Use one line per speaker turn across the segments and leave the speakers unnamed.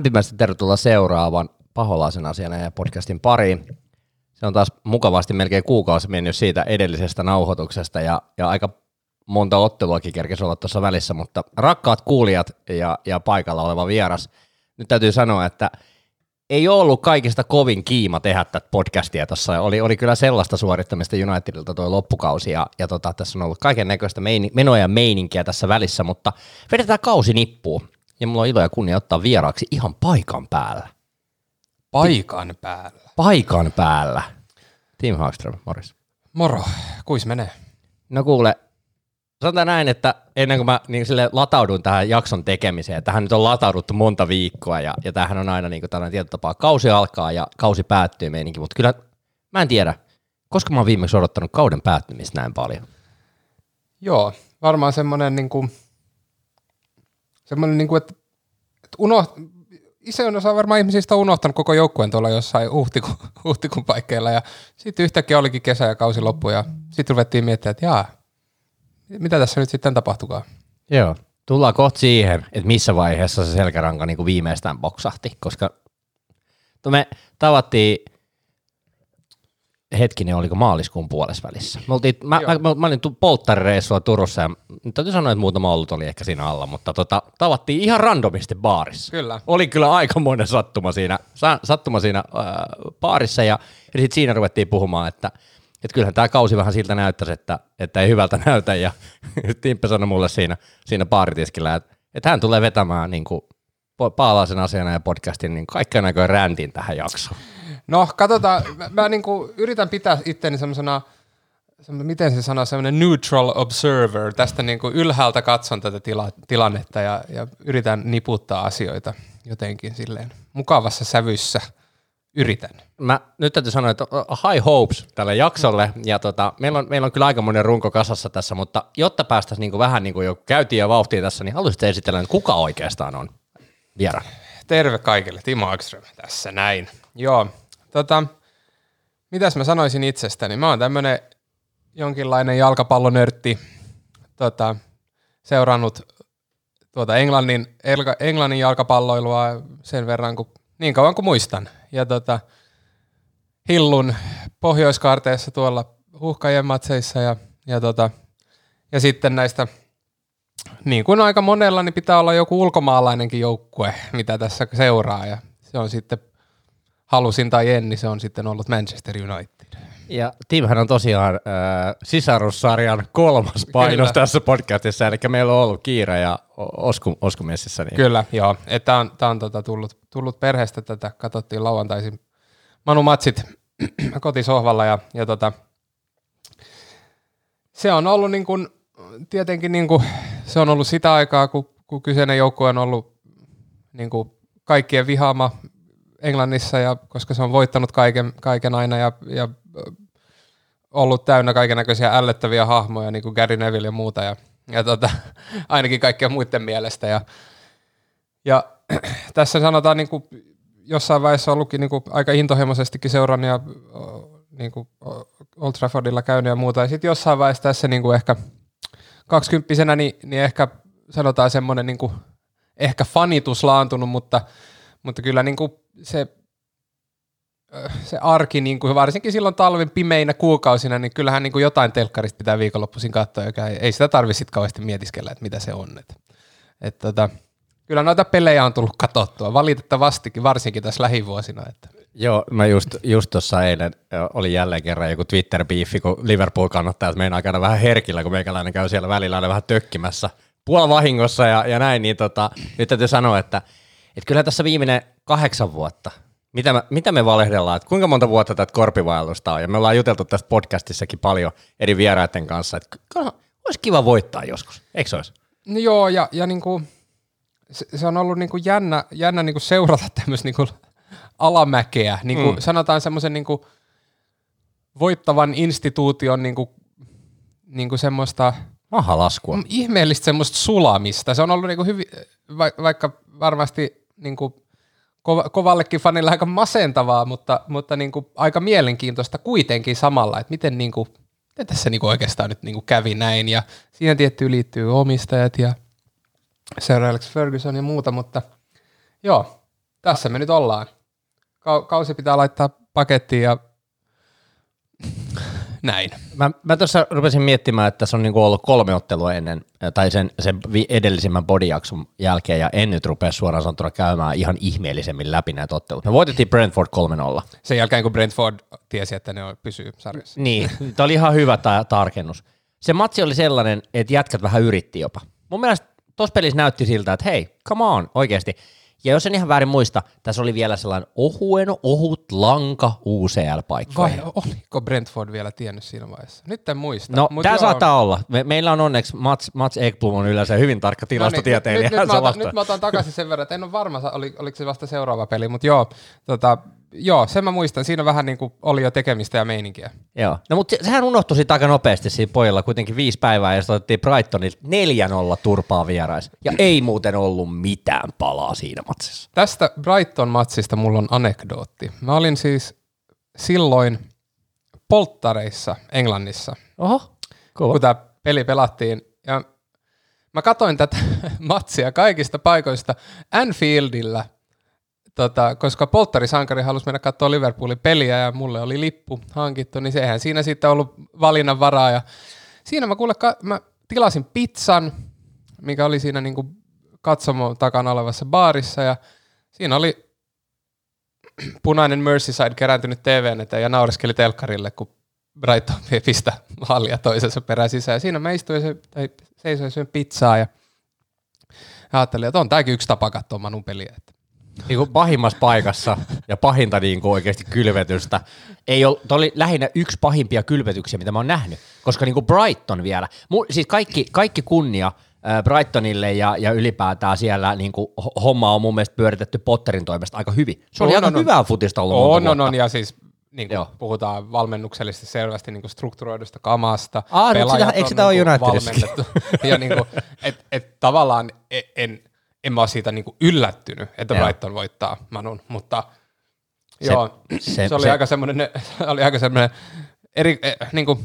lämpimästi tervetuloa seuraavan paholaisen asiana ja podcastin pariin. Se on taas mukavasti melkein kuukausi mennyt siitä edellisestä nauhoituksesta ja, ja aika monta otteluakin kerkesi olla tuossa välissä, mutta rakkaat kuulijat ja, ja paikalla oleva vieras, nyt täytyy sanoa, että ei ollut kaikista kovin kiima tehdä tätä podcastia tuossa. Oli, oli kyllä sellaista suorittamista Unitedilta tuo loppukausi ja, ja tota, tässä on ollut kaiken näköistä meini, menoa ja meininkiä tässä välissä, mutta vedetään kausi nippuun. Ja mulla on ilo ja kunnia ottaa vieraaksi ihan paikan päällä.
Paikan päällä.
Paikan päällä. Tim Hagström, Morris.
Moro, kuis menee?
No kuule, sanotaan näin, että ennen kuin mä niin sille lataudun tähän jakson tekemiseen, tähän nyt on latauduttu monta viikkoa ja, ja tämähän on aina niin kuin tällainen tietotapaa, kausi alkaa ja kausi päättyy meininki, mutta kyllä mä en tiedä, koska mä oon viimeksi odottanut kauden päättymistä näin paljon.
Joo, varmaan semmoinen niin kuin, semmoinen niin kuin, että, että unoht, isoin osa varmaan ihmisistä on unohtanut koko joukkueen tuolla jossain huhtikuun, huhtikuun paikkeilla ja sitten yhtäkkiä olikin kesä ja kausi loppu ja sitten ruvettiin miettimään, että jaa, mitä tässä nyt sitten tapahtukaa.
Joo, tullaan kohta siihen, että missä vaiheessa se selkäranka niin kuin viimeistään boksahti, koska me tavattiin hetkinen, oliko maaliskuun puolessa välissä. Me oltiin, mä, mä, mä, mä, olin polttarireissua Turussa ja täytyy sanoa, että muutama ollut oli ehkä siinä alla, mutta tota, tavattiin ihan randomisti baarissa.
Kyllä.
Oli kyllä aika monen sattuma siinä, sattuma siinä äh, baarissa ja, ja sitten siinä ruvettiin puhumaan, että että kyllähän tämä kausi vähän siltä näyttäisi, että, että ei hyvältä näytä. Ja Timppe sanoi mulle siinä, siinä baaritiskillä, että, että hän tulee vetämään niin kuin, paalaisen asiana ja podcastin niin kaikkea näköinen räntin tähän jaksoon.
No, katsotaan. Mä, mä niin kuin yritän pitää itteni semmoisena, miten se sanoo, semmoinen neutral observer. Tästä niin kuin ylhäältä katson tätä tila, tilannetta ja, ja yritän niputtaa asioita jotenkin silleen mukavassa sävyssä – yritän.
Mä nyt täytyy sanoa, että high hopes tälle jaksolle, ja tota, meillä, on, meillä on kyllä aikamoinen runko kasassa tässä, mutta jotta päästäisiin niin vähän niin kuin jo käytiin ja vauhtiin tässä, niin haluaisitte esitellä, että kuka oikeastaan on vieraan?
Terve kaikille, Timo Akström tässä näin. Joo, tota, mitäs mä sanoisin itsestäni? Mä oon tämmönen jonkinlainen jalkapallonörtti, tota, seurannut tuota Englannin, Englannin jalkapalloilua sen verran, kun, niin kauan kuin muistan – ja tota, Hillun pohjoiskaarteessa tuolla huhkajien matseissa ja, ja, tota, ja sitten näistä, niin kuin aika monella, niin pitää olla joku ulkomaalainenkin joukkue, mitä tässä seuraa ja se on sitten, halusin tai en, niin se on sitten ollut Manchester United.
Ja Timhän on tosiaan äh, sisarussarjan kolmas painos Kyllä. tässä podcastissa, eli meillä on ollut kiire ja osku, oskumessissä. Niin.
Kyllä, joo. Tämä on, tää on tota tullut, tullut perheestä tätä, katsottiin lauantaisin Manu Matsit kotisohvalla ja, ja tota, se on ollut niin kuin, tietenkin niin kuin, se on ollut sitä aikaa, kun, kun kyseinen joukkue on ollut niin kuin kaikkien vihaama Englannissa, ja koska se on voittanut kaiken, kaiken aina ja, ja ollut täynnä kaiken näköisiä ällöttäviä hahmoja, niin kuin Gary Neville ja muuta, ja, ja tota, ainakin kaikkien muiden mielestä. Ja, ja tässä sanotaan niin kuin jossain vaiheessa ollutkin niin kuin aika intohimoisestikin seuran ja niin kuin Old Traffordilla käynyt ja muuta. Ja sitten jossain vaiheessa tässä niin kuin ehkä kaksikymppisenä, niin, niin ehkä sanotaan semmoinen niin kuin, ehkä fanitus laantunut, mutta, mutta kyllä niin kuin se se arki, niin kuin varsinkin silloin talven pimeinä kuukausina, niin kyllähän niin kuin jotain telkkarista pitää viikonloppuisin katsoa, joka ei, ei sitä tarvitse kauheasti mietiskellä, että mitä se on. Et, et tota, kyllä noita pelejä on tullut katsottua, valitettavastikin, varsinkin tässä lähivuosina. Että.
Joo, mä just, just tuossa eilen oli jälleen kerran joku Twitter-biifi, kun Liverpool kannattaa, että meidän aikana vähän herkillä, kun meikäläinen käy siellä välillä aina vähän tökkimässä puolavahingossa ja, ja näin, niin tota, nyt täytyy sanoa, että, että kyllä tässä viimeinen kahdeksan vuotta – mitä me, mitä me valehdellaan, että kuinka monta vuotta tätä korpivaellusta on, ja me ollaan juteltu tästä podcastissakin paljon eri vieraiden kanssa, että olisi kiva voittaa joskus, eikö se olisi?
No joo, ja, ja niin kuin, se, se, on ollut niin kuin jännä, jännä niin kuin seurata tämmöistä niin kuin alamäkeä, niin kuin mm. sanotaan semmoisen niin kuin voittavan instituution niin kuin, niin kuin semmoista
Mahalaskua.
ihmeellistä semmoista sulamista. Se on ollut niin kuin hyvin, vaikka varmasti niin kuin kovallekin fanille aika masentavaa, mutta, mutta niin kuin aika mielenkiintoista kuitenkin samalla, että miten, niin kuin, miten tässä niin kuin oikeastaan nyt niin kuin kävi näin. Ja siihen tiettyyn liittyy omistajat ja Sir Alex Ferguson ja muuta, mutta joo, tässä me nyt ollaan. Kau- kausi pitää laittaa pakettiin ja näin.
Mä, mä tuossa rupesin miettimään, että tässä on niinku ollut kolme ottelua ennen, tai sen, sen edellisimmän podijakson jälkeen, ja en nyt rupea suoraan sanottuna käymään ihan ihmeellisemmin läpi näitä otteluita. Me voitettiin Brentford 3-0.
Sen jälkeen, kun Brentford tiesi, että ne on- pysyy sarjassa.
Niin, tämä oli ihan hyvä ta- tarkennus. Se matsi oli sellainen, että jätkät vähän yritti jopa. Mun mielestä tuossa pelissä näytti siltä, että hei, come on, oikeasti. Ja jos en ihan väärin muista, tässä oli vielä sellainen ohuen, ohut lanka UCL-paikka.
Vai oliko Brentford vielä tiennyt siinä vaiheessa? Nyt en muista.
No, tämä saattaa olla. Me, meillä on onneksi Mats, Mats Ekblom on yleensä hyvin tarkka tilastotieteilijä.
No niin, nyt, nyt, nyt, mä otan, nyt mä otan takaisin sen verran, että en ole varma, oli, oliko se vasta seuraava peli, mutta joo, tota, joo, sen mä muistan. Siinä vähän niin kuin oli jo tekemistä ja meininkiä.
Joo. No, mutta se- sehän unohtui siitä aika nopeasti siinä pojilla kuitenkin viisi päivää, ja sitten otettiin Brightonilta 4-0 turpaa vierais. Ja ei muuten ollut mitään palaa siinä matsissa.
Tästä Brighton-matsista mulla on anekdootti. Mä olin siis silloin polttareissa Englannissa,
Oho, kova.
kun tämä peli pelattiin. Ja mä katoin tätä matsia kaikista paikoista Anfieldillä, tota, koska polttarisankari halusi mennä katsoa Liverpoolin peliä ja mulle oli lippu hankittu, niin sehän siinä sitten ollut valinnan varaa. Ja siinä mä kuule, mä tilasin pizzan, mikä oli siinä niinku katsomo takana olevassa baarissa ja siinä oli punainen Merseyside kerääntynyt TVn eteen ja naureskeli telkkarille, kun Brighton pistä hallia toisensa perään sisään. Ja siinä mä istuin se, tai seisoin pizzaa ja ajattelin, että on tämäkin yksi tapa katsoa Manun peliä. Että
niin kuin pahimmassa paikassa ja pahinta niin kuin oikeasti kylvetystä. Ei ole, toi oli lähinnä yksi pahimpia kylvetyksiä, mitä mä oon nähnyt, koska niin kuin Brighton vielä, mu, siis kaikki, kaikki kunnia ää, Brightonille ja, ja ylipäätään siellä niin kuin ho- homma on mun mielestä pyöritetty Potterin toimesta aika hyvin. Se oli
On,
aika
on, on.
hyvää futista ollut
on, on, on, ja siis niin kuin
Joo.
puhutaan valmennuksellisesti selvästi niin kuin strukturoidusta kamasta.
Aa, mutta
pelaajat
sitä- eikö
on
sitä ole
niin
Unitedissakin?
valmennettu. ja niin kuin, et, et, tavallaan en, en, en mä ole siitä niin kuin yllättynyt, että
Joo.
Brighton voittaa Manun, mutta
Se-
joo,
se-
se, oli
se-
aika semmoinen, se oli aika semmoinen, eri, eh, niin kuin,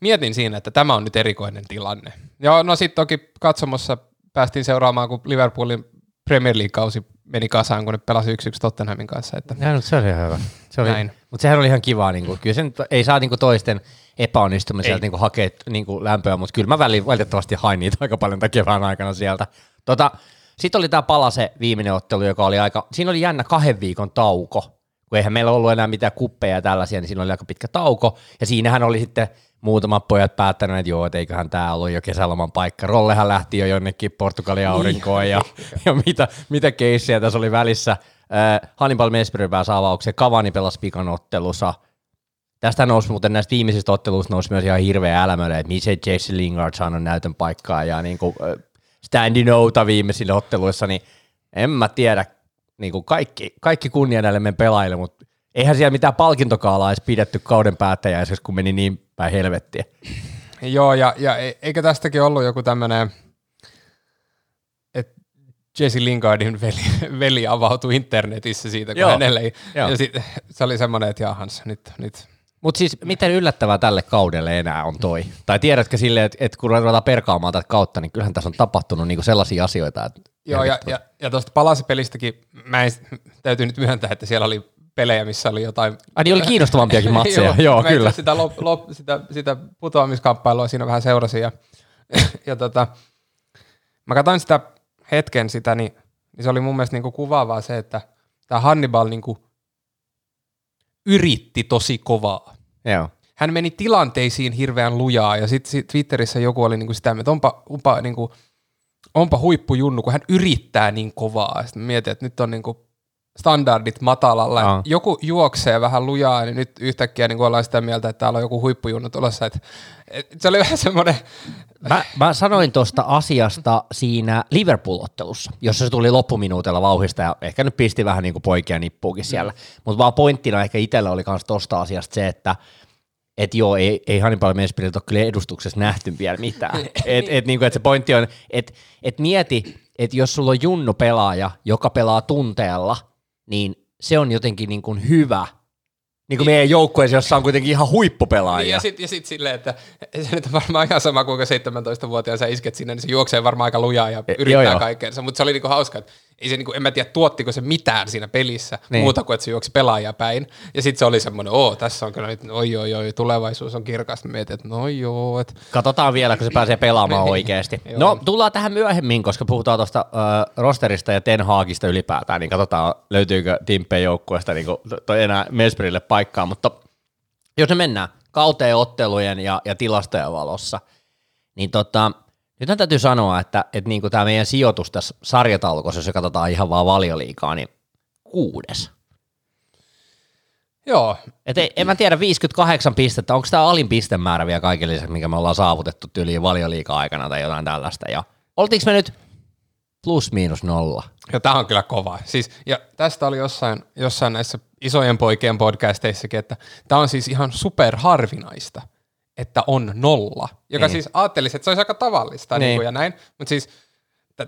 mietin siinä, että tämä on nyt erikoinen tilanne. Joo, no sitten toki katsomossa päästiin seuraamaan, kun Liverpoolin Premier League-kausi meni kasaan, kun ne pelasi 1-1 Tottenhamin kanssa. Että
Ja, no, se oli ihan hyvä. Se oli,
Näin.
mutta sehän oli ihan kiva. Niin kuin, kyllä se nyt ei saa niin kuin toisten epäonnistumiselta
Ei.
niin kuin, hakea niin kuin, lämpöä, mutta kyllä mä väliin valitettavasti hain niitä aika paljon tämän kevään aikana sieltä. Tota, Sitten oli tämä Palase viimeinen ottelu, joka oli aika, siinä oli jännä kahden viikon tauko, kun eihän meillä ollut enää mitään kuppeja ja tällaisia, niin siinä oli aika pitkä tauko, ja siinähän oli sitten muutamat pojat päättäneet, että joo, että eiköhän tämä ollut jo kesäloman paikka. Rollehan lähti jo jonnekin Portugalin aurinkoon ja, ja mitä, mitä keissiä tässä oli välissä. Äh, Hannibal Mespery pääsi avaukseen, Cavani pelasi pikan ottelussa. Tästä nousi muuten näistä viimeisistä otteluista nousi myös ihan hirveä älämölle, että missä Jesse Lingard saanut näytön paikkaa ja niin kuin, äh, Standy Nouta viimeisillä otteluissa, niin en mä tiedä, niin kuin kaikki, kaikki kunnia näille meidän pelaajille, mutta eihän siellä mitään palkintokaalaa edes pidetty kauden päättäjäisessä, kun meni niin päin helvettiä.
Joo, ja, ja e- eikö tästäkin ollut joku tämmöinen, että Jesse Lingardin veli, veli avautui internetissä siitä, kun
Joo,
hänelle ei,
joo.
ja sit, se oli semmoinen, että jahans, nyt, nyt.
Mutta siis miten yllättävää tälle kaudelle enää on toi? Tai tiedätkö silleen, että, että kun ruvetaan perkaamaan tätä kautta, niin kyllähän tässä on tapahtunut niinku sellaisia asioita. Että
Joo, ja, ja, ja tuosta palasipelistäkin mä en, täytyy nyt myöntää, että siellä oli pelejä, missä oli jotain...
Ai niin oli kiinnostavampiakin matseja, joo,
mä itse
kyllä.
Sitä, lop, lop, sitä, sitä putoamiskamppailua siinä vähän seurasin ja, ja tota, mä katsoin sitä hetken sitä, niin, niin se oli mun mielestä niinku kuvaavaa se, että tämä Hannibal niinku yritti tosi kovaa.
Joo.
Hän meni tilanteisiin hirveän lujaa ja sitten sit Twitterissä joku oli niinku sitä, että onpa, onpa, niinku, onpa huippujunnu, kun hän yrittää niin kovaa. Sitten mietin, että nyt on niinku standardit matalalla.
Aa.
Joku juoksee vähän lujaa, niin nyt yhtäkkiä niin ollaan sitä mieltä, että täällä on joku huippujunnu tulossa. Et, et, se oli vähän semmoinen,
Mä, mä sanoin tuosta asiasta siinä Liverpool-ottelussa, jossa se tuli loppuminuutilla vauhista ja ehkä nyt pisti vähän niin kuin poikia nippuukin siellä. Mutta vaan pointtina ehkä itsellä oli myös tuosta asiasta se, että et joo, ei, ei Hannibal Mesperiltä ole kyllä edustuksessa nähty vielä mitään. et, et, niin kuin, et se pointti on, että et mieti, että jos sulla on junnu pelaaja, joka pelaa tunteella, niin se on jotenkin niin kuin hyvä. Niin kuin meidän joukkueessa, jossa on kuitenkin ihan huippupelaajia.
Niin, ja sitten ja sit silleen, että se nyt on varmaan ihan sama kuin 17-vuotiaan sä isket sinne, niin se juoksee varmaan aika lujaa ja
E,
yrittää
joo, joo.
kaikkeensa. Mutta se oli niinku hauska, että ei se, niin kuin, en mä tiedä, tuottiko se mitään siinä pelissä,
Niin.
muuta kuin, että se juoksi pelaajia päin. Ja sitten se oli semmoinen, oo, tässä on kyllä nyt, oi, oi, oi, tulevaisuus on kirkas. Mietin, että no joo, että
Katsotaan vielä, kun se pääsee pelaamaan
Niin.
oikeasti.
Joo.
No, tullaan tähän myöhemmin, koska puhutaan tuosta äh, rosterista ja Ten Hagista ylipäätään, niin katsotaan, löytyykö Timppeen joukkueesta niin toi enää Mesperille paikkaa, mutta jos me mennään kauteen ottelujen ja, ja tilastojen valossa, niin tota, nyt täytyy sanoa, että, että niin tämä meidän sijoitus tässä sarjataulukossa, jos katsotaan ihan vaan valioliikaa, niin kuudes.
joo,
Et ei, en mä tiedä, 58 pistettä, onko tämä alin pistemäärä vielä kaiken lisäksi, mikä me ollaan saavutettu tyyliin valioliikaa aikana tai jotain tällaista. Ja oltiinko me nyt plus miinus nolla?
Ja tämä on kyllä kova. Siis, ja tästä oli jossain, jossain näissä isojen poikien podcasteissakin, että tämä on siis ihan superharvinaista, että on nolla. Joka
Niin.
siis ajattelisi, että se olisi aika tavallista
Niin.
niin. Niin ja näin. Mutta siis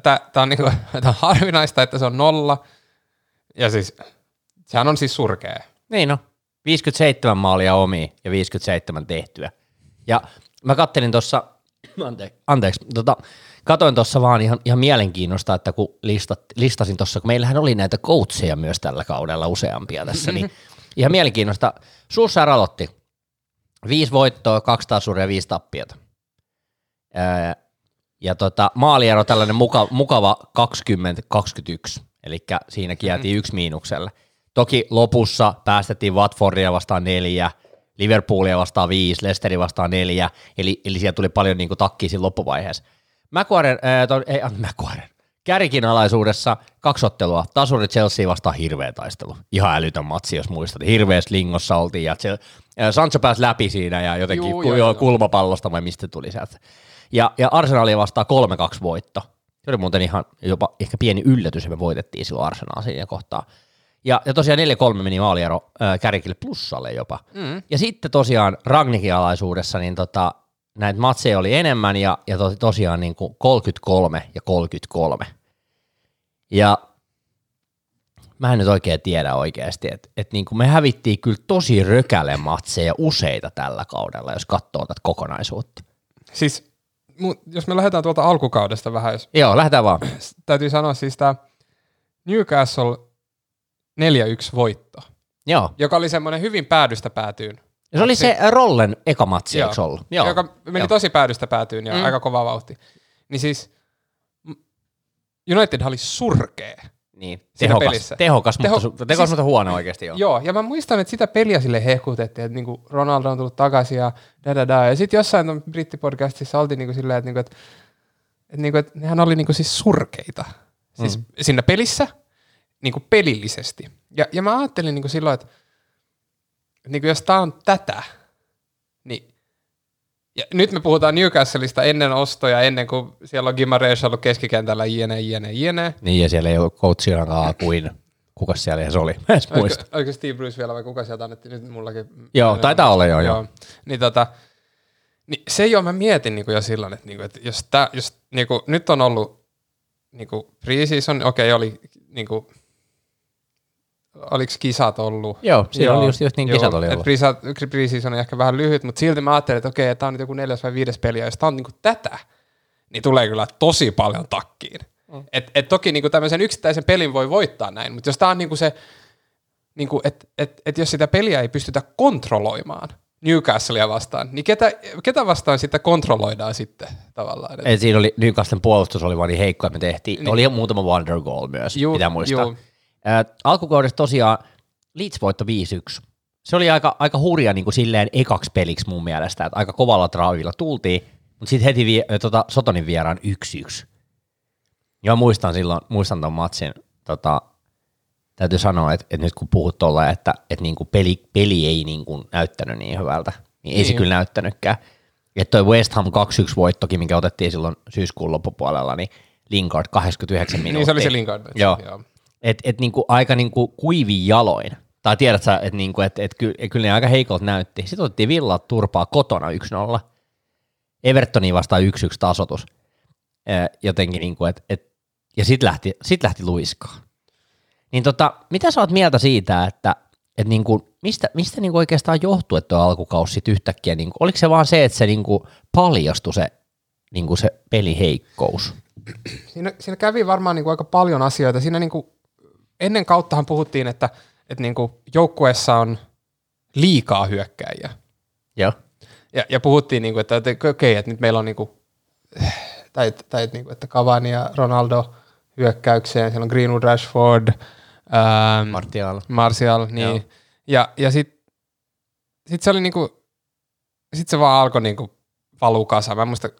tämä on, niinku, tää on harvinaista, että se on nolla. Ja siis sehän on siis surkea.
Niin no, 57 maalia omia ja 57 tehtyä. Ja mä kattelin tuossa, ante, anteeksi, tota, katoin tuossa vaan ihan, ihan mielenkiinnosta, että kun listat, listasin tuossa, kun meillähän oli näitä coacheja myös tällä kaudella useampia tässä, niin ihan mielenkiinnosta. Suussa aloitti viisi voittoa, kaksi tasuria viisi tappiota. Ja tota, maaliero tällainen muka, mukava 20-21, eli siinäkin jäätiin yksi miinukselle. Toki lopussa päästettiin Watfordia vastaan neljä, Liverpoolia vastaan viisi, Leicesteria vastaan neljä, eli, eli siellä tuli paljon niin kuin, siinä loppuvaiheessa. Macquarie, äh, to, ei, äh, Kärkin alaisuudessa kaksi ottelua, tasuri Chelsea vastaan hirveä taistelu. Ihan älytön matsi, jos muistat. Hirveässä lingossa oltiin ja äh, Sancho pääsi läpi siinä ja jotenkin
Juu,
ku,
joo,
joo, kulmapallosta vai mistä tuli sieltä. Ja, ja Arsenalia vastaan 3-2 voitto. Se oli muuten ihan jopa ehkä pieni yllätys, että me voitettiin silloin Arsenal siinä kohtaa. Ja, ja tosiaan 4-3 meni maaliero äh, Kärkille plussalle jopa. Mm. Ja sitten tosiaan Ragnikin alaisuudessa niin tota, näitä matseja oli enemmän ja, ja to, tosiaan niin kuin 33 ja 33. Ja mä en nyt oikein tiedä oikeasti, että et niin kuin me hävittiin kyllä tosi rökäle matseja useita tällä kaudella, jos katsoo tätä kokonaisuutta.
Siis jos me lähdetään tuolta alkukaudesta vähän, jos
Joo, lähdetään vaan.
täytyy sanoa siis tämä Newcastle 4-1 voitto,
Joo.
joka oli semmoinen hyvin päädystä päätyyn.
Ja se oli se Rollen eka matsi,
Joo.
eikö ollut?
Joo. Joka meni
Joo.
tosi päädystä päätyyn ja
Mm.
aika kova vauhti. Niin siis United oli surkea.
Niin,
Siinä
tehokas,
pelissä.
tehokas,
Teho-
mutta, tehokas
siis-
mutta huono oikeasti joo.
Joo. ja mä muistan, että sitä peliä sille hehkutettiin, että niinku Ronaldo on tullut takaisin ja da, da, da. Ja sitten jossain ton brittipodcastissa oltiin niinku silleen, että, niinku, että, että, niinku, että nehän oli niinku siis surkeita. Siis mm. siinä pelissä, niinku pelillisesti. Ja, ja mä ajattelin niinku silloin, että, että niinku jos tää on tätä, niin ja nyt me puhutaan Newcastleista ennen ostoja, ennen kuin siellä on Gimarees ollut keskikentällä jne, jne, jne.
Niin, ja siellä ei ollut coachinakaan kuin, kuka siellä edes oli, mä edes muista.
Oliko, oliko Steve Bruce vielä vai kuka sieltä annettiin nyt mullakin?
Joo, taitaa olla joo, joo.
joo. Niin tota, niin se jo mä mietin niinku jo silloin, että, niinku, että jos, tää, jos niinku, nyt on ollut niinku pre-season, okei oli niinku, oliko kisat ollut?
Joo, siinä oli just, just niin kisat oli ollut.
pre- Pre-season on ehkä vähän lyhyt, mutta silti mä ajattelin, että okei, tämä on nyt joku neljäs vai viides peli, ja jos tämä on niinku tätä, niin tulee kyllä tosi paljon takkiin. Mm. Et, et toki niinku tämmöisen yksittäisen pelin voi voittaa näin, mutta jos tämä on niinku se, niinku, että et, et jos sitä peliä ei pystytä kontrolloimaan Newcastlea vastaan, niin ketä, ketä vastaan sitä kontrolloidaan sitten tavallaan? Et,
Et siinä oli, Newcastlen puolustus oli vaan niin heikko, että me tehtiin, niin. oli muutama wonder goal myös,
Juu,
pitää muistaa.
juu.
Ää, alkukaudesta tosiaan Leeds voitto 5-1. Se oli aika, aika hurja niin kuin silleen ekaksi peliksi mun mielestä, että aika kovalla draivilla tultiin, mutta sitten heti vie, tota, Sotonin vieraan 1-1. Ja muistan silloin, muistan ton matsin, tota, täytyy sanoa, että, että nyt kun puhut tuolla, että, että niin kuin peli, peli ei niin kuin näyttänyt niin hyvältä, niin ei se
Niin.
kyllä näyttänytkään. Että toi West Ham 2-1 voittokin, mikä otettiin silloin syyskuun loppupuolella, niin Lingard 89 minuuttia.
niin se oli se Lingard.
Joo.
Joo.
Et, et niinku aika niinku kuivin jaloin. Tai tiedät sä, että niinku, et, et ky, kyllä ne aika heikolta näytti. Sitten otettiin Villa turpaa kotona 1-0. Evertoniin vastaan 1-1 tasotus. Jotenkin niinku, et, et, ja sitten lähti, sit lähti luiskaa. Niin tota, mitä sä oot mieltä siitä, että et niinku, mistä, mistä niinku oikeastaan johtuu, että tuo alkukausi sit yhtäkkiä, niinku, oliko se vaan se, että se niinku paljastui se, niinku se peliheikkous?
siinä, siinä kävi varmaan niin kuin aika paljon asioita. Siinä niin kuin, ennen kauttahan puhuttiin, että, että niin kuin joukkueessa on liikaa hyökkäjiä.
Joo.
Ja, ja puhuttiin, niin kuin, että, että okei, okay, että nyt meillä on niin kuin, tai, tai niin kuin, että Cavani ja Ronaldo hyökkäykseen, siellä on Greenwood, Rashford, ähm,
Martial.
Martial, niin.
Joo.
Ja, ja sitten sit se oli niinku, sit se vaan alkoi niinku valuu kasaan. Mä muistan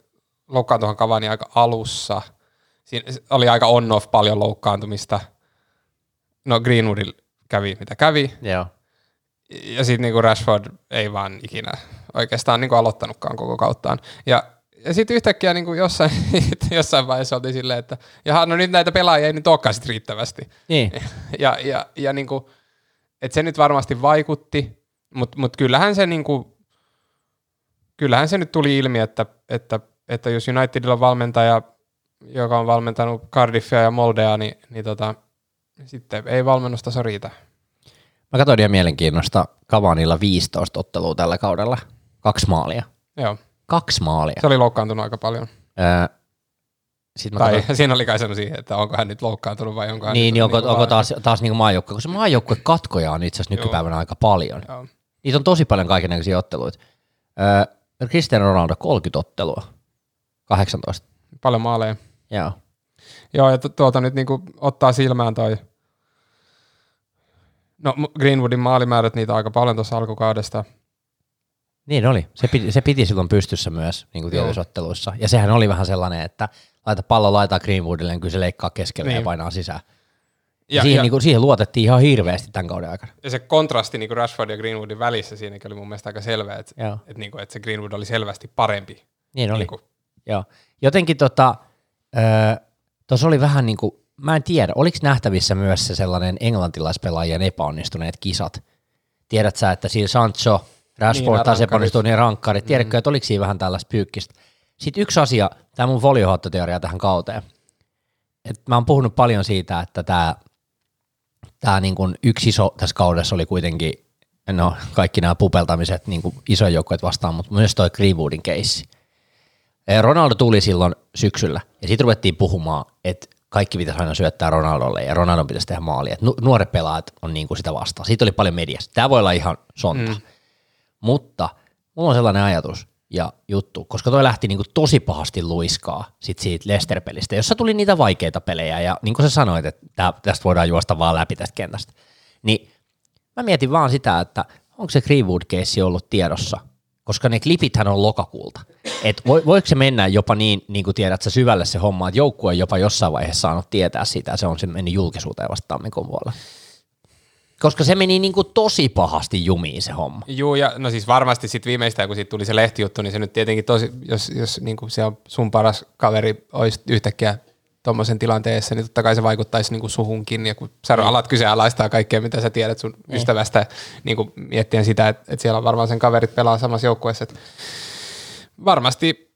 loukkaantuhan Cavani aika alussa. Siinä oli aika on-off paljon loukkaantumista. No Greenwoodilla kävi mitä kävi.
Joo.
Ja sitten niinku Rashford ei vaan ikinä oikeastaan niinku aloittanutkaan koko kauttaan. Ja, ja sitten yhtäkkiä niinku jossain, jossain vaiheessa oltiin silleen, että jaha, no nyt näitä pelaajia ei nyt olekaan sit riittävästi.
Niin.
Ja, ja, ja niinku, et se nyt varmasti vaikutti, mutta mut kyllähän se niinku, kyllähän se nyt tuli ilmi, että, että, että jos Unitedilla on valmentaja, joka on valmentanut Cardiffia ja Moldea, niin, niin tota, sitten ei valmennustaso riitä.
Mä katsoin ihan mielenkiinnosta Kavanilla 15 ottelua tällä kaudella. Kaksi maalia.
Joo,
Kaksi maalia.
se oli loukkaantunut aika paljon.
Öö, Sitten mä
Tai
katsoin,
siinä oli kai sellaisia, että onko hän nyt loukkaantunut vai onko hän
niin, niin onko,
niinku
onko taas, taas niin maajoukkue, koska maajoukkue katkoja on itse asiassa nykypäivänä aika paljon.
Joo.
Niitä on tosi paljon kaikenlaisia otteluita. Öö, Cristiano Ronaldo 30 ottelua. 18.
Paljon maaleja.
Joo.
Joo, ja tu- tuolta nyt niinku ottaa silmään toi, no Greenwoodin maalimäärät, niitä aika paljon tuossa alkukaudesta.
Niin oli. Se piti, se piti silloin pystyssä myös niin kuin tietyissä otteluissa. Ja sehän oli vähän sellainen, että laita pallo laitaa Greenwoodille, niin kyllä se leikkaa keskelle niin. ja
Niin.
painaa sisään. Ja, siihen,
ja,
niin kuin, siihen luotettiin ihan hirveästi tämän kauden aikana.
ja se kontrasti niin Rashford ja Greenwoodin välissä siinäkin oli mun mielestä aika selvä, että,
Joo.
että, niin kuin, että se Greenwood oli selvästi parempi.
Niin oli.
Niin kuin,
Joo. Jotenkin tota, öö, tuossa oli vähän niin kuin, mä en tiedä, oliko nähtävissä myös se sellainen englantilaispelaajien epäonnistuneet kisat? Tiedät sä, että siinä Sancho, Rashford
Niin,
taas
rankkarit.
epäonnistuu niin rankkarit. Tiedätkö, että oliko siinä vähän tällaista pyykkistä? Sitten yksi asia, tämä mun foliohottoteoria tähän kauteen. Et mä oon puhunut paljon siitä, että tämä tää niin kuin yksi iso tässä kaudessa oli kuitenkin, no kaikki nämä pupeltamiset niin kuin isojen joukkojen vastaan, mutta myös toi Greenwoodin keissi. Eh, Ronaldo tuli silloin syksyllä ja sitten ruvettiin puhumaan, että kaikki pitäisi aina syöttää Ronaldolle ja Ronaldon pitäisi tehdä maali. Et nu- nuoret pelaajat on niinku sitä vastaan. Siitä oli paljon mediassa. Tämä voi olla ihan sonta. Mm. Mutta mulla on sellainen ajatus ja juttu, koska toi lähti niinku tosi pahasti luiskaa sit siitä Leicester-pelistä, jossa tuli niitä vaikeita pelejä ja niin kuin sä sanoit, että tää, tästä voidaan juosta vaan läpi tästä kentästä. Niin mä mietin vaan sitä, että onko se Greenwood-keissi ollut tiedossa, koska ne klipithän on lokakuulta. Et vo, voiko se mennä jopa niin, niin kuin tiedät sä syvälle se homma, että joukkue jopa jossain vaiheessa saanut tietää sitä, se on se mennyt julkisuuteen vasta tammikuun puolella. Koska se meni niin kuin tosi pahasti jumiin se homma.
Juu, ja no siis varmasti sitten viimeistään, kun siitä tuli se lehtijuttu, niin se nyt tietenkin tosi, jos, jos niin kuin se on sun paras kaveri olisi yhtäkkiä tuommoisen tilanteessa, niin totta kai se vaikuttaisi niin kuin suhunkin, ja kun sä alat kyseenalaistaa kaikkea, mitä sä tiedät sun
Niin.
ystävästä, niin kuin miettien sitä, että, että siellä on varmaan sen kaverit pelaa samassa joukkueessa, että varmasti,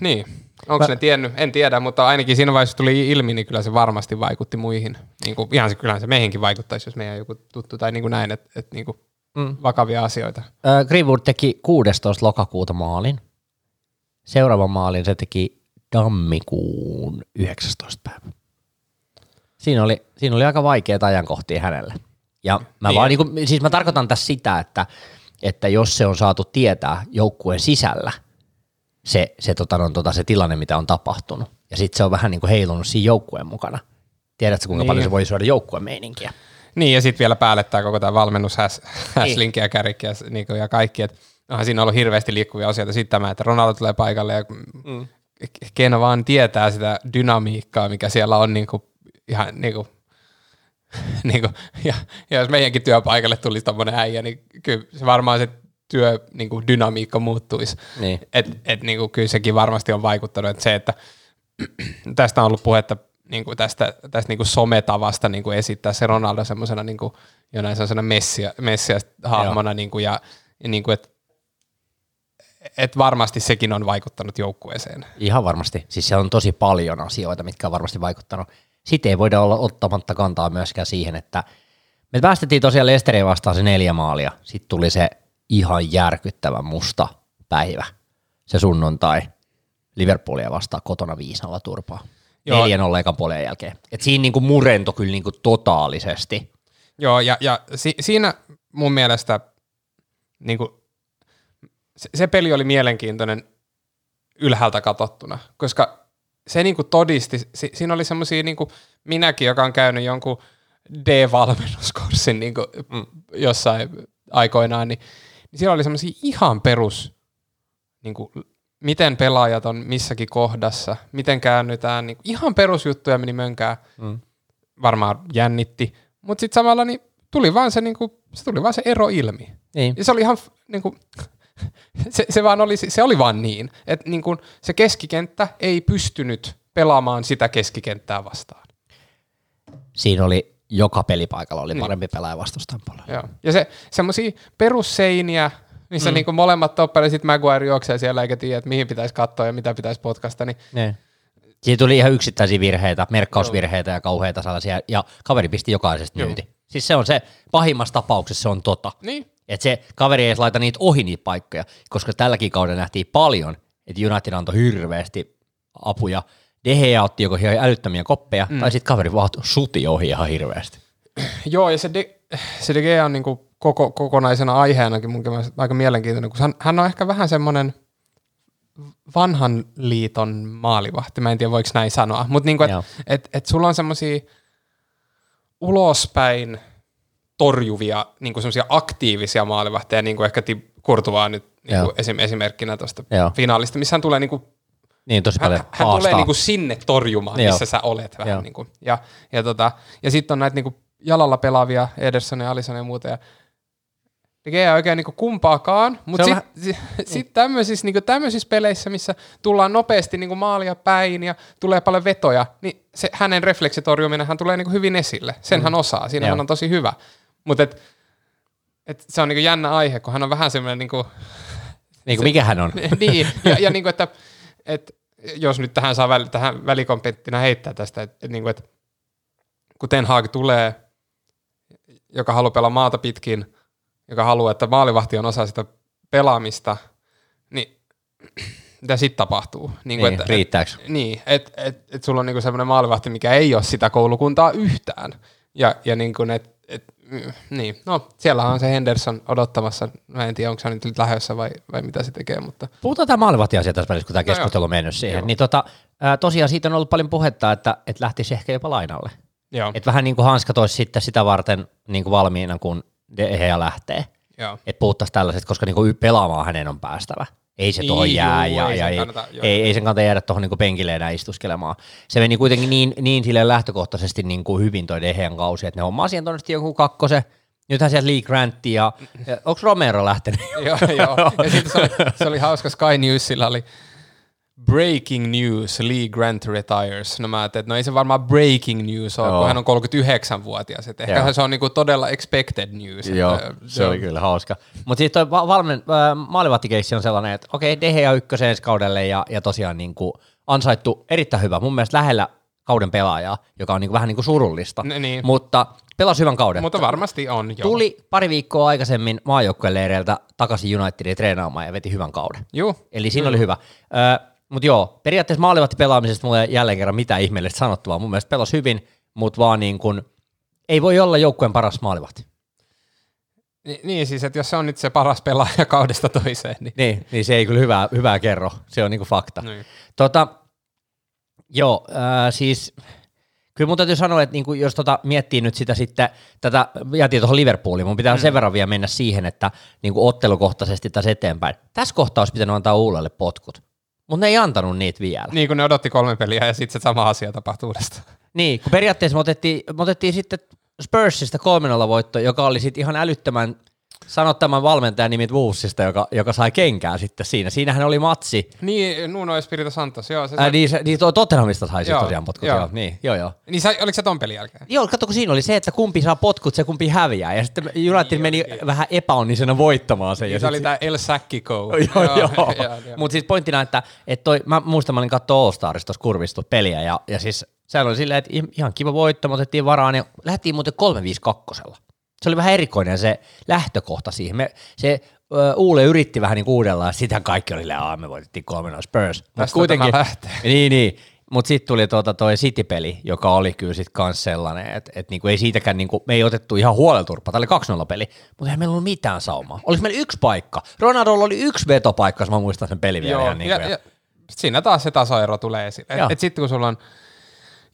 niin, onko ne tiennyt, en tiedä, mutta ainakin siinä vaiheessa tuli ilmi, niin kyllä se varmasti vaikutti muihin. Niin kuin, ihan se, kyllähän se meihinkin vaikuttaisi, jos meidän joku tuttu tai niin kuin näin, että, että niin kuin
Mm.
vakavia asioita.
Äh, Greenwood teki 16. lokakuuta maalin. Seuraavan maalin se teki tammikuun 19. päivä. Siinä oli, siinä oli aika vaikeita ajankohtia hänelle. Ja mä
Niin.
vaan niinku, siis mä tarkoitan tässä sitä, että, että jos se on saatu tietää joukkueen sisällä, se, se, tota, no, tota, se tilanne, mitä on tapahtunut, ja sitten se on vähän niin kuin heilunut siinä joukkueen mukana. Tiedätkö, kuinka
Niin.
paljon se voi syödä joukkueen meininkiä?
Niin, ja sitten vielä päälle koko tämä valmennus, häs, häslinki ja kärikki ja, niin ja kaikki, että onhan siinä ollut hirveästi liikkuvia asioita. Sitten tämä, että Ronaldo tulee paikalle ja mm. Ken vaan tietää sitä dynamiikkaa, mikä siellä on niin kuin, ihan niin kuin, niin kuin, ja, ja, jos meidänkin työpaikalle tulisi tommonen äijä, niin kyllä se varmaan se työ niin kuin dynamiikka muuttuisi.
Niin.
Et, et niin kuin, kyllä sekin varmasti on vaikuttanut, että se, että tästä on ollut puhetta niin kuin tästä, tästä niin kuin sometavasta niin kuin esittää se Ronaldo semmoisena niin kuin, jonain semmoisena messia, messias-hahmona, niin kuin, ja, ja niin kuin, että et varmasti sekin on vaikuttanut joukkueeseen.
Ihan varmasti. Siis siellä on tosi paljon asioita, mitkä on varmasti vaikuttanut. Sitten ei voida olla ottamatta kantaa myöskään siihen, että me päästettiin tosiaan Lesteriin vastaan se neljä maalia. Sitten tuli se ihan järkyttävä musta päivä, se sunnuntai. Liverpoolia vastaan kotona 5 turpaa.
Joo.
4 ekan puolen jälkeen. Et siinä niinku murento kyllä niinku totaalisesti.
Joo, ja, ja si, siinä mun mielestä niin kuin, se, se peli oli mielenkiintoinen ylhäältä katsottuna, koska se niin kuin todisti, si, siinä oli semmoisia niin minäkin, joka on käynyt jonkun D-valmennuskurssin niin kuin, mm, jossain aikoinaan, niin, niin siellä oli semmoisia ihan perus, niin kuin, miten pelaajat on missäkin kohdassa, miten käännytään, niin kuin, ihan perusjuttuja meni mönkään, mm. varmaan jännitti, mutta sitten samalla niin tuli vaan se, niin kuin, se tuli vaan se ero ilmi.
Niin.
Ja se oli ihan, niin kuin, se, se, vaan oli, se oli vaan niin, että niin kuin, se keskikenttä ei pystynyt pelaamaan sitä keskikenttää vastaan.
Siinä oli joka pelipaikalla oli niin. parempi pelaaja vastustajan puolella.
Joo. Ja se, semmoisia perusseiniä, missä mm. niin kuin molemmat toppelit, sitten Maguire juoksee siellä eikä tiedä, että mihin pitäisi katsoa ja mitä pitäisi potkasta, niin
ne. Siinä tuli ihan yksittäisiä virheitä, merkkausvirheitä Joo. ja kauheita sellaisia, ja kaveri pisti jokaisesta myyti. Siis se on se, pahimmassa tapauksessa se on tota.
Niin.
Että se kaveri ei laita niitä ohi niitä paikkoja, koska tälläkin kaudella nähtiin paljon, että United antoi hirveästi apuja. De Gea otti joko ihan älyttömiä koppeja, mm. tai sitten kaveri vaan suti ohi ihan hirveästi.
Joo, ja se De, se De Gea on niinku koko, kokonaisena aiheenakin mun aika mielenkiintoinen, kun hän, hän on ehkä vähän semmoinen vanhan liiton maalivahti, mä en tiedä voiko näin sanoa, mutta niinku, että et, et sulla on semmoisia ulospäin torjuvia niin kuin aktiivisia maalivahteja, niin kuin ehkä Kurtuvaa nyt niin kuin esim, esimerkkinä tuosta finaalista, missä hän tulee niin kuin,
niin, tosi paljon
hän, hän tulee niin kuin sinne torjumaan, Joo. missä sä olet vähän. Niin kuin, ja ja, tota, ja sitten on näitä niin kuin jalalla pelaavia Ederson ja Alisson ja muuta, ja tekee oikein niin kumpaakaan, mutta sitten sit, sit tämmöisissä, niin tämmöisissä peleissä, missä tullaan nopeasti niin maalia päin ja tulee paljon vetoja, niin se, hänen refleksitorjuminen hän tulee niin hyvin esille. Sen mm. hän osaa, siinä hän on tosi hyvä. Mutta et, et se on niin jännä aihe, kun hän on vähän semmoinen... Niin kuin,
niin kuin mikä hän on.
niin, ja, ja niin kuin, että, että jos nyt tähän saa väl, tähän välikompettina heittää tästä, että, että, niin kuin, että kun Ten Hag tulee, joka haluaa pelaa maata pitkin – joka haluaa, että maalivahti on osa sitä pelaamista, niin mitä sitten tapahtuu?
Niin, kuin,
niin että,
riittääkö?
Et, niin, että et, et sulla on niinku semmoinen maalivahti, mikä ei ole sitä koulukuntaa yhtään. Ja, ja niin kuin, et, et, niin, no siellä on se Henderson odottamassa. Mä en tiedä, onko se nyt lähdössä vai, vai mitä se tekee, mutta...
Puhutaan tämä maalivahti-asia tässä välissä, kun tämä keskustelu no on mennyt siihen. Joo. Niin tota, tosiaan siitä on ollut paljon puhetta, että, että lähtisi ehkä jopa lainalle. Joo. Että vähän niin kuin Hanska toisi sitten sitä varten niin kuin valmiina, kun De Gea lähtee. Että puhuttaisiin tällaiset, koska niinku pelaamaan hänen on päästävä. Ei se tuohon niin, jää juu, ja, ei, ja ei, kannata, ei, ei sen kannata jäädä tuohon niinku penkille enää istuskelemaan. Se meni kuitenkin niin, niin sille lähtökohtaisesti niinku hyvin toi Dehean kausi, että ne hommaa siihen todennäköisesti joku kakkosen, Nythän sieltä Lee Grant ja, onko Romero lähtenyt?
joo, joo. Ja sitten se oli, se oli hauska, Sky Newsilla oli breaking news, Lee Grant retires. No mä ajattelin, että no ei se varmaan breaking news ole, Joo. kun hän on 39-vuotias. Että ehkä Joo. se on niinku todella expected news.
Joo, että, se oli kyllä hauska. Mutta siis toi valmen, äh, maalivahti on sellainen, että okei, okay, Dehe ykkösen ensi kaudelle ja, ja tosiaan niinku ansaittu erittäin hyvä. Mun mielestä lähellä kauden pelaajaa, joka on niinku vähän niinku surullista. N- niin. Mutta pelasi hyvän kauden.
Mutta varmasti on, joo.
Tuli pari viikkoa aikaisemmin maajoukkueen leireiltä takaisin Unitedin treenaamaan ja veti hyvän kauden.
Joo.
Eli siinä oli hyvä. Ö, mutta joo, periaatteessa maalivatti pelaamisesta mulle ei jälleen kerran mitään ihmeellistä sanottavaa. Mun mielestä pelasi hyvin, mutta vaan niin kuin, ei voi olla joukkueen paras maalivahti.
Ni, niin siis, että jos se on nyt se paras pelaaja kaudesta toiseen. Niin,
niin, niin se ei kyllä hyvää, hyvää kerro. Se on niinku fakta. Niin. Tota, joo, äh, siis kyllä mun täytyy sanoa, että niinku, jos tota miettii nyt sitä sitten, tätä jätiin tuohon Liverpooliin, mun pitää mm. sen verran vielä mennä siihen, että niinku ottelukohtaisesti tässä eteenpäin. Tässä kohtaa olisi pitänyt antaa Uulelle potkut. Mutta ne ei antanut niitä vielä.
Niin, kun ne odotti kolme peliä ja sitten se sama asia tapahtui uudestaan.
Niin, kun periaatteessa me otettiin, me otettiin sitten Spursista 3 voitto, joka oli sitten ihan älyttömän Sano tämän valmentajan nimi Woolsista, joka, joka sai kenkää sitten siinä. Siinähän oli matsi.
Niin, Nuno Espirito Santos, joo. Se
Ää, niin, se, niin Tottenhamista sai sitten tosiaan potkut, joo. joo. Niin, joo, joo.
Niin sai, oliko se ton pelin jälkeen?
Joo, katso, kun siinä oli se, että kumpi saa potkut, se kumpi häviää. Ja sitten United niin, meni niin. vähän epäonnisena voittamaan sen.
Niin,
ja se
oli tämä El Säkkiko.
joo, joo. joo. Mutta siis pointtina, että, että toi, mä muistan, mä olin katsoa All Starista tuossa kurvistu peliä, ja, ja siis sehän oli silleen, että ihan kiva voitto, me otettiin varaan, ja lähdettiin muuten 3-5-2 se oli vähän erikoinen se lähtökohta siihen. Me, se Uule yritti vähän niin uudella, ja sitähän kaikki oli, että me voitettiin 3 Spurs. Mut
Tästä tämä lähtee.
Niin, niin. Mutta sitten tuli tuota toi City-peli, joka oli kyllä sitten kans sellainen, että et niinku ei siitäkään, niinku, me ei otettu ihan huolelturpa, tämä oli 2-0 peli, mutta ei meillä ollut mitään saumaa. Oliko meillä yksi paikka? Ronaldolla oli yksi vetopaikka, jos mä muistan sen pelin vielä.
Joo,
ihan niinku,
ja, ja, siinä taas se tasoero tulee esille. Et sitten kun sulla on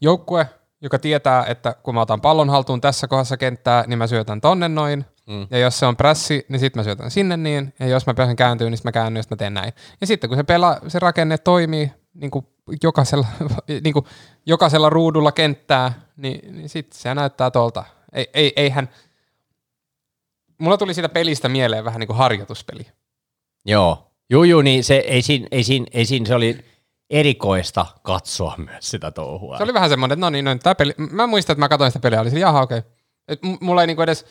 joukkue, joka tietää, että kun mä otan pallon haltuun tässä kohdassa kenttää, niin mä syötän tonne noin. Mm. Ja jos se on prässi, niin sitten mä syötän sinne niin. Ja jos mä pääsen kääntyä, niin sit mä käännyn, ja sit mä teen näin. Ja sitten kun se, pela, se rakenne toimii niin kuin jokaisella, niin kuin jokaisella ruudulla kenttää, niin, niin sitten se näyttää tuolta. Ei, ei, eihän, mulla tuli siitä pelistä mieleen vähän niin kuin harjoituspeli.
Joo, juu, juu, niin se, ei siinä, ei siinä, ei siinä, se oli erikoista katsoa myös sitä touhua.
Se oli vähän semmoinen, että no niin, no, tää peli, mä muistan, että mä katsoin sitä peliä, oli sille, jaha okei. Okay. mulla ei niinku edes,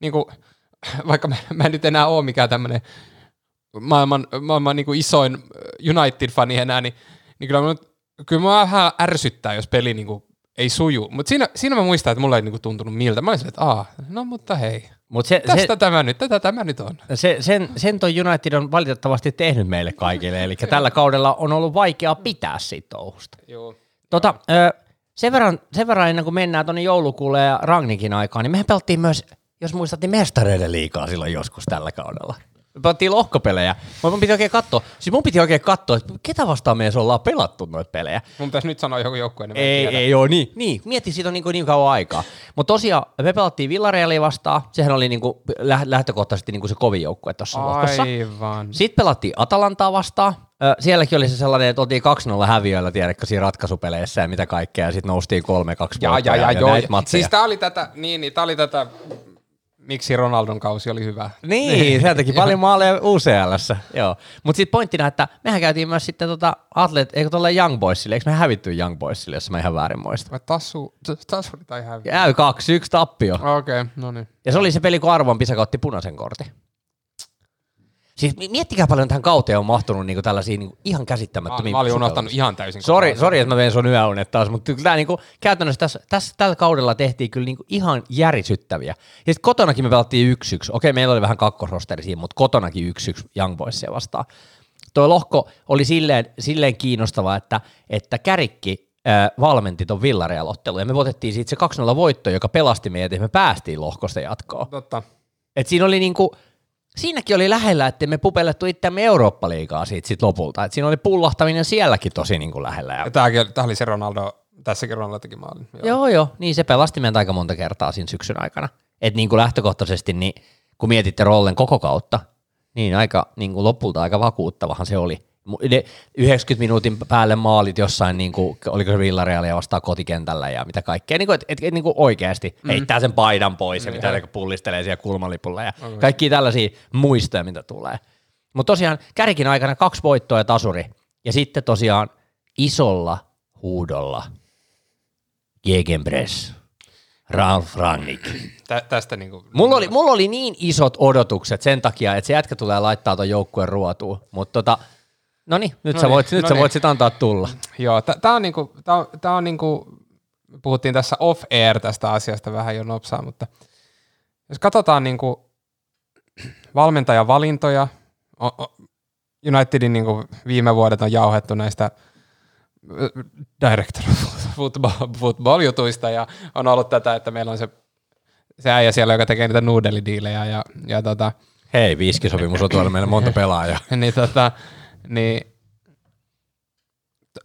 niinku, vaikka mä, mä en nyt enää ole mikään tämmöinen maailman, maailman niinku isoin United-fani enää, niin, niin kyllä, mä, kyllä mä vähän ärsyttää, jos peli niinku ei suju. Mutta siinä, siinä mä muistan, että mulla ei niinku tuntunut miltä. Mä olin silleen, että aah, no mutta hei,
Mut se,
tästä
se,
tämä nyt, tätä tämä nyt on.
se, sen, sen toi United on valitettavasti tehnyt meille kaikille, eli tällä kaudella on ollut vaikeaa pitää siitä touhusta.
Joo.
Tota, ö, sen, verran, sen verran ennen kuin mennään tuonne joulukuulle ja Ragnikin aikaan, niin mehän pelattiin myös, jos muistatte, mestareiden liikaa silloin joskus tällä kaudella. Pelattiin lohkopelejä. Mun piti oikein katsoa, siis mun piti oikein katsoa, että ketä vastaan me ollaan pelattu noita pelejä.
Mun pitäisi nyt sanoa joku joukkue, niin
Ei,
tiedä.
ei joo, niin. niin. Mietti, siitä on niin, niin kauan aikaa. Mutta tosiaan, me pelattiin Villarealia vastaan. Sehän oli niin kuin, lähtökohtaisesti niin kuin se kovin joukkue tuossa lohkossa.
Aivan.
Sitten pelattiin Atalantaa vastaan. Sielläkin oli se sellainen, että oltiin 2-0 häviöillä, tiedätkö, siinä ratkaisupeleissä ja mitä kaikkea, ja sitten noustiin 3-2
Ja, ja, ja, joo.
näitä matseja.
Siis tää oli tätä, niin, niin tää oli tätä, miksi Ronaldon kausi oli hyvä.
Niin, se teki paljon maaleja UCLssä, joo. Mutta sitten pointtina, että mehän käytiin myös sitten tota atlet, eikö tuolle Young Boysille, eikö me hävitty Young Boysille, jos mä ihan väärin muistan.
Vai tassu, tassu tai häviä.
Käy 2-1 tappio.
Okei, okay, no niin.
Ja se oli se peli, kun Arvon Pisaka otti punaisen kortin. Siis mi- miettikää paljon tähän kauteen on mahtunut niinku tällaisia niinku ihan
Mä,
käsittämättömiä
mä olin
sukellutuksia.
unohtanut ihan täysin.
Sori, sori, että mä vein sun yöunet taas, mutta kyllä tää niinku, käytännössä tässä, tässä, tällä kaudella tehtiin kyllä niinku ihan järisyttäviä. Ja sitten kotonakin me pelattiin 1-1. Okei, meillä oli vähän kakkosrosteri siinä, mutta kotonakin 1-1 Young Boysia vastaan. Tuo lohko oli silleen, silleen kiinnostava, että, että Kärikki äh, valmenti ton Villareal-ottelun, ja me voitettiin siitä se 2-0 voitto, joka pelasti meidät, ja me päästiin lohkosta jatkoon.
Totta.
Et siinä oli niinku, siinäkin oli lähellä, että me pupellettu itseämme Eurooppa-liigaa siitä sit lopulta. Et siinä oli pullahtaminen sielläkin tosi niinku lähellä. Ja
tää oli se Ronaldo, tässäkin Ronaldo teki maalin. Joo.
Joo, joo, niin se pelasti meitä aika monta kertaa siinä syksyn aikana. Et niin kuin lähtökohtaisesti, niin kun mietitte rollen koko kautta, niin aika niin kuin lopulta aika vakuuttavahan se oli. Ne 90 minuutin päälle maalit jossain, niin kuin, oliko se Villarealia vastaan kotikentällä ja mitä kaikkea, niin kuin, et, et, et, niin kuin oikeasti mm. heittää sen paidan pois ja mitä ne pullistelee siellä kulmalipulla ja okay. kaikki tällaisia muistoja, mitä tulee. Mutta tosiaan kärkin aikana kaksi voittoa ja tasuri ja sitten tosiaan isolla huudolla Gegenpress. Ralf Rangnick.
Tä, tästä niinku...
Mulla oli, mulla oli niin isot odotukset sen takia, että se jätkä tulee laittaa ton joukkueen ruotuun. Mutta tota, no niin, nyt, sä voit, nyt sä voit sit antaa tulla.
Joo, tää on niinku, tää on, tää on niinku, puhuttiin tässä off-air tästä asiasta vähän jo nopsaa, mutta jos katsotaan niinku valmentajan valintoja, o- o- Unitedin niinku viime vuodet on jauhettu näistä director football, football jutuista ja on ollut tätä, että meillä on se, se äijä siellä, joka tekee niitä nuudelidiilejä ja, ja tota,
Hei, viiskisopimus on tuolla meillä monta pelaajaa.
niin, tota, niin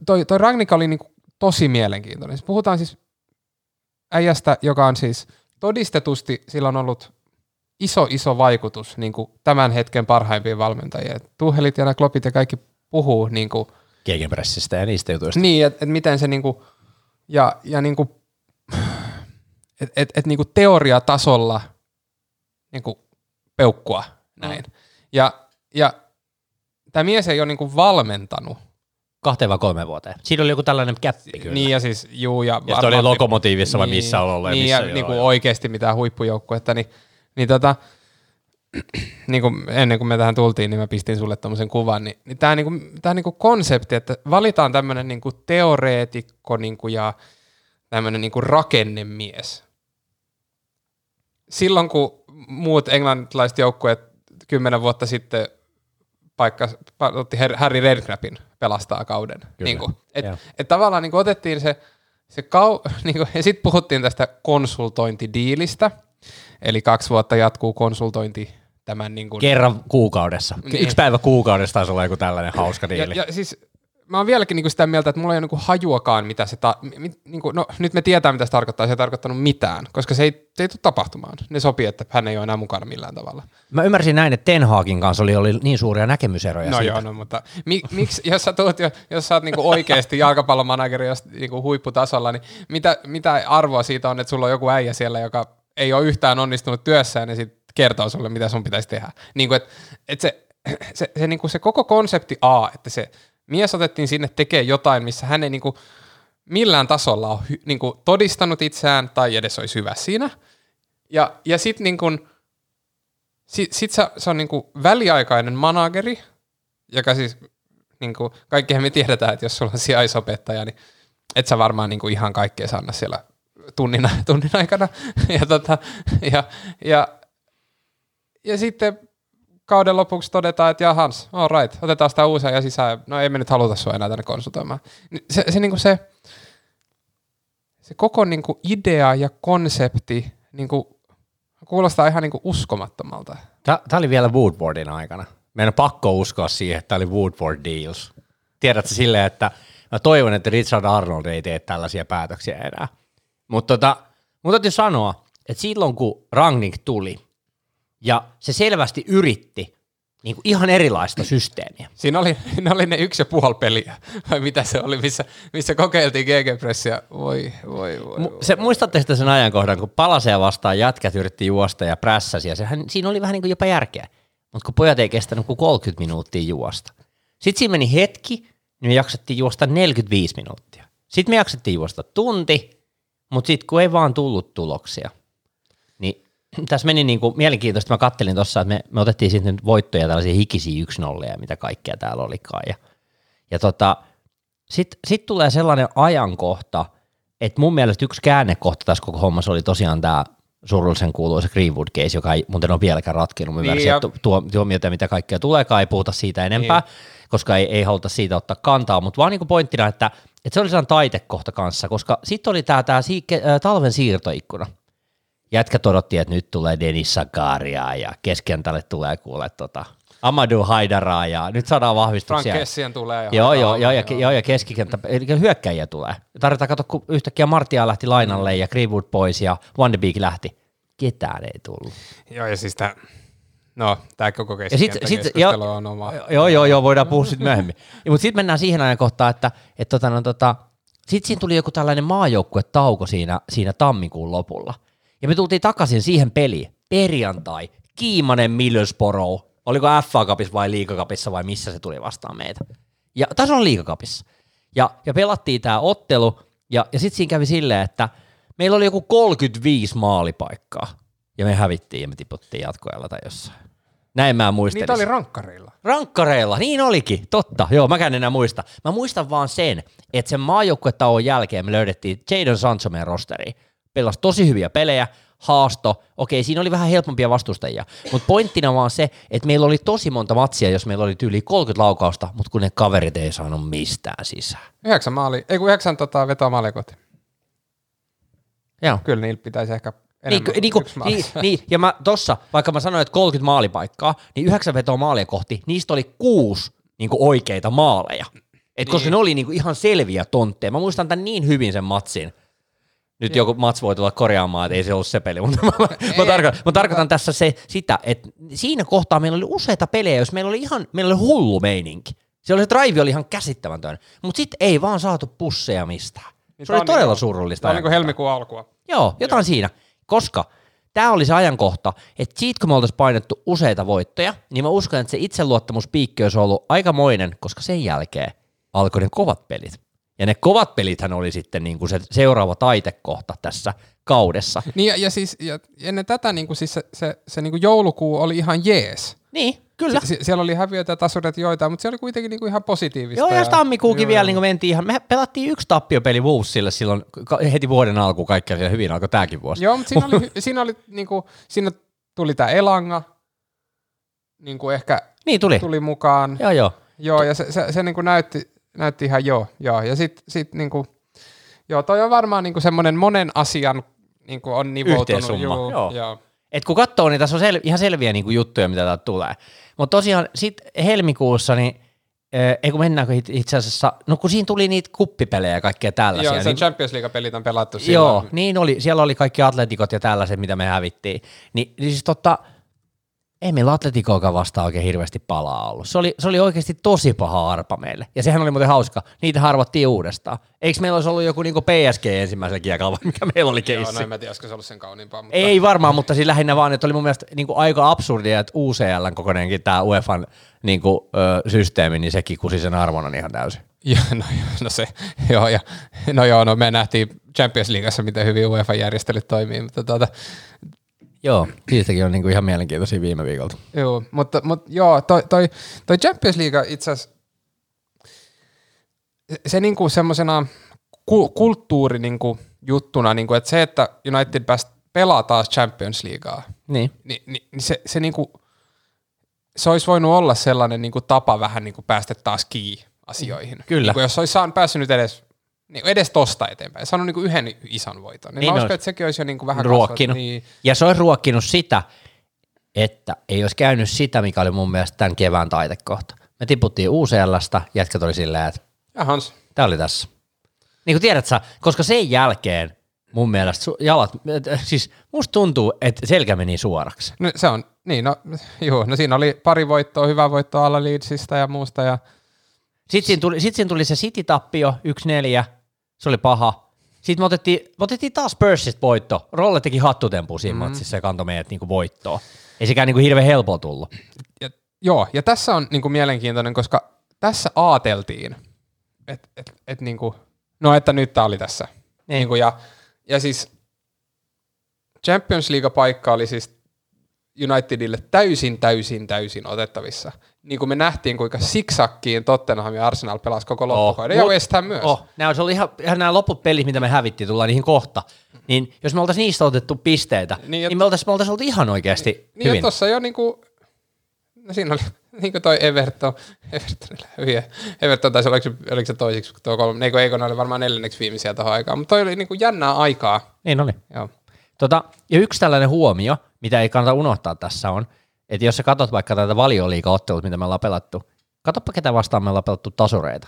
toi, toi Ragnik oli niinku tosi mielenkiintoinen. Siis puhutaan siis äijästä, joka on siis todistetusti, sillä on ollut iso, iso vaikutus niin kuin tämän hetken parhaimpiin valmentajien. Tuhelit ja nämä Kloppit ja kaikki puhuu niin kuin,
Gegenpressistä ja niistä jutuista.
niin, että et miten se niin kuin, ja, ja niin kuin, et, et, et niin kuin teoriatasolla niin kuin peukkua näin. Mm. Ja, ja tämä mies ei ole niin kuin valmentanut.
Kahteen vai kolme vuoteen. Siinä oli joku tällainen käppi kyllä.
Niin ja siis, juu, ja,
ja se oli lokomotiivissa vai missä on ollut? ja
Niin,
missä,
ja
joo,
niin kuin
joo.
oikeasti mitään huippujoukkuetta, niin, niin tota, niin kuin ennen kuin me tähän tultiin, niin mä pistin sulle tämmöisen kuvan, niin, niin tämä niinku, tää niinku konsepti, että valitaan tämmöinen niinku teoreetikko niinku ja tämmöinen niinku rakennemies. Silloin kun muut englantilaiset joukkueet kymmenen vuotta sitten paikka, otti Harry Redknappin pelastaa kauden. Niin kuin, et, et tavallaan niin kuin otettiin se, se kau, niin kuin, ja sitten puhuttiin tästä konsultointidiilistä, eli kaksi vuotta jatkuu konsultointi tämän niin kuin,
Kerran kuukaudessa. Niin. Yksi päivä kuukaudessa taisi olla joku tällainen hauska diili.
Ja, ja siis mä oon vieläkin niinku sitä mieltä, että mulla ei ole niinku hajuakaan, mitä se, ta- mi- niinku, no nyt me tietää, mitä se tarkoittaa, se ei tarkoittanut mitään, koska se ei, se ei tule tapahtumaan. Ne sopii, että hän ei ole enää mukana millään tavalla.
Mä ymmärsin näin, että Ten Hagin kanssa oli, oli niin suuria näkemyseroja
No
siitä.
joo, no mutta mi- miksi, jos sä, tuut jo, jos sä oot niinku oikeasti jalkapallomanageri jos, niinku huipputasolla, niin mitä, mitä arvoa siitä on, että sulla on joku äijä siellä, joka ei ole yhtään onnistunut työssään, ja sitten kertoo sulle, mitä sun pitäisi tehdä. Niin kuin, et, et se, se, se, niin kuin se koko konsepti A, että se mies otettiin sinne tekemään jotain, missä hän ei niin kuin millään tasolla ole hy, niin kuin todistanut itseään tai edes olisi hyvä siinä. Ja, ja sitten niin kuin, sit, sit se, se on niin kuin väliaikainen manageri, joka siis, niin kuin, kaikkihan me tiedetään, että jos sulla on sijaisopettaja, niin et sä varmaan niin kuin ihan kaikkea saa siellä tunnin, tunnin aikana. Ja, tota, ja, ja, ja sitten kauden lopuksi todetaan, että ja Hans, all right, otetaan sitä uusia ja sisään. No ei me nyt haluta sua enää tänne konsultoimaan. Se, se, niin kuin se, se koko niin kuin idea ja konsepti niin kuin, kuulostaa ihan niin kuin uskomattomalta.
Tämä oli vielä Woodwardin aikana. Meidän on pakko uskoa siihen, että tämä oli Woodward Deals. Tiedätkö silleen, että mä toivon, että Richard Arnold ei tee tällaisia päätöksiä enää. Mutta tota, mun täytyy sanoa, että silloin kun Rangnick tuli, ja se selvästi yritti niin kuin ihan erilaista systeemiä.
Siinä oli, siinä oli ne yksi ja puoli peliä, vai mitä se oli, missä, missä kokeiltiin GG-pressiä. Voi, voi, voi,
Mu- se, muistatte sitä sen ajankohdan, kun palasee vastaan jätkät yritti juosta ja prässäsi, ja sehän, siinä oli vähän niin kuin jopa järkeä. Mutta kun pojat ei kestänyt kuin 30 minuuttia juosta. Sitten siinä meni hetki, niin me jaksettiin juosta 45 minuuttia. Sitten me jaksettiin juosta tunti, mutta sitten kun ei vaan tullut tuloksia, tässä meni niin kuin mielenkiintoista. Mä kattelin tuossa, että me, me otettiin sitten voittoja, tällaisia hikisiä 1 ja mitä kaikkea täällä olikaan. Ja, ja tota, sitten sit tulee sellainen ajankohta, että mun mielestä yksi käännekohta tässä koko hommassa oli tosiaan tämä surullisen kuuluisa Greenwood case, joka ei muuten ole vieläkään ratkinut. Mä
Niin, ja-
tuo, tuo, tuomioita, mitä kaikkea tuleekaan, ei puhuta siitä enempää, niin. koska ei, ei haluta siitä ottaa kantaa, mutta vaan niin kuin pointtina, että, että se oli sellainen taitekohta kanssa, koska sitten oli tämä tää, si- ke- ää, talven siirtoikkuna. Jätkät odotti, että nyt tulee Denis Sakaria ja keskentälle tulee kuule tota, Amadou Haidaraa ja nyt saadaan
Frank
vahvistuksia.
Kessien tulee. Ja
Joo, joo, joo, ja, joo, ja keskikenttä, eli hyökkäjiä tulee. Tarvitaan katsoa, kun yhtäkkiä Martia lähti lainalle ja Greenwood pois ja Van de Beek lähti. Ketään ei tullut.
joo, ja siis tämä, no, tämä koko
Ja sit, sit,
keskustelu on oma.
Joo, joo, joo, voidaan puhua sitten myöhemmin. Mutta sitten mennään siihen ajankohtaan, että et tota, no, tota, sitten siinä tuli joku tällainen maajoukkuetauko siinä, siinä tammikuun lopulla. Ja me tultiin takaisin siihen peliin. Perjantai, Kiimanen Middlesbrough, oliko FA Cupissa vai Liigakapissa vai missä se tuli vastaan meitä. Ja taisi olla Liigakapissa. Ja, ja pelattiin tämä ottelu, ja, ja sitten siinä kävi silleen, että meillä oli joku 35 maalipaikkaa, ja me hävittiin ja me tiputtiin jatkoajalla tai jossain. Näin mä muistelin.
Niitä oli rankkareilla.
Rankkareilla, niin olikin, totta. Joo, mäkään en enää muista. Mä muistan vaan sen, että sen maajoukkuetauon jälkeen me löydettiin Jadon Sancho meidän rosteriin. Pelasi tosi hyviä pelejä, haasto, okei, siinä oli vähän helpompia vastustajia, mutta pointtina vaan se, että meillä oli tosi monta matsia, jos meillä oli yli 30 laukausta, mutta kun ne kaverit ei saanut mistään sisään.
Yhdeksän maali, ei kun yhdeksän tota, vetoa maalia koti.
Joo.
Kyllä niillä pitäisi ehkä
Niin, niin,
maali.
niin, niin, ja mä tossa, vaikka mä sanoin, että 30 maalipaikkaa, niin yhdeksän vetoa maalia kohti, niistä oli kuusi niin oikeita maaleja. Et koska
Niin.
ne oli niin ihan selviä tontteja. Mä muistan tämän niin hyvin sen matsin. Nyt joku mats voi tulla korjaamaan, että ei se ollut se peli, mutta mä, mä, tarkoitan, mä tarkoitan tässä se, sitä, että siinä kohtaa meillä oli useita pelejä, jos meillä oli ihan, meillä oli hullu meininki. Se oli, se drive oli ihan käsittämätön, mutta sitten ei vaan saatu pusseja mistään.
Niin
Se oli
on
todella
niinku-
surullista.
Tämä on niin helmikuun alkua.
Joo, jotain siinä. Koska tämä oli se ajankohta, että siitä kun me oltaisiin painettu useita voittoja, niin mä uskon, että se itseluottamuspiikki olisi ollut aikamoinen, koska sen jälkeen alkoi ne kovat pelit. Ja ne kovat pelithän oli sitten niin kuin se seuraava taitekohta tässä kaudessa.
Niin ja, ja siis ja ennen tätä niin kuin siis se, se, se niin kuin joulukuu oli ihan jees.
Niin, kyllä.
Sie- siellä oli häviöitä ja tasuret joitain, mutta se oli kuitenkin niin kuin ihan positiivista.
Joo, ja tammikuukin
Joo,
vielä niin kuin mentiin ihan, me pelattiin yksi tappiopeli Wolvesille silloin heti vuoden alkuun, kaikkea siellä hyvin alkoi tämäkin vuosi.
Joo, mutta siinä oli, siinä, oli, niin kuin, siinä tuli tämä Elanga, niin kuin ehkä
Niin tuli.
tuli mukaan.
Joo, joo.
Joo, ja se, se, se niin kuin näytti, näytti ihan joo, joo. Ja sitten sit niin kuin, joo, toi on varmaan niin kuin semmoinen monen asian niin kuin on nivoutunut.
Yhteensumma,
Joo,
joo.
joo.
Et kun katsoo, niin tässä on sel- ihan selviä niin kuin juttuja, mitä täältä tulee. Mutta tosiaan sit helmikuussa, niin eh, ei kun mennäänkö it- itse asiassa, no kun siinä tuli niitä kuppipelejä ja kaikkea tällaisia.
Joo, se
niin,
Champions League-pelit on pelattu
joo,
silloin.
niin oli. Siellä oli kaikki atletikot ja tällaiset, mitä me hävittiin. Ni, niin siis totta, ei meillä atletikoakaan vastaan oikein hirveästi palaa ollut. Se oli, se oli oikeasti tosi paha arpa meille. Ja sehän oli muuten hauska. Niitä harvattiin uudestaan. Eikö meillä olisi ollut joku niinku PSG ensimmäisellä kiekalla, mikä meillä oli
Joo,
keissi?
no en mä tiedä, olisiko se ollut sen kauniimpaa. Mutta...
Ei varmaan, mutta siis lähinnä vaan, että oli mun mielestä niin kuin aika absurdia, että UCLn kokoinenkin tämä UEFan niin kuin, ö, systeemi, niin sekin kusi sen arvonan ihan täysin.
Ja, no, no, se, joo, ja, no joo, no me nähtiin Champions Leagueassa, miten hyvin UEFA-järjestelyt toimii, mutta tuota,
Joo, siitäkin on niin kuin ihan mielenkiintoisia viime viikolta.
joo, mutta, mutta joo, toi, toi, toi Champions League itse asiassa, se, niinku semmoisena ku, kulttuuri niinku juttuna, niinku, että se, että United pääsi pelaa taas Champions Leaguea,
Niin.
niin, niin, niin se, se, niinku, se olisi voinut olla sellainen niinku tapa vähän niinku päästä taas kiinni asioihin.
Kyllä.
Niinku, jos olisi saan, päässyt nyt edes, niin edes tosta eteenpäin, saanut niinku yhden ison voiton, niin,
Niin
niin mä uskon, että sekin olisi jo niinku vähän
ruokkinut.
kasvanut. Niin,
Ja se on ruokkinut sitä, että ei olisi käynyt sitä, mikä oli mun mielestä tämän kevään taitekohta. Me tiputtiin UCLstä, jätkät oli silleen, että
Jahans.
Tämä oli tässä. Niin kuin tiedät sä, koska sen jälkeen mun mielestä jalat, äh, siis musta tuntuu, että selkä meni suoraksi.
No, se on, niin no, juu, no siinä oli pari voittoa, hyvä voitto alla Leedsistä ja muusta ja
Sitten siinä tuli, sit siinä tuli se City-tappio, 1-4, se oli paha. Sitten me otettiin, me otettiin taas Spursista voitto. Rolle teki hattutempu siinä mm. matsissa ja kantoi meidät niinku voittoon. Ei sekään niinku hirveän helppo tullut.
ja, joo, ja tässä on niinku mielenkiintoinen, koska tässä aateltiin, että et, et, niinku, no että nyt tämä oli tässä.
Niin.
Niinku, ja, ja siis Champions League-paikka oli siis Unitedille täysin, täysin, täysin otettavissa. Niin kuin me nähtiin, kuinka siksakkiin Tottenham ja Arsenal pelasi koko loppukauden, ja
Mut-
West Ham myös.
Oh, nämä olisi ollut ihan, ihan nämä loput pelit, mitä me hävittiin, tullaan niihin kohta. Niin jos me oltaisiin niistä otettu pisteitä, niin,
Niin, ja-
niin me oltaisiin me oltu ihan oikeasti
Niin ja
hyvin.
tuossa jo niinku, no siinä oli niinku toi Everton, Evertonilla hyviä. Everton taisi, oliko oliko se toisiksi, tuo kolme, eikö, eikö ne oli varmaan neljänneksi viimeisiä tuohon aikaan, mutta toi oli niinku jännää aikaa.
Niin oli.
Joo.
Tota, ja yksi tällainen huomio, mitä ei kannata unohtaa tässä on, että jos sä katsot vaikka tätä valioliiga-ottelut, mitä me ollaan pelattu, katsoppa ketä vastaan me ollaan pelattu tasureita.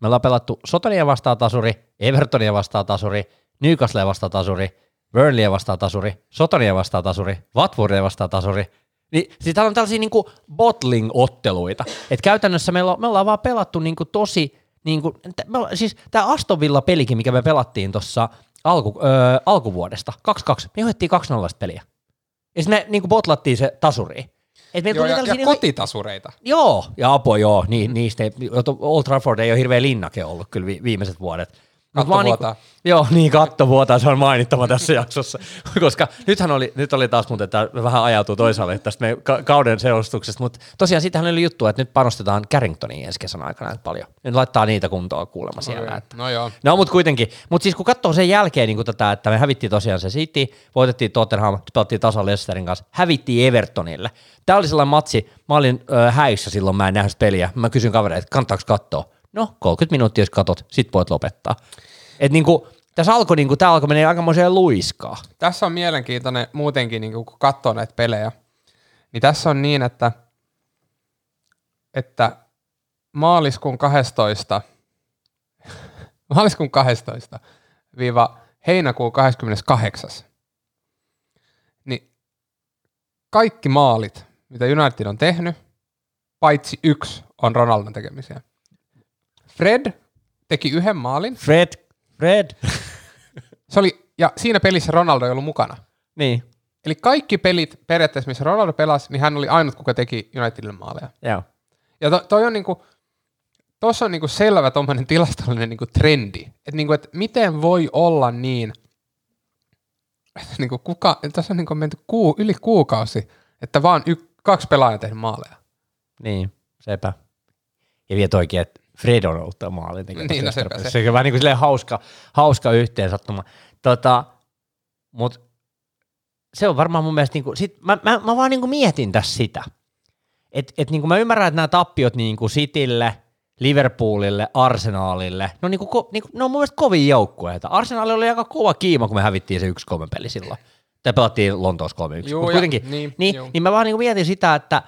Me ollaan pelattu Sotonia vastaan tasuri, Evertonia vastaan tasuri, Newcastlea vastaan tasuri, Burnleyä vastaan tasuri, Sotonia vastaan tasuri, Watfordia vastaan tasuri. Niin, siis täällä on tällaisia niinku bottling-otteluita. Et käytännössä meillä on, me ollaan vaan pelattu niinku tosi, niinku, t- me ollaan, siis tämä Aston Villa-pelikin, mikä me pelattiin tuossa alku, öö, alkuvuodesta, 2-2, me johdettiin 2-0 peliä. Ja sitten me niinku botlattiin se tasuriin. Et meillä
Joo,
tuli
ja, ja
niinku-
kotitasureita.
Joo, ja Apo joo, niin, niistä ei, Old Trafford ei ole hirveä linnake ollut kyllä vi, viimeiset vuodet. Mut
Katto
vaan
vuotaa.
joo, niin katto vuotaa, se on mainittava tässä jaksossa, koska nythän oli, nyt oli taas muuten, että vähän ajautuu toisaalle tästä meidän ka- kauden selostuksesta, mutta tosiaan siitähän oli juttu, että nyt panostetaan Carringtoniin ensi kesän aikana aika paljon. Nyt laittaa niitä kuntoon kuulemma siellä. Että.
No joo.
No mutta kuitenkin, mutta siis kun katsoo sen jälkeen niin tätä, että me hävittiin tosiaan se City, voitettiin Tottenham, pelattiin tasan Leicesterin kanssa, hävittiin Evertonille. Tämä oli sellainen matsi, mä olin ö, häissä silloin, mä en nähnyt peliä, mä kysyin kavereita, että kannattaako katsoa. No 30 minuuttia jos katot, sit voit lopettaa. Et niinku, tässä alkoi, niinku, tää alkoi menee aikamoiseen luiskaa.
Tässä on mielenkiintoinen muutenkin, niin kun katsoo näitä pelejä, niin tässä on niin, että, että maaliskuun 12, maaliskuun 12 viiva heinäkuun 28, niin kaikki maalit, mitä United on tehnyt, paitsi yksi on Ronaldon tekemisiä. Fred teki yhden maalin,
Fred, Fred.
se oli, ja siinä pelissä Ronaldo ei ollut mukana.
niin,
Eli kaikki pelit periaatteessa, missä Ronaldo pelasi, niin hän oli ainut, kuka teki Unitedille maaleja.
joo.
Ja to, toi on niinku, tossa on niinku selvä tommonen tilastollinen niinku trendi. Että niinku, et miten voi olla niin, että niinku kuka, tässä on niinku menty kuu, yli kuukausi, että vaan y, kaksi pelaajaa tehnyt maaleja.
Niin, sepä. Ja vielä toikin, että Fred on ollut tämä maalin.
Niin, no sepä se.
se. on vähän niin kuin hauska, hauska yhteensattuma. Tota, Mutta se on varmaan mun mielestä, niin kuin, sit mä, mä, mä vaan niin kuin mietin tässä sitä, et, et niin kuin mä ymmärrän, että nämä tappiot niin kuin Citylle, Liverpoolille, Arsenaalille, ne on, niin kuin, ko- niin kuin, ne on mun mielestä kovin joukkueita. Arsenali oli aika kova kiima, kun me hävittiin se yksi kolme peli silloin. Tai pelattiin Lontoossa 3-1.
Juu,
Mut
ja-
kuitenkin,
niin,
niin,
juu.
niin, mä vaan niin kuin mietin sitä, että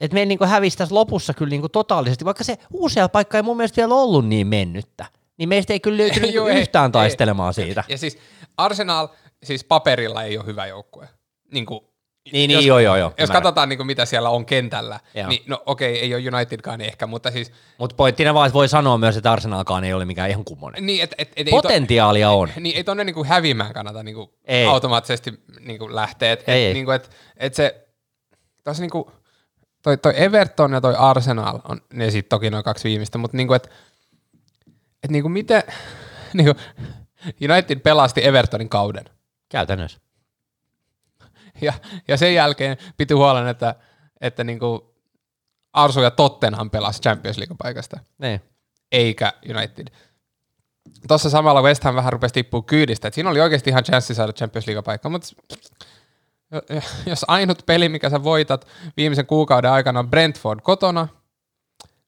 että me niin hävisi tässä lopussa kyllä niin kuin totaalisesti, vaikka se uusia paikka ei mun mielestä vielä ollut niin mennyttä, niin meistä ei kyllä löytynyt
Joo,
niin
ei,
yhtään
ei.
taistelemaan siitä.
Ja siis Arsenal, siis paperilla ei ole hyvä joukkue. Niin kuin,
Niin,
jos,
niin, joo, joo, joo.
Jos katsotaan, niin kuin, mitä siellä on kentällä,
Joo.
niin no okei, ei ole Unitedkaan ehkä, mutta siis
Mutta pointtina vaan, voi sanoa myös, että Arsenalkaan ei ole mikään ihan kummonen.
niin, et, et, et, ei to,
Potentiaalia on.
niin ei tonne niinku hävimään kannata niinku
Ei.
automaattisesti niinku lähteä. Et,
Ei,
et,
ei.
Niinku, et, et se, tos niinku, toi, toi Everton ja toi Arsenal on ne sit toki noin kaksi viimeistä, mutta niinku, et, et niinku miten, niinku, United pelasti Evertonin kauden.
Käytännössä.
Ja, ja sen jälkeen piti huolen, että, että niinku Arsu ja Tottenham pelasi Champions League-paikasta,
Niin.
eikä United. Tuossa samalla West Ham vähän rupesi tippua kyydistä, että siinä oli oikeasti ihan chanssi saada Champions League-paikka, mutta jos ainut peli, mikä sä voitat viimeisen kuukauden aikana on Brentford kotona,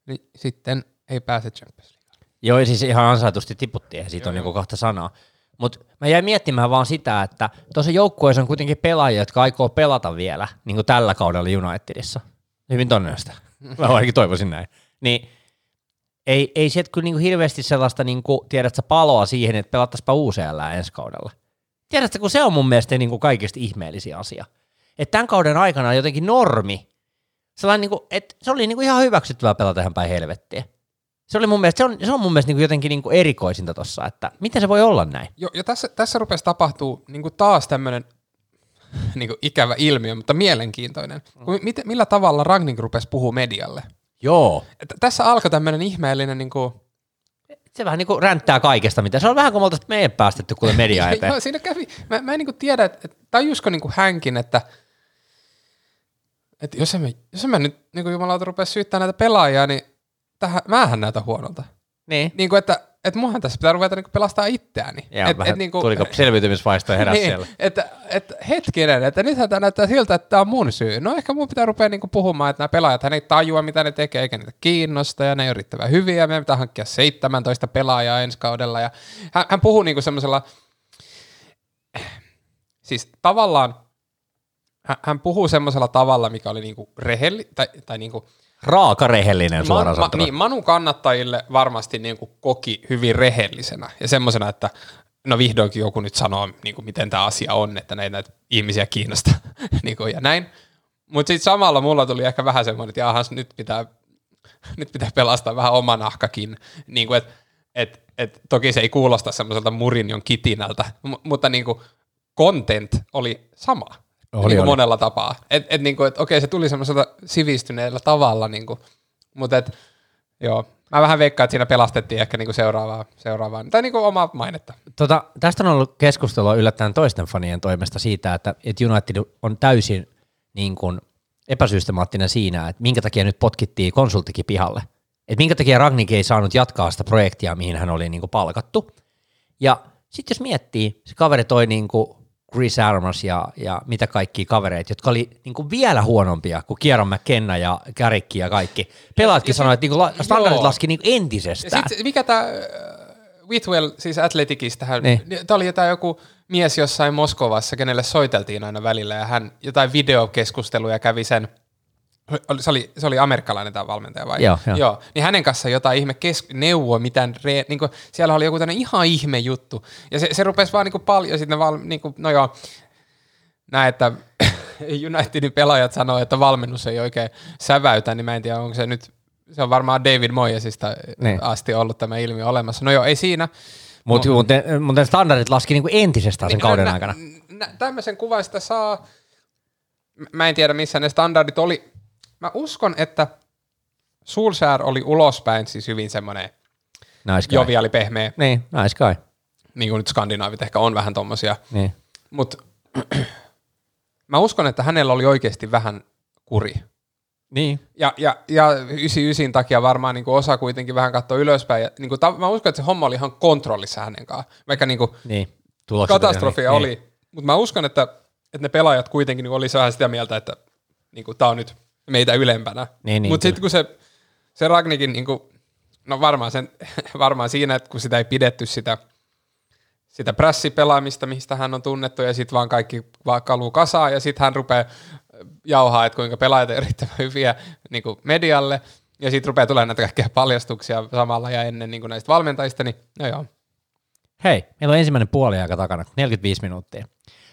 niin sitten ei pääse Champions League.
Joo, siis ihan ansaitusti tiputtiin, ja siitä on niinku kahta sanaa. Mutta mä jäin miettimään vaan sitä, että tuossa joukkueessa on kuitenkin pelaajia, jotka aikoo pelata vielä niin kuin tällä kaudella Unitedissa. Hyvin todennäköistä. Mä ainakin toivoisin näin. Niin ei, ei sieltä kyllä niinku hirveästi sellaista, niinku, tiedätkö, paloa siihen, että pelattaisipa UCL ensi kaudella. Tiedätkö, kun se on mun mielestä niinku kaikista ihmeellisiä asia. Että tämän kauden aikana jotenkin normi, sellainen niinku, että se oli niinku ihan hyväksyttävää pelata ihan päin helvettiä. Se, oli mun mielestä, se, on, se on mun mielestä niinku jotenkin niinku erikoisinta tossa, että miten se voi olla näin?
Jo, ja tässä, tässä rupesi tapahtuu niin taas tämmöinen niin ikävä ilmiö, mutta mielenkiintoinen. Kun, miten, millä tavalla Ragnik rupesi puhua medialle?
Joo.
Et tässä alkoi tämmöinen ihmeellinen, niin kuin,
Se vähän niinku ränttää kaikesta, mitä se on vähän kuin me oltaisiin meidän päästetty kuule media eteen.
Joo, siinä kävi. Mä, mä en niin tiedä, että et, tajusko niin hänkin, että et jos, en mä, jos en mä nyt niin kuin jumalauta rupea syyttämään näitä pelaajia, niin tähän, mähän näytä huonolta.
niin.
Niin kuin, että et munhan tässä pitää ruveta niin pelastaa itseäni.
Ja
et,
vähän
et, niin kuin,
tuliko selviytymisvaistoja heräs
niin,
siellä.
Että, että hetkinen, että nythän tämä näyttää siltä, että tämä on mun syy. No ehkä mun pitää rupea niinku puhumaan, että nämä pelaajat hän ei tajua, mitä ne tekee, eikä niitä kiinnosta, ja ne ei ole riittävän hyviä, meidän pitää hankkia 17 pelaajaa ensi kaudella. Ja hän, hän puhuu niinku semmoisella, siis tavallaan, hän, hän puhuu semmoisella tavalla, mikä oli niinku rehelli, tai, tai niinku,
Raaka rehellinen suoraan
Ma, ma, niin, Manu kannattajille varmasti niin kuin koki hyvin rehellisenä ja semmoisena, että no vihdoinkin joku nyt sanoo, niin kuin miten tämä asia on, että näitä, näitä ihmisiä kiinnostaa niin kuin, ja näin. Mutta sitten samalla mulla tuli ehkä vähän semmoinen, että jahas, nyt pitää, nyt pitää pelastaa vähän oma nahkakin. Niin kuin, et, et, et, toki se ei kuulosta semmoiselta Murinjon kitinältä, m- mutta niin kuin, content oli sama.
Oli,
niin kuin
oli.
monella tapaa. Et, et, niin kuin, et, okei, se tuli semmoiselta sivistyneellä tavalla, niin kuin, mutta et, joo, mä vähän veikkaan, että siinä pelastettiin ehkä niin kuin seuraavaa, seuraavaa, tai niin kuin omaa mainetta.
Tota, tästä on ollut keskustelua yllättäen toisten fanien toimesta siitä, että, että United on täysin niin kuin epäsystemaattinen siinä, että minkä takia nyt potkittiin konsulttikin pihalle. Että minkä takia Ragnik ei saanut jatkaa sitä projektia, mihin hän oli niin palkattu. Ja sitten jos miettii, se kaveri toi niin Chris Armas ja, ja mitä kaikki kavereita, jotka oli niin kuin vielä huonompia kuin Kieron McKenna ja Kärikki ja kaikki. Pelaatkin sanoivat, että niin la- standardit
joo.
Laski niin entisestään.
sitten mikä tämä Whitwell, siis Athleticista, hän,
Niin.
tämä oli jotain joku mies jossain Moskovassa, kenelle soiteltiin aina välillä, ja hän jotain videokeskusteluja kävi sen, oli- se oli, se oli amerikkalainen tämä valmentaja vai?
Joo, joo.
Joo, niin hänen kanssa jotain ihme kes- neuvoa, mitään, re- niin kuin, siellä oli joku tämmöinen ihan ihme juttu, ja se, se rupesi vaan niin kuin paljon, sitten val, niin kuin, no joo, näin, että Unitedin pelaajat sanoo, että valmennus ei oikein säväytä, niin mä en tiedä, onko se nyt, se on varmaan David Moyesista
Niin.
asti ollut tämä ilmiö olemassa. No joo, ei siinä.
Mutta muuten, muuten standardit laski niin kuin entisestään sen kauden
nä,
aikana.
Nä, tämmöisen kuvan sitä saa, mä en tiedä missä ne standardit oli. Mä uskon, että Solskjaer oli ulospäin siis hyvin semmoinen
Nice
joviali pehmeä,
Niin, nice guy.
niin kuin nyt skandinaavit ehkä on vähän tommosia.
Niin.
Mutta mä uskon, että hänellä oli oikeasti vähän kuri.
Niin.
Ja, ja, ja 99 takia varmaan niin osa kuitenkin vähän katsoi ylöspäin. Ja, niin kuin, ta- mä uskon, että se homma oli ihan kontrollissa hänen kanssaan. Vaikka niin kuin,
Niin. Tulokset
katastrofia
oli.
oli. Mutta mä uskon, että, että ne pelaajat kuitenkin niin oli vähän sitä mieltä, että niin kuin, tämä on nyt meitä ylempänä.
Niin, niin,
Mutta sitten kun se, se Ragnikin, niin kuin, no varmaan, sen, varmaan siinä, että kun sitä ei pidetty sitä, sitä prässipelaamista, mistä hän on tunnettu, ja sitten vaan kaikki vaan kaluu kasaan, ja sitten hän rupeaa jauhaa, että kuinka pelaajat on erittäin hyviä niin kuin medialle, ja sitten rupeaa tulemaan näitä kaikkia paljastuksia samalla ja ennen niin kuin näistä valmentajista, niin no joo.
Hei, meillä on ensimmäinen puoliaika takana, 45 minuuttia.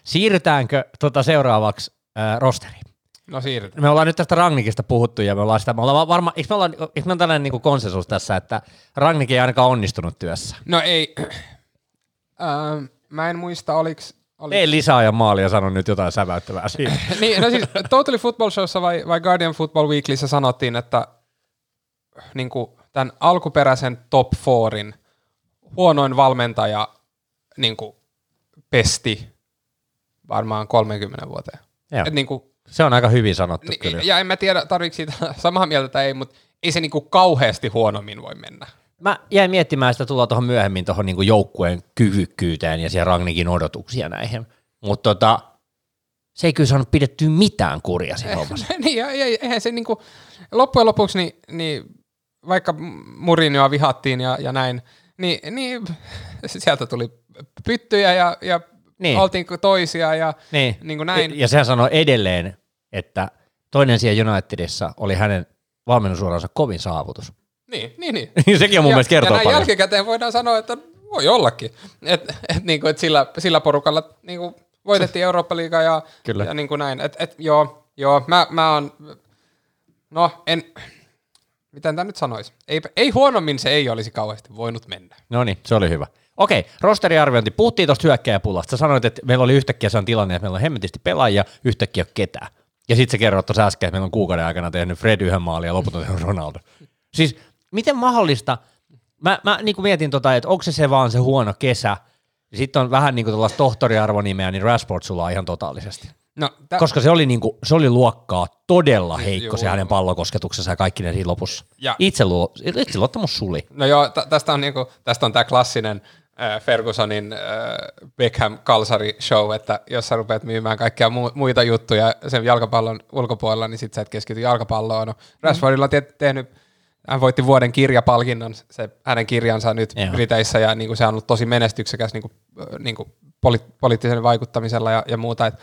Siirrytäänkö tota seuraavaksi äh, rosteriin?
No siirrytään.
Me ollaan nyt tästä Rangnikista puhuttu ja me ollaan sitä, me ollaan varma, eikö me, ollaan, eikö me on tällainen niin konsensus tässä, että Rangnik ei ainakaan onnistunut työssä.
No ei, äh, mä en muista, oliks, oliks...
Ei lisää ja maalia sano nyt jotain säväyttävää siinä.
niin, no siis Totally Football Showssa vai, vai Guardian Football Weeklyssä sanottiin, että niin kuin tämän alkuperäisen top fourin huonoin valmentaja niin kuin pesti varmaan 30 vuoteen.
Joo.
Et niin kuin,
Se on aika hyvin sanottu
ni,
kyllä.
ja en mä tiedä, tarvitsi siitä samaa mieltä tai ei, mutta ei se niin kuin kauheasti huonommin voi mennä.
Mä jäin miettimään sitä tulla tuohon myöhemmin tuohon niin joukkueen kyvykkyyteen ja siihen Rangnikin odotuksia näihin. Mutta tota, se ei kyllä saanut pidettyä mitään kuria siinä hommassa.
niin, ja, ja, eihän se niinku, loppujen lopuksi, niin, niin vaikka Murinioa vihattiin ja, ja näin, niin, niin sieltä tuli pyttyjä ja, ja
Niin.
oltiin toisia ja
Niin.
niin kuin näin.
Ja, sehän sanoi edelleen, että toinen siellä Unitedissa oli hänen valmennusuransa kovin saavutus.
Niin, niin, niin.
Sekin on mun
ja,
mielestä kertoo
ja
paljon.
jälkikäteen voidaan sanoa, että voi ollakin. Et, et, niin kuin, et sillä, sillä porukalla niin kuin voitettiin Eurooppa-liigaa ja,
Kyllä.
ja niin kuin näin. Et, et, joo, joo mä, mä oon, no en, miten tämä nyt sanoisi? Ei, ei huonommin se ei olisi kauheasti voinut mennä.
No niin, se oli hyvä. Okei, rosteriarviointi. Puhuttiin tuosta hyökkäjäpulasta. Sä sanoit, että meillä oli yhtäkkiä se on tilanne, että meillä on hemmetisti pelaajia, yhtäkkiä ketään. Ja sitten sä kerroit tuossa äsken, että meillä on kuukauden aikana tehnyt Fred yhden maalin ja loput on tehnyt Ronaldo. Siis miten mahdollista, mä, mä niin mietin tota, että onko se se vaan se huono kesä, sitten on vähän niin kuin tuollaista tohtoriarvonimeä, niin Rashford sulaa ihan totaalisesti.
No, tä,
Koska se oli, niinku, se oli luokkaa todella heikko
Juu.
se hänen pallokosketuksensa ja kaikki ne siinä lopussa.
Ja-
Itseluo, itseluottamus suli.
no joo, tä, tästä on, niinku, tästä on tämä klassinen Fergusonin äh, Beckham kalsari show, että jos sä rupeat myymään kaikkia mu- muita juttuja sen jalkapallon ulkopuolella, niin sit sä et keskity jalkapalloon. No, Rashfordilla on te- tehnyt hän voitti vuoden kirjapalkinnon, se hänen kirjansa nyt
Joo.
Briteissä, ja niin kuin se on ollut tosi menestyksekäs niin kuin, niin kuin poli- poliittisen vaikuttamisella ja, ja muuta. Et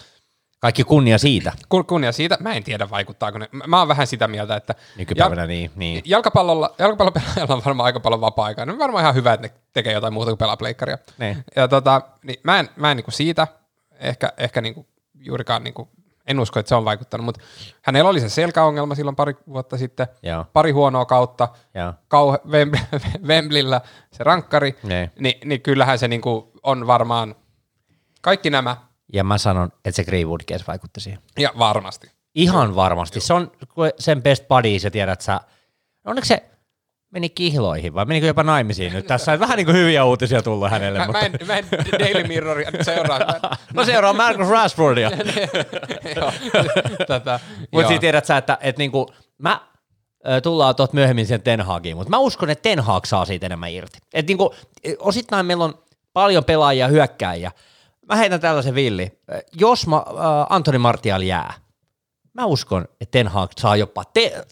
Kaikki kunnia siitä.
kun- kunnia siitä, mä en tiedä vaikuttaako ne. Mä, oon vähän sitä mieltä, että
Nykypäivänä niin, niin.
jalkapallolla, jalkapallopelaajalla on varmaan aika paljon vapaa-aikaa. Ne on varmaan ihan hyvä, että ne tekee jotain muuta kuin pelaa pleikkaria.
Niin.
Ja tota, niin mä en, mä en niin siitä ehkä, ehkä niin juurikaan, niin kuin, en usko, että se on vaikuttanut, mutta hänellä oli se selkäongelma silloin pari vuotta sitten,
Joo.
pari huonoa kautta, kauhe, Wemb- Wembleyllä se rankkari,
Niin.
niin, niin kyllähän se niin kuin on varmaan kaikki nämä,
Ja mä sanon, että se Greenwood case vaikutti siihen.
ja varmasti.
Ihan varmasti. Se on sen best buddy, sä tiedät sä. Onneksi se meni kihloihin vai menikö jopa naimisiin nyt tässä? Vähän niin kuin hyviä uutisia tullut hänelle.
Mä,
mutta...
mä, en, mä en Daily Mirroria seuraa. Mä-
No seuraa Marcus Rashfordia.
Joo, tätä,
Mutta
joo.
siis tiedät sä, että, että niinku, mä tullaan tuot myöhemmin sen Ten Hagiin, mutta mä uskon, että Ten Hag saa siitä enemmän irti. Et niinku, osittain meillä on paljon pelaajia hyökkääjiä. Mä heitän tällaisen villi. Jos mä, äh, Antoni Martial jää, mä uskon, että Ten Hag saa jopa, te,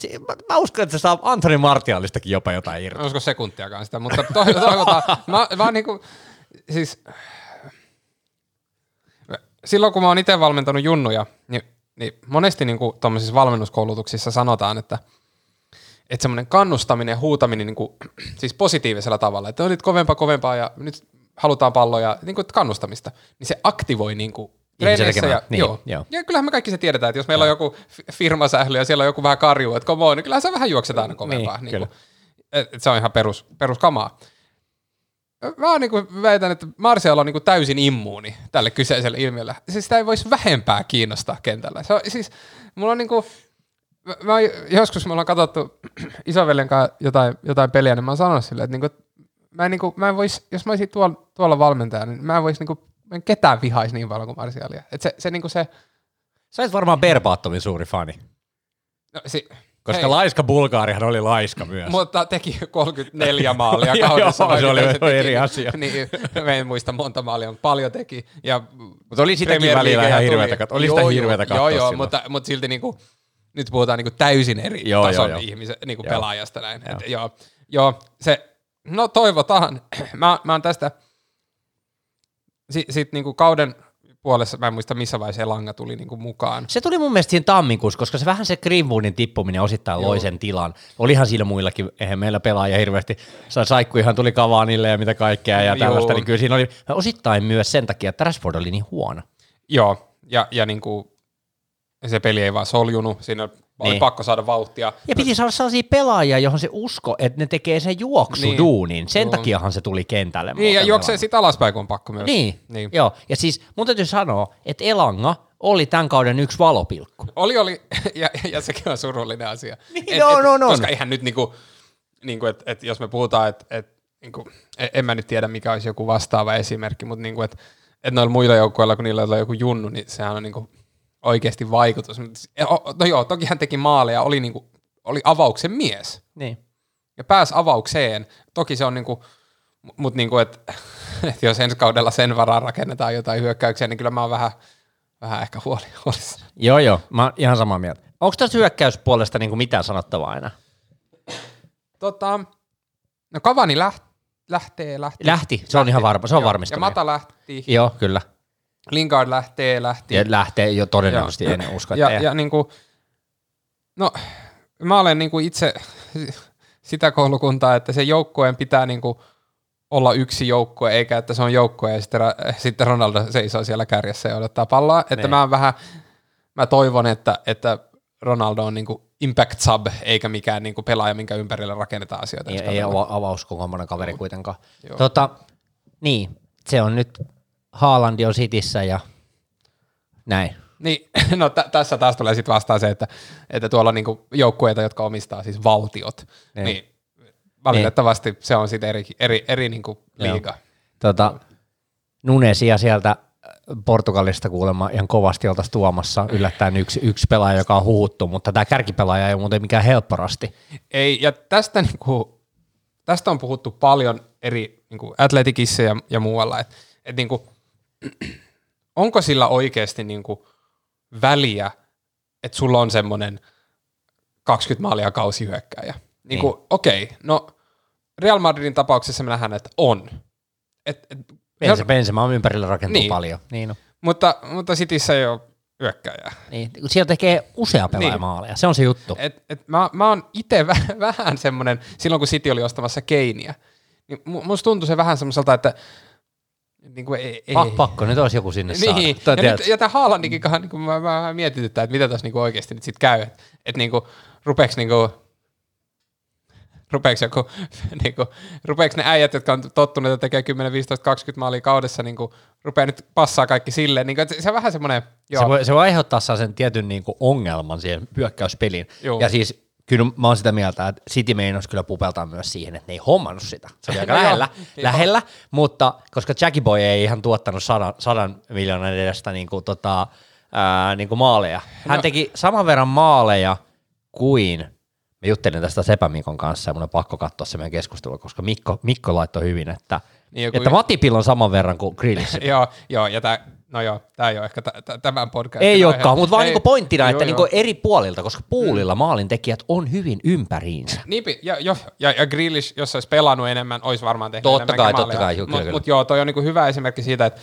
mä, uskon, että se saa Antoni Martialistakin jopa jotain irti.
En usko sekuntiakaan sitä, mutta to- toivotaan. Mä, mä niinku, siis, silloin kun mä oon itse valmentanut junnuja, niin, niin monesti niinku tuommoisissa valmennuskoulutuksissa sanotaan, että että semmoinen kannustaminen ja huutaminen niinku, siis positiivisella tavalla, että nyt kovempaa, kovempaa ja nyt halutaan palloja, niinku kannustamista, niin se aktivoi niinku treeneissä.
tekemään.
Ja,
Niin,
joo.
joo.
ja kyllähän me kaikki se tiedetään, että jos meillä on joku fi- firmasähly ja siellä on joku vähän karju, että come on, niin kyllähän sä vähän juokset aina kovempaa.
Niin,
Niin, kuin, et, se on ihan perus, peruskamaa. Mä oon niinku väitän, että Martial on niinku täysin immuuni tälle kyseiselle ilmiölle. Siis sitä ei voisi vähempää kiinnostaa kentällä. Se on, siis, mulla on niinku, mä, mä oon, joskus me ollaan katsottu isoveljen kanssa jotain, jotain peliä, niin mä oon sanonut silleen, että niinku, mä en, niinku, mä en vois, jos mä olisin tuolla, tuolla valmentaja, niin mä en vois niinku, mä en ketään vihaisi niin paljon kuin Martialia. Et se, se, niinku se,
Sä oot varmaan Berbaattomin suuri fani,
no, si,
koska
hei,
laiska Bulgaarihan oli laiska myös.
Mutta teki 34 maalia
Joo,
kaudessa.
se oli
vaikka teki-
eri asia.
Niin, mä en muista monta maalia, mutta paljon teki. Ja
Mutta oli sitäkin välillä ihan hirveätä
tuli-
kat- oli sitä
Joo,
hirveätä
joo,
katsoa
Joo, joo,
silloin.
mutta, mutta silti niinku, nyt puhutaan niin kuin täysin eri
Joo,
tason
joo, joo.
ihmisen, niin kuin
Joo.
pelaajasta näin. Joo. Et, joo, joo, se, no toivotaan. mä, mä oon tästä, sitten sit niin kuin kauden puolessa, mä en muista missä vaiheessa Elanga tuli niin kuin mukaan.
Se tuli mun mielestä siinä tammikuussa, koska se vähän se Greenwoodin tippuminen osittain loi sen tilan. Olihan siinä muillakin, eihän meillä pelaajia hirveästi, Sa- Saikku ihan tuli Cavaniille ja mitä kaikkea ja
Joo.
tällaista, niin kyllä siinä oli osittain myös sen takia, että Rashford oli niin huono.
Joo, ja, ja niin kuin, se peli ei vaan soljunut, siinä oli
Niin.
pakko saada vauhtia.
Ja piti saada sellaisia pelaajia, johon se usko, että ne tekee sen juoksuduunin. Sen
Joo.
takiahan se tuli kentälle.
Niin, ja juoksee sitten alaspäin, kun on pakko myös.
Niin,
niin.
joo. Ja siis mun täytyy sanoa, että Elanga oli tämän kauden yksi valopilkku.
Oli, oli, ja, ja sekin on surullinen asia.
Niin, on, on, on.
Koska eihän nyt niinku, niinku että et jos me puhutaan, että et, niinku, en, en mä nyt tiedä mikä olisi joku vastaava esimerkki, mutta niinku, että et noilla muilla joukkueilla, kun niillä on joku junnu, niin sehän on niinku oikeasti vaikutus. O- No joo, toki hän teki maaleja, oli, niinku, oli avauksen mies.
Niin.
Ja pääsi avaukseen. Toki se on niinku, mutta niinku, että et jos ensi kaudella sen varaan rakennetaan jotain hyökkäyksiä, niin kyllä mä oon vähän, vähän ehkä huoli, huolissani.
Joo, joo, mä oon ihan samaa mieltä. Onko tässä hyökkäyspuolesta niin kuin mitään sanottavaa enää?
Tota, no Kavani läht, lähtee, lähtee.
Lähti, se on ihan varma, se on varmistunut.
Ja Mata lähti,
Joo, kyllä.
Lingard lähtee, lähti.
Ja lähtee jo todennäköisesti,
Joo.
en usko, että
ja,
jää.
ja niinku, no mä olen niinku itse sitä koulukuntaa, että se joukkueen pitää niinku olla yksi joukkue, eikä että se on joukkue ja sitten, sitten Ronaldo seisoo siellä kärjessä ja odottaa palloa. Että
Niin.
mä vähän, mä toivon, että, että Ronaldo on niinku impact sub, eikä mikään niinku pelaaja, minkä ympärillä rakennetaan asioita.
ei, ei avauskokoonpanon kaveri kuitenkaan.
Joo.
Tota, niin, se on nyt, Haalandi on Cityssä ja näin.
Niin, no t- tässä taas tulee sitten vastaan se, että, että tuolla on niinku joukkueita, jotka omistaa siis valtiot,
Niin.
niin, niin valitettavasti se on sitten eri, eri, eri niinku liiga.
Tota, Nunesia sieltä Portugalista kuulemma ihan kovasti oltaisiin tuomassa yllättäen yksi, yksi pelaaja, joka on huhuttu, mutta tämä kärkipelaaja ei ole muuten mikään helpporasti.
Ei, ja tästä, niinku, tästä on puhuttu paljon eri niinku Atletikissa ja, ja muualla, että et niinku, onko sillä oikeasti niinku väliä, että sulla on semmoinen 20 maalia kausihyökkääjä. Niinku,
Niin.
okei, no Real Madridin tapauksessa me nähdään, että on. Et, et,
Bense, Benzema on ympärillä rakentuu
Niin.
paljon. Niin, no.
mutta, mutta Cityssä ei ole hyökkääjää.
niin. Siellä tekee usea pelaaja
Niin.
maaleja, se on se juttu.
Et, et mä, mä oon itse väh, vähän semmoinen, silloin kun City oli ostamassa Keiniä, niin mu- musta tuntui se vähän semmoiselta, että niin kuin ei, ei,
Pa- pakko nyt olisi joku sinne saada.
niin,
Tai
ja,
tiedät-
nyt, ja tämä Haalandikin kanssa, niin mä, mä vähän mietityttää, että mitä tässä niin oikeasti nyt sitten käy. Että et, niin kuin, rupeeks niin kuin, rupeeks, joku, niin kuin, rupeeks ne äijät, jotka on tottuneet ja tekee 10, 15, 20 maalia kaudessa, niin kuin, rupeaa nyt passaa kaikki silleen. Niin kuin, että se on vähän semmoinen, joo,
Se voi, se voi aiheuttaa sen tietyn niin kuin ongelman siihen hyökkäyspeliin.
Joo.
Ja siis kyllä mä oon sitä mieltä, että City meinasi kyllä pupeltaa myös siihen, että ne ei hommannut sitä. Se oli aika lähellä, lähellä, mutta koska Jackie Boy ei ihan tuottanut sadan, sadan miljoonan edestä niin kuin, tota, ää, niin kuin maaleja. Hän
No.
teki saman verran maaleja kuin, me juttelin tästä Sepä Mikon kanssa ja mun on pakko katsoa se meidän keskustelua, koska Mikko, Mikko laittoi hyvin, että,
Niin joku-
että Matipilla on saman verran kuin Grealish.
joo, joo, ja tää, no joo, tämä ei ole ehkä t- tämän podcastin
Ei
aihe.
olekaan, mutta vaan
Ei,
niinku pointtina, että
joo,
niinku
joo.
eri puolilta, koska puulilla maalintekijät on hyvin ympäriinsä.
Niinpi, ja, jo, ja, ja Grealish, jos olisi pelannut enemmän, olisi varmaan tehnyt
Totta
enemmänkin
kai, totta kai, joo, kyllä,
Mut,
kyllä.
mut joo, toi on niinku hyvä esimerkki siitä, että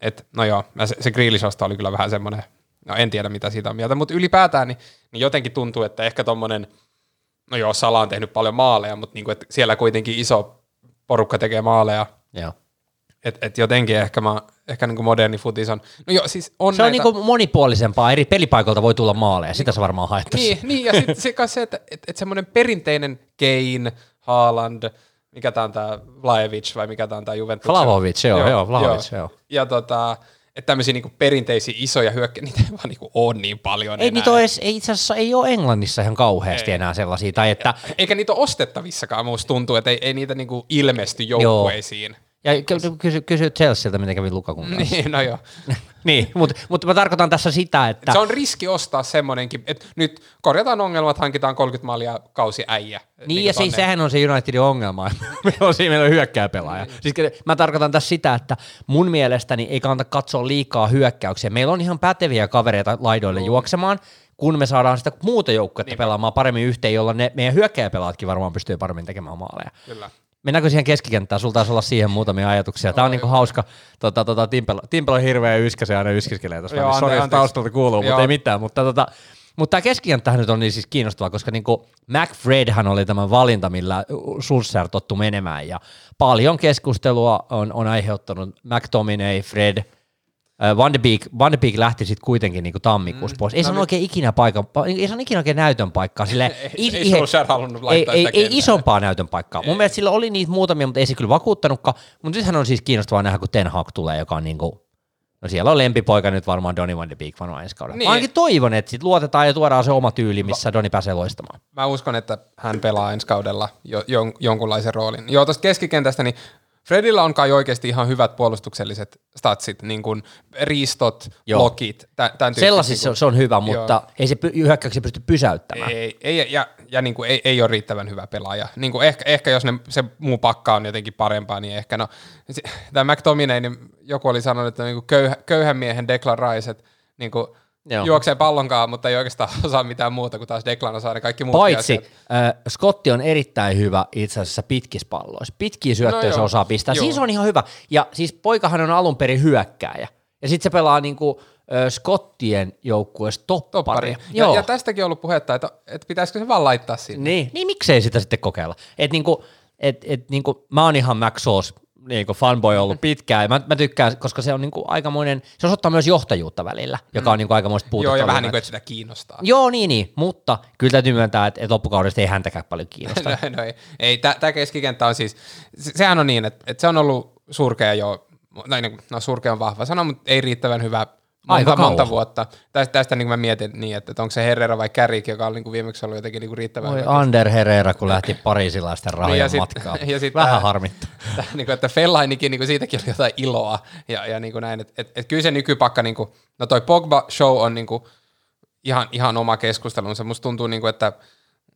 et, no joo, mä se, se Grealish-osto oli kyllä vähän semmoinen, no en tiedä mitä siitä on mieltä, mutta ylipäätään niin, niin jotenkin tuntuu, että ehkä tommonen, no joo, Sala on tehnyt paljon maaleja, mutta niinku, että siellä kuitenkin iso porukka tekee maaleja,
Joo.
että et jotenkin ehkä, mä, ehkä niinku moderni futis on, no joo, siis on
Se on
näitä,
niinku monipuolisempaa, eri pelipaikoilta voi tulla maaleja, sitä se varmaan haettaisiin.
Niin, niin ja sitten se, kanssa se, että et, et semmoinen perinteinen Kane, Haaland, mikä tää on tää Vlaevic vai mikä tää on tää Juventus.
Vlahovic, joo, joo, Vlahovic, joo.
Ja tota, että tämmöisiä niinku perinteisiä isoja hyökkäjiä, niitä ei vaan niinku ole niin paljon
Ei
enää.
niitä ole edes, ei itse asiassa ei ole Englannissa ihan kauheasti
Ei.
enää sellaisia, tai että,
Eikä niitä ole ostettavissakaan, musta tuntuu, että ei, ei niitä niinku ilmesty joukkueisiin.
Ja ky- kysy, kysy Chelsealta, miten kävi Lukakun kanssa.
Niin, no joo.
niin, mutta mut mä tarkoitan tässä sitä, että
Se on riski ostaa semmoinenkin, että nyt korjataan ongelmat, hankitaan 30 maalia kausi äijä.
Niin, ja siis sehän on se Unitedin ongelma, meillä on siinä meillä on hyökkääpelaaja.
Niin.
Siis ke- mä tarkoitan tässä sitä, että mun mielestäni ei kannata katsoa liikaa hyökkäyksiä. Meillä on ihan päteviä kavereita laidoille juoksemaan, kun me saadaan sitä muuta joukkuetta pelaamaan paremmin yhteen, jolla ne meidän hyökkäjäpelaatkin varmaan pystyy paremmin tekemään maaleja.
Kyllä.
Mennäänkö siihen keskikenttään? Sulla taisi olla siihen muutamia ajatuksia. Tämä on niinku hauska. Tota, tota, Timpel, Timpel on hirveä yskä, ja aina yskiskelee tuossa.
Joo.
Sori, jos taustalta kuuluu, mutta ei mitään. Mutta, tota, mutta tämä keskikenttähän nyt on niin siis kiinnostavaa, koska niinku McFredhän oli tämä valinta, millä Sulsser tottu menemään. Ja paljon keskustelua on, on aiheuttanut McTominay, Fred, Van de Beek, Van de Beek lähti sitten kuitenkin niinku tammikuussa pois. Ei
No
se
vi-
oikein ikinä paikan, ei se on ikinä oikein näytön paikkaa. Sille,
Ei- ei Solskjaer halunnut
ei,
laittaa
ei, ei
kentälle.
isompaa näytön paikkaa. Mun mielestä sillä oli niitä muutamia, mutta ei se kyllä vakuuttanutkaan. Mutta nythän on siis kiinnostavaa nähdä, kun Ten Hag tulee, joka on niinku, no siellä on lempipoika nyt varmaan Donny Van de Beek varmaan ensi kaudella.
Niin.
Ainakin toivon, että sit luotetaan ja tuodaan se oma tyyli, missä Donny pääsee loistamaan.
Mä uskon, että hän pelaa ensi kaudella jo, jon, jonkunlaisen roolin. Joo, tuosta keskikentästä, niin Fredillä on kai oikeasti ihan hyvät puolustukselliset statsit, niin kuin riistot,
Joo.
blokit, tä- tämän.
Sellaisissa se on hyvä, mutta ei se hyökkäyksiä pysty pysäyttämään.
Ei, ei, ja, ja niin kuin ei, ei ole riittävän hyvä pelaaja. Niin kuin ehkä, ehkä jos ne, se muu pakka on jotenkin parempaa, niin ehkä no, tämä McTominay, niin joku oli sanonut, että niin kuin köyhä, köyhän miehen Declan Rice, että niin kuin
Joo.
juoksee pallonkaan, mutta ei oikeastaan osaa mitään muuta kuin taas Declan osaa ne kaikki muut
Paitsi äh, Scotti on erittäin hyvä itse asiassa pitkissä palloissa. Pitkiä syöttöjä
No
se osaa pistää.
Joo.
Siis on ihan hyvä. Ja siis poikahan on alun perin hyökkääjä. Ja sitten se pelaa niinku äh, Scottien joukkueessa
Toppari.
topparia.
Ja,
Joo.
ja tästäkin on ollut puhetta, että, että pitäisikö se vaan laittaa sinne.
Niin, niin miksei sitä sitten kokeilla? Et niinku, et, et niinku, mä oon ihan Max Sauce niinku fanboy ollut pitkään, ja mä, mä tykkään, koska se on niinku aikamoinen, se osoittaa myös johtajuutta välillä, joka on niinku aikamoista puutetta.
Joo, ja vähän niin kuin, että sitä kiinnostaa.
Joo, niin, niin, mutta kyllä täytyy myöntää, että, että loppukaudesta ei häntäkään paljon kiinnosta.
no, no ei, ei tämä keskikenttä on siis, se, sehän on niin, että, että se on ollut surkea jo, no, niin, kuin- no surkea on vahva sana, mutta ei riittävän hyvä
Aika
monta,
kauan.
vuotta. Tästä, tästä niin mä mietin niin, että, että onko se Herrera vai Carrick, joka on niin kuin viimeksi ollut jotenkin niin kuin riittävän
Voi
hyvä.
Ander Herrera, kun lähti pariisilaisten rahojen
Niin, ja sit-
matkaan.
ja sit
Vähän harmittaa.
Niin kuin, että Fellainikin niin kuin siitäkin oli jotain iloa ja, ja niin kuin näin, että et, et kyllä se nykypakka, niin kuin, no toi Pogba show on niin kuin ihan, ihan oma keskustelunsa. Musta tuntuu, niin kuin, että,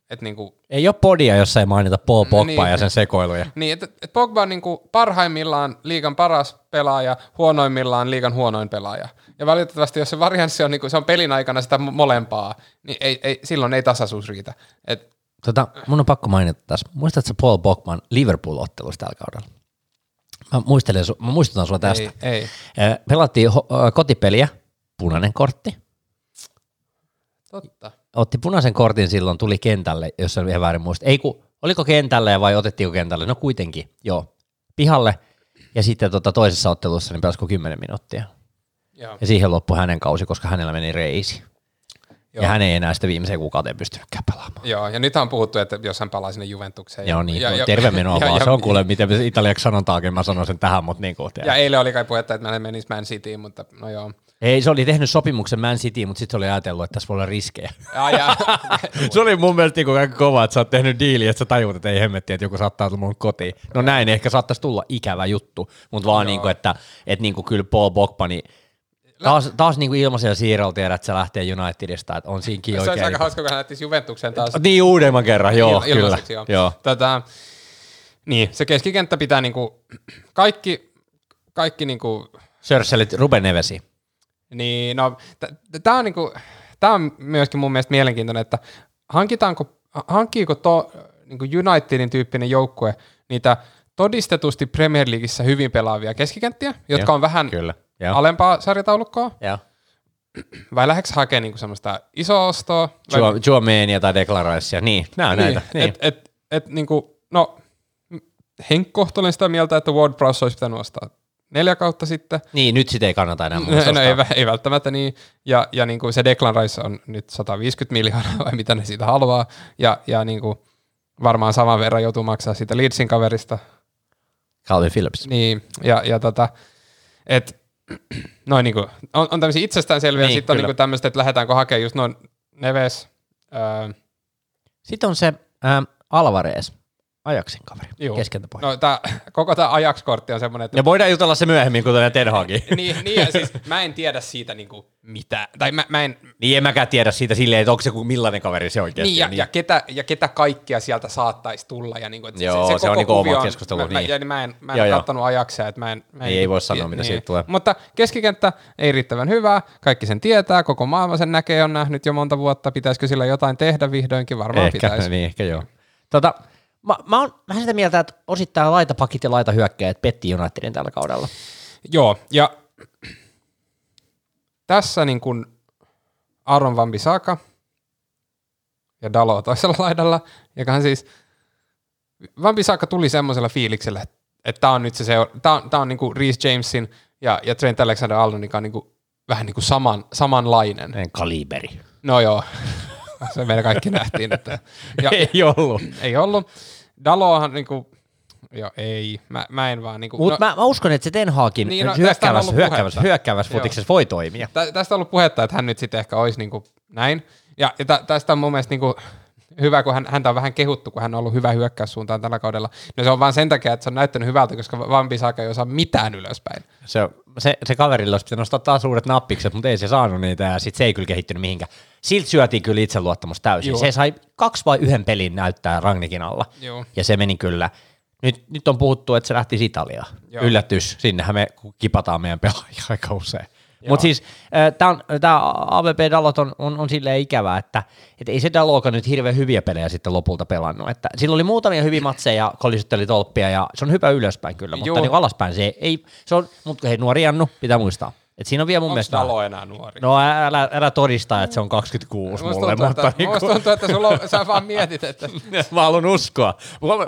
että niin kuin,
Ei ole podia, jossa ei mainita Paul Pogba
Niin.
ja sen sekoiluja.
Niin, että et Pogba on niinku parhaimmillaan liigan paras pelaaja, huonoimmillaan liigan huonoin pelaaja. Ja valitettavasti, jos se varianssi on, niinku, se on pelin aikana sitä mo- molempaa, niin ei, ei, silloin ei tasaisuus riitä. Et,
Tota, mun on pakko mainita tässä. Muistatko Paul Pogban Liverpool-ottelusta tällä kaudella? Mä, muistelen, mä muistutan sua tästä.
ei, ei.
Pelattiin ho- kotipeliä, punainen kortti.
Totta.
Otti punaisen kortin silloin, tuli kentälle, jos en ihan väärin muista. Ei kun, oliko kentälle vai otettiinko kentälle? No kuitenkin, joo. Pihalle. Ja sitten tota toisessa ottelussa niin pelasiko 10 minuuttia.
Joo.
Ja siihen loppui hänen kausi, koska hänellä meni reisi.
Joo.
Ja hän ei enää sitä viimeiseen kuukauteen pystynytkään pelaamaan.
Joo, ja nyt on puhuttu, että jos hän palaa sinne Juventukseen.
Joo, niin,
ja,
ja,
ja,
terve menoa vaan.
ja,
se on kuule, miten italiaksi sanotaankin, mä sanon sen tähän, mutta niin kuin,
ja eilen oli kai puhetta, että mä menisi Man Cityin, mutta no joo.
Ei, se oli tehnyt sopimuksen Man Cityin, mutta sitten se oli ajatellut, että tässä voi olla riskejä.
Ja, ja,
se oli mun mielestä niin aika kova, että sä oot tehnyt diili, että sä tajut, että ei hemmetti, että joku saattaa tulla mun kotiin. No näin, ehkä saattaisi tulla ikävä juttu, mutta vaan niin kuin, että, että niin kuin kyllä Paul Pogba, niin taas, taas niin kuin ilmaisella siirrolla tiedät, että se lähtee Unitedista, että on siinkin
se olisi
oikein.
aika hauska, kun hän lähtisi Juventukseen taas.
Niin uudemman kerran, joo,
Il-
kyllä.
Joo.
joo.
Tätä, niin, se keskikenttä pitää niinku, kaikki, kaikki niinku,
Sörsselit Ruben Nevesi.
niin no, tämä on niinku, tää on myöskin mun mielestä mielenkiintoinen, että hankitaanko, hankkiiko to, niinku Unitedin tyyppinen joukkue niitä todistetusti Premier Leagueissa hyvin pelaavia keskikenttiä, jotka
Joo,
on vähän
Kyllä. Joo.
alempaa sarjataulukkoa,
Joo.
vai lähdekö hakea niinku semmoista isoa ostoa? vai-
Joe, Joe Meenia tai Declan Ricea, niin, nämä on näitä. Niin.
Et, et, et, niinku, no, henkkohto olen sitä mieltä, että Ward Prowse olisi pitänyt ostaa neljä kautta sitten.
niin, nyt sitä ei kannata enää
No, no, ei, ei, välttämättä niin. Ja, ja niin kuin se Declan Rice on nyt 150 miljoonaa vai mitä ne siitä haluaa. Ja, ja niin kuin varmaan saman verran joutuu maksaa siitä Leedsin kaverista.
Calvin Phillips.
Niin, ja, ja tota, et, noin niin kuin, on, on tämmöisiä itsestäänselviä,
Niin,
sitten on niin tämmöistä, että lähdetäänkö hakemaan just noin Neves, öö,
Sitten on se ähm, Alvarez. Ajaksin kaveri,
Juu.
keskeltä pois. No.
Tää, koko tämä Ajax-kortti on semmoinen, että
Ja voidaan jutella se myöhemmin, kun tulee Ten Hagin.
niin, niin, ja siis mä en tiedä siitä niinku mitään. Tai mä, mä en,
niin en mäkään tiedä siitä silleen, että onko se kuin millainen kaveri se oikeasti
niin, ja,
on.
ja, ketä, ja ketä kaikkia sieltä saattaisi tulla. Ja niinku, että
Joo, se
koko
on niinku oma keskustelu,
Mä, mä,
niin.
ja niin mä en, mä en
Joo, joo.
kattonut Ajaxia, että mä en... Mä en
Ei- ei voi sanoa, mitä siitä tulee.
Mutta keskikenttä ei riittävän hyvää, kaikki sen tietää, koko maailma sen näkee, on nähnyt jo monta vuotta, pitäisikö sillä jotain tehdä vihdoinkin, varmaan
ehkä,
pitäisi.
niin, ehkä joo. Tota, mä, mä oon vähän sitä mieltä, että osittain laitapakit ja laitahyökkäjät petti Unitedin tällä kaudella.
Joo, ja tässä niin kuin Aaron Van Bissaka ja Dalo toisella laidalla, joka siis Van Bissaka tuli semmoisella fiiliksellä, että tämä on nyt se, seur- tää on, tää on niin kuin Reece Jamesin ja, ja Trent Alexander-Arnoldin kanssa niin kuin, vähän niin kuin saman, samanlainen.
Kaliberi.
No joo, se meidän kaikki nähtiin, että ja,
ei ollut.
ei ollut. Dalohan niin kuin, joo ei, mä, mä en vaan niin kuin,
Mutta no, mä, mä, uskon, että se Ten Hagin
Niin, no,
hyökkäävässä, hyökkäävässä, hyökkäävässä futiksessa voi toimia.
Tä, tästä on ollut puhetta, että hän nyt sitten ehkä olisi niinku näin. Ja, ja tä, tästä on mun mielestä niinku hyvä, kun hän, häntä on vähän kehuttu, kun hän on ollut hyvä hyökkäyssuuntaan tällä kaudella. No se on vaan sen takia, että se on näyttänyt hyvältä, koska Van Bissaka ei osaa mitään ylöspäin.
Se, se, se kaverilla olisi pitänyt nostaa taas uudet nappikset, mutta ei se saanut niitä ja sit se ei kyllä kehittynyt mihinkään. Siltä syötiin kyllä itseluottamus täysin.
Joo.
Se sai kaksi vai yhden pelin näyttää Rangnikin alla.
Joo.
Ja se meni kyllä. Nyt, nyt on puhuttu, että se lähti Italiaan. Yllätys, sinnehän me kipataan meidän pelaajia aika usein. Mutta siis tämä AVP Dalot on, on, on silleen ikävää, että et ei se Daloka nyt hirveän hyviä pelejä sitten lopulta pelannut. Että sillä oli muutamia hyviä matseja, kolisytteli tolppia ja se on hyvä ylöspäin kyllä, mutta
Joo.
niin alaspäin se ei, se on, mutta hei nuori Jannu, pitää muistaa. Et siinä on vielä mun
Onko
mielestä...
Dalo enää nuori?
No älä, älä todista, että se on 26
Musta
mulle,
tuntuu,
mutta
että,
niin
musta tuntuu, että sulla on, sä vaan mietit, että
mä haluan uskoa.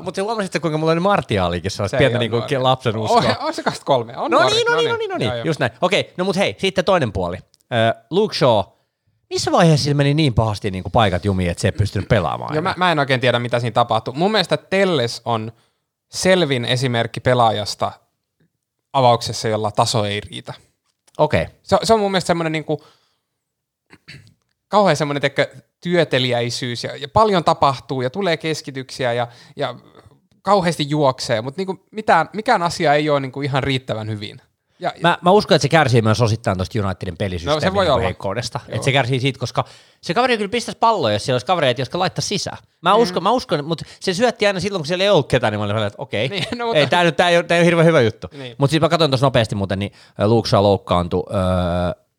Mutta huomasit, kuinka mulla oli Martiaalikin
Se
sellaista
ei
pientä niinku
nuori.
lapsen uskoa.
on, on se 23. On
No
nuori.
niin, no niin, no niin, no niin,
joo.
just näin. Okei, no mut hei, sitten toinen puoli. Äh, Luke Shaw, missä vaiheessa sillä meni niin pahasti niin kuin paikat jumiin, että se ei pystynyt pelaamaan?
Joo, mä, mä en oikein tiedä, mitä siinä tapahtuu. Mun mielestä Telles on selvin esimerkki pelaajasta avauksessa, jolla taso ei riitä.
Okei,
Se, se on mun mielestä semmoinen niinku, kauhean semmoinen tekkö, työteliäisyys ja, ja, paljon tapahtuu ja tulee keskityksiä ja, ja kauheasti juoksee, mutta niinku mitään, mikään asia ei ole niinku ihan riittävän hyvin. Ja,
Mä, mä uskon, että se kärsii myös osittain tuosta Unitedin
No,
pelisysteemin
se voi olla.
heikkoudesta. Että se kärsii siitä, koska se kaveri kyllä pistäisi palloa, jos siellä olisi kavereita, jotka laittaisi sisään. Mä
Mm.
uskon, mä uskon, mutta se syötti aina silloin, kun siellä ei ollut ketään, niin mä olin että okei,
Niin, no,
no,
mutta-
ei, tää, nyt, tää, ei tää ei ole hirveän hyvä juttu.
Niin.
Mutta sitten mä katsoin tuossa nopeasti muuten, niin äh, Luke Shaw loukkaantui öö,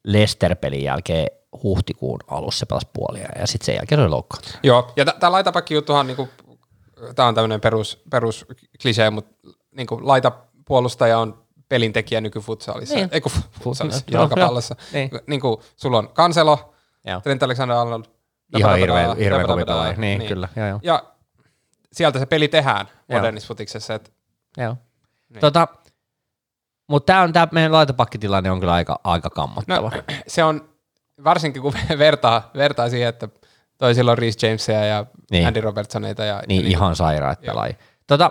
Leicester-pelin jälkeen huhtikuun alussa, se pelasi puolia, ja sitten sen jälkeen se oli loukkaantunut.
Joo, ja tämä laitapakki-juttuhan, niinku, tämä on tämmöinen perus, perus klisee, mutta niinku, laitapuolustaja on pelintekijä nykyfutsalissa,
Niin.
ei kun fu- futsalissa,
Joo,
jalkapallossa.
joo. Niin.
Niinku, sulla on Cancelo,
Joo.
Trent Alexander-Arnold,
Ihan hirveä, hirveä kovin
dabadabadaa,
pelaaja. Niin, kyllä. Joo, joo.
Ja sieltä se peli tehdään modernissa futiksessa. Et,
Joo.
Niin.
Tota, mutta tämä on tämä meidän laitapakkitilanne on kyllä aika, aika kammottava.
no, se on, varsinkin kun vertaa, vertaa siihen, että toi silloin Reece Jamesia ja
Niin.
niin. Andy Robertsoneita. Ja,
niin
ja
ihan sairaat pelaajia. Tota,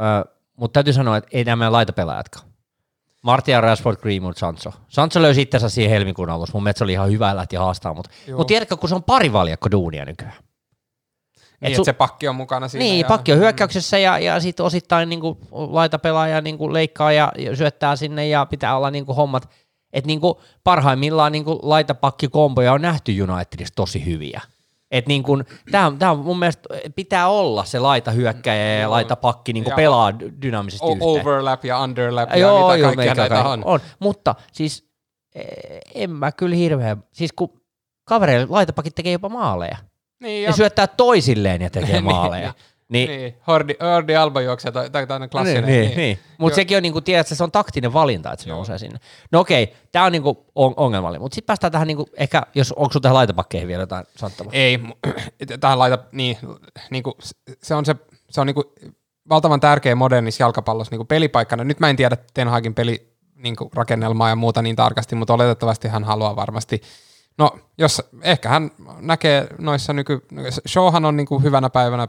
ö, mutta täytyy sanoa, että ei nämä laitapelaajatkaan. Martial, Rashford, Greenwood, Sancho. Sancho löysi itsensä siihen helmikuun alussa. Mun mielestä se oli ihan hyvä lähti haastaa, mutta mut tiedätkö, kun se on pari valjakko duunia nykyään.
Niin,
Et su-
se pakki on mukana siinä.
Niin,
ja,
pakki on hyökkäyksessä ja, ja sitten osittain niinku laitapelaaja niinku leikkaa ja, ja syöttää sinne ja pitää olla niinku hommat. Että niinku parhaimmillaan niinku laitapakkikomboja on nähty Unitedissa tosi hyviä. Et niinku, tämä tää on mun mielestä pitää olla se laita hyökkäjä ja laita pakki
Ja
pelaa dy- dynaamisesti
O-
yhteen.
overlap ja underlap ja
joo,
mitä
joo,
kaikkea
meikä
näitä
kaikki-
on.
on. Mutta siis eh, en mä kyllä hirveän, siis kun kavereille laitapakit tekee jopa maaleja.
Niin,
Ja syöttää toisilleen ja tekee
Niin,
maaleja.
niin,
Niin,
niin. Hordi, Hordi Alba juoksee, tai tai tämmöinen klassinen.
Niin, niin, niin. Mutta
Joo.
sekin on, niinku, tiedätkö, se on taktinen valinta, että se
Joo.
nousee sinne. No okei, tämä on niinku on, ongelmallinen. Mutta sitten päästään tähän, niinku, ehkä, jos onko sinulla tähän laitapakkeihin vielä jotain sanottavaa?
Ei, tähän laita, niin, niin kuin, se on se, se on niin kuin valtavan tärkeä modernissa jalkapallossa niin kuin pelipaikkana. Nyt mä en tiedä Ten Hagin peli niin kuin rakennelmaa ja muuta niin tarkasti, mutta oletettavasti hän haluaa varmasti. No, jos, ehkä hän näkee noissa nyky... Showhan on niin kuin hyvänä päivänä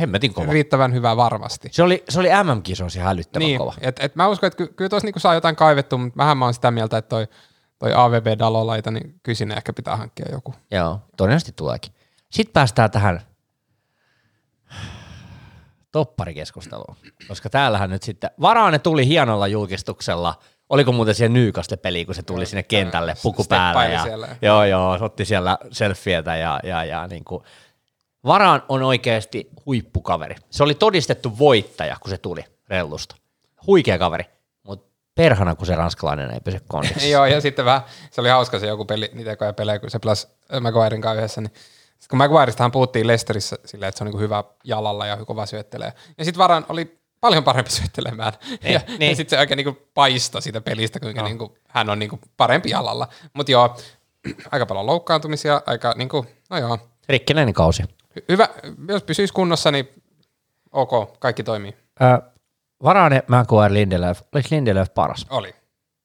Hemmetin kova.
riittävän hyvä varmasti.
Se oli, se oli MM-kisoissa hälyttävän
Niin,
kova.
et, et mä uskon, että ky- kyllä tuossa niinku saa jotain kaivettua, mutta vähän mä oon sitä mieltä, että toi, toi AVB Dalolaita, niin kyllä sinne ehkä pitää hankkia joku.
Joo, todennäköisesti tuleekin. Sitten päästään tähän topparikeskustelua, koska täällähän nyt sitten, Varaane tuli hienolla julkistuksella, oliko muuten siihen Nyykaste peli, kun se tuli sinne kentälle puku päällä. Ja,
siellä.
joo, joo, otti siellä selfietä ja, ja, ja niin kuin, Varaan on oikeasti huippukaveri. Se oli todistettu voittaja, kun se tuli rellusta. Huikea kaveri, mutta perhana, kun se ranskalainen ei pysy kondiksessa.
Joo, ja sitten vähän, se oli hauska se joku peli, niitä ekoja pelejä, kun se pelasi Maguiren kanssa yhdessä, niin sit kun Maguirestahan puhuttiin Lesterissä silleen, että se on niin hyvä jalalla ja kova syöttelee. Ja sitten Varan oli paljon parempi syöttelemään.
Niin,
ja,
niin.
ja sitten se oikein niin paistoi siitä pelistä, kuinka no. niin hän on niin parempi jalalla. Mutta joo, aika paljon loukkaantumisia, aika niin kuin, no joo.
Rikkinäinen kausi.
Hy- Hyvä, jos pysyisi kunnossa, niin ok, kaikki toimii.
Ö, Varane, Maguire, Lindelöf. Oliko Lindelöf paras?
Oli.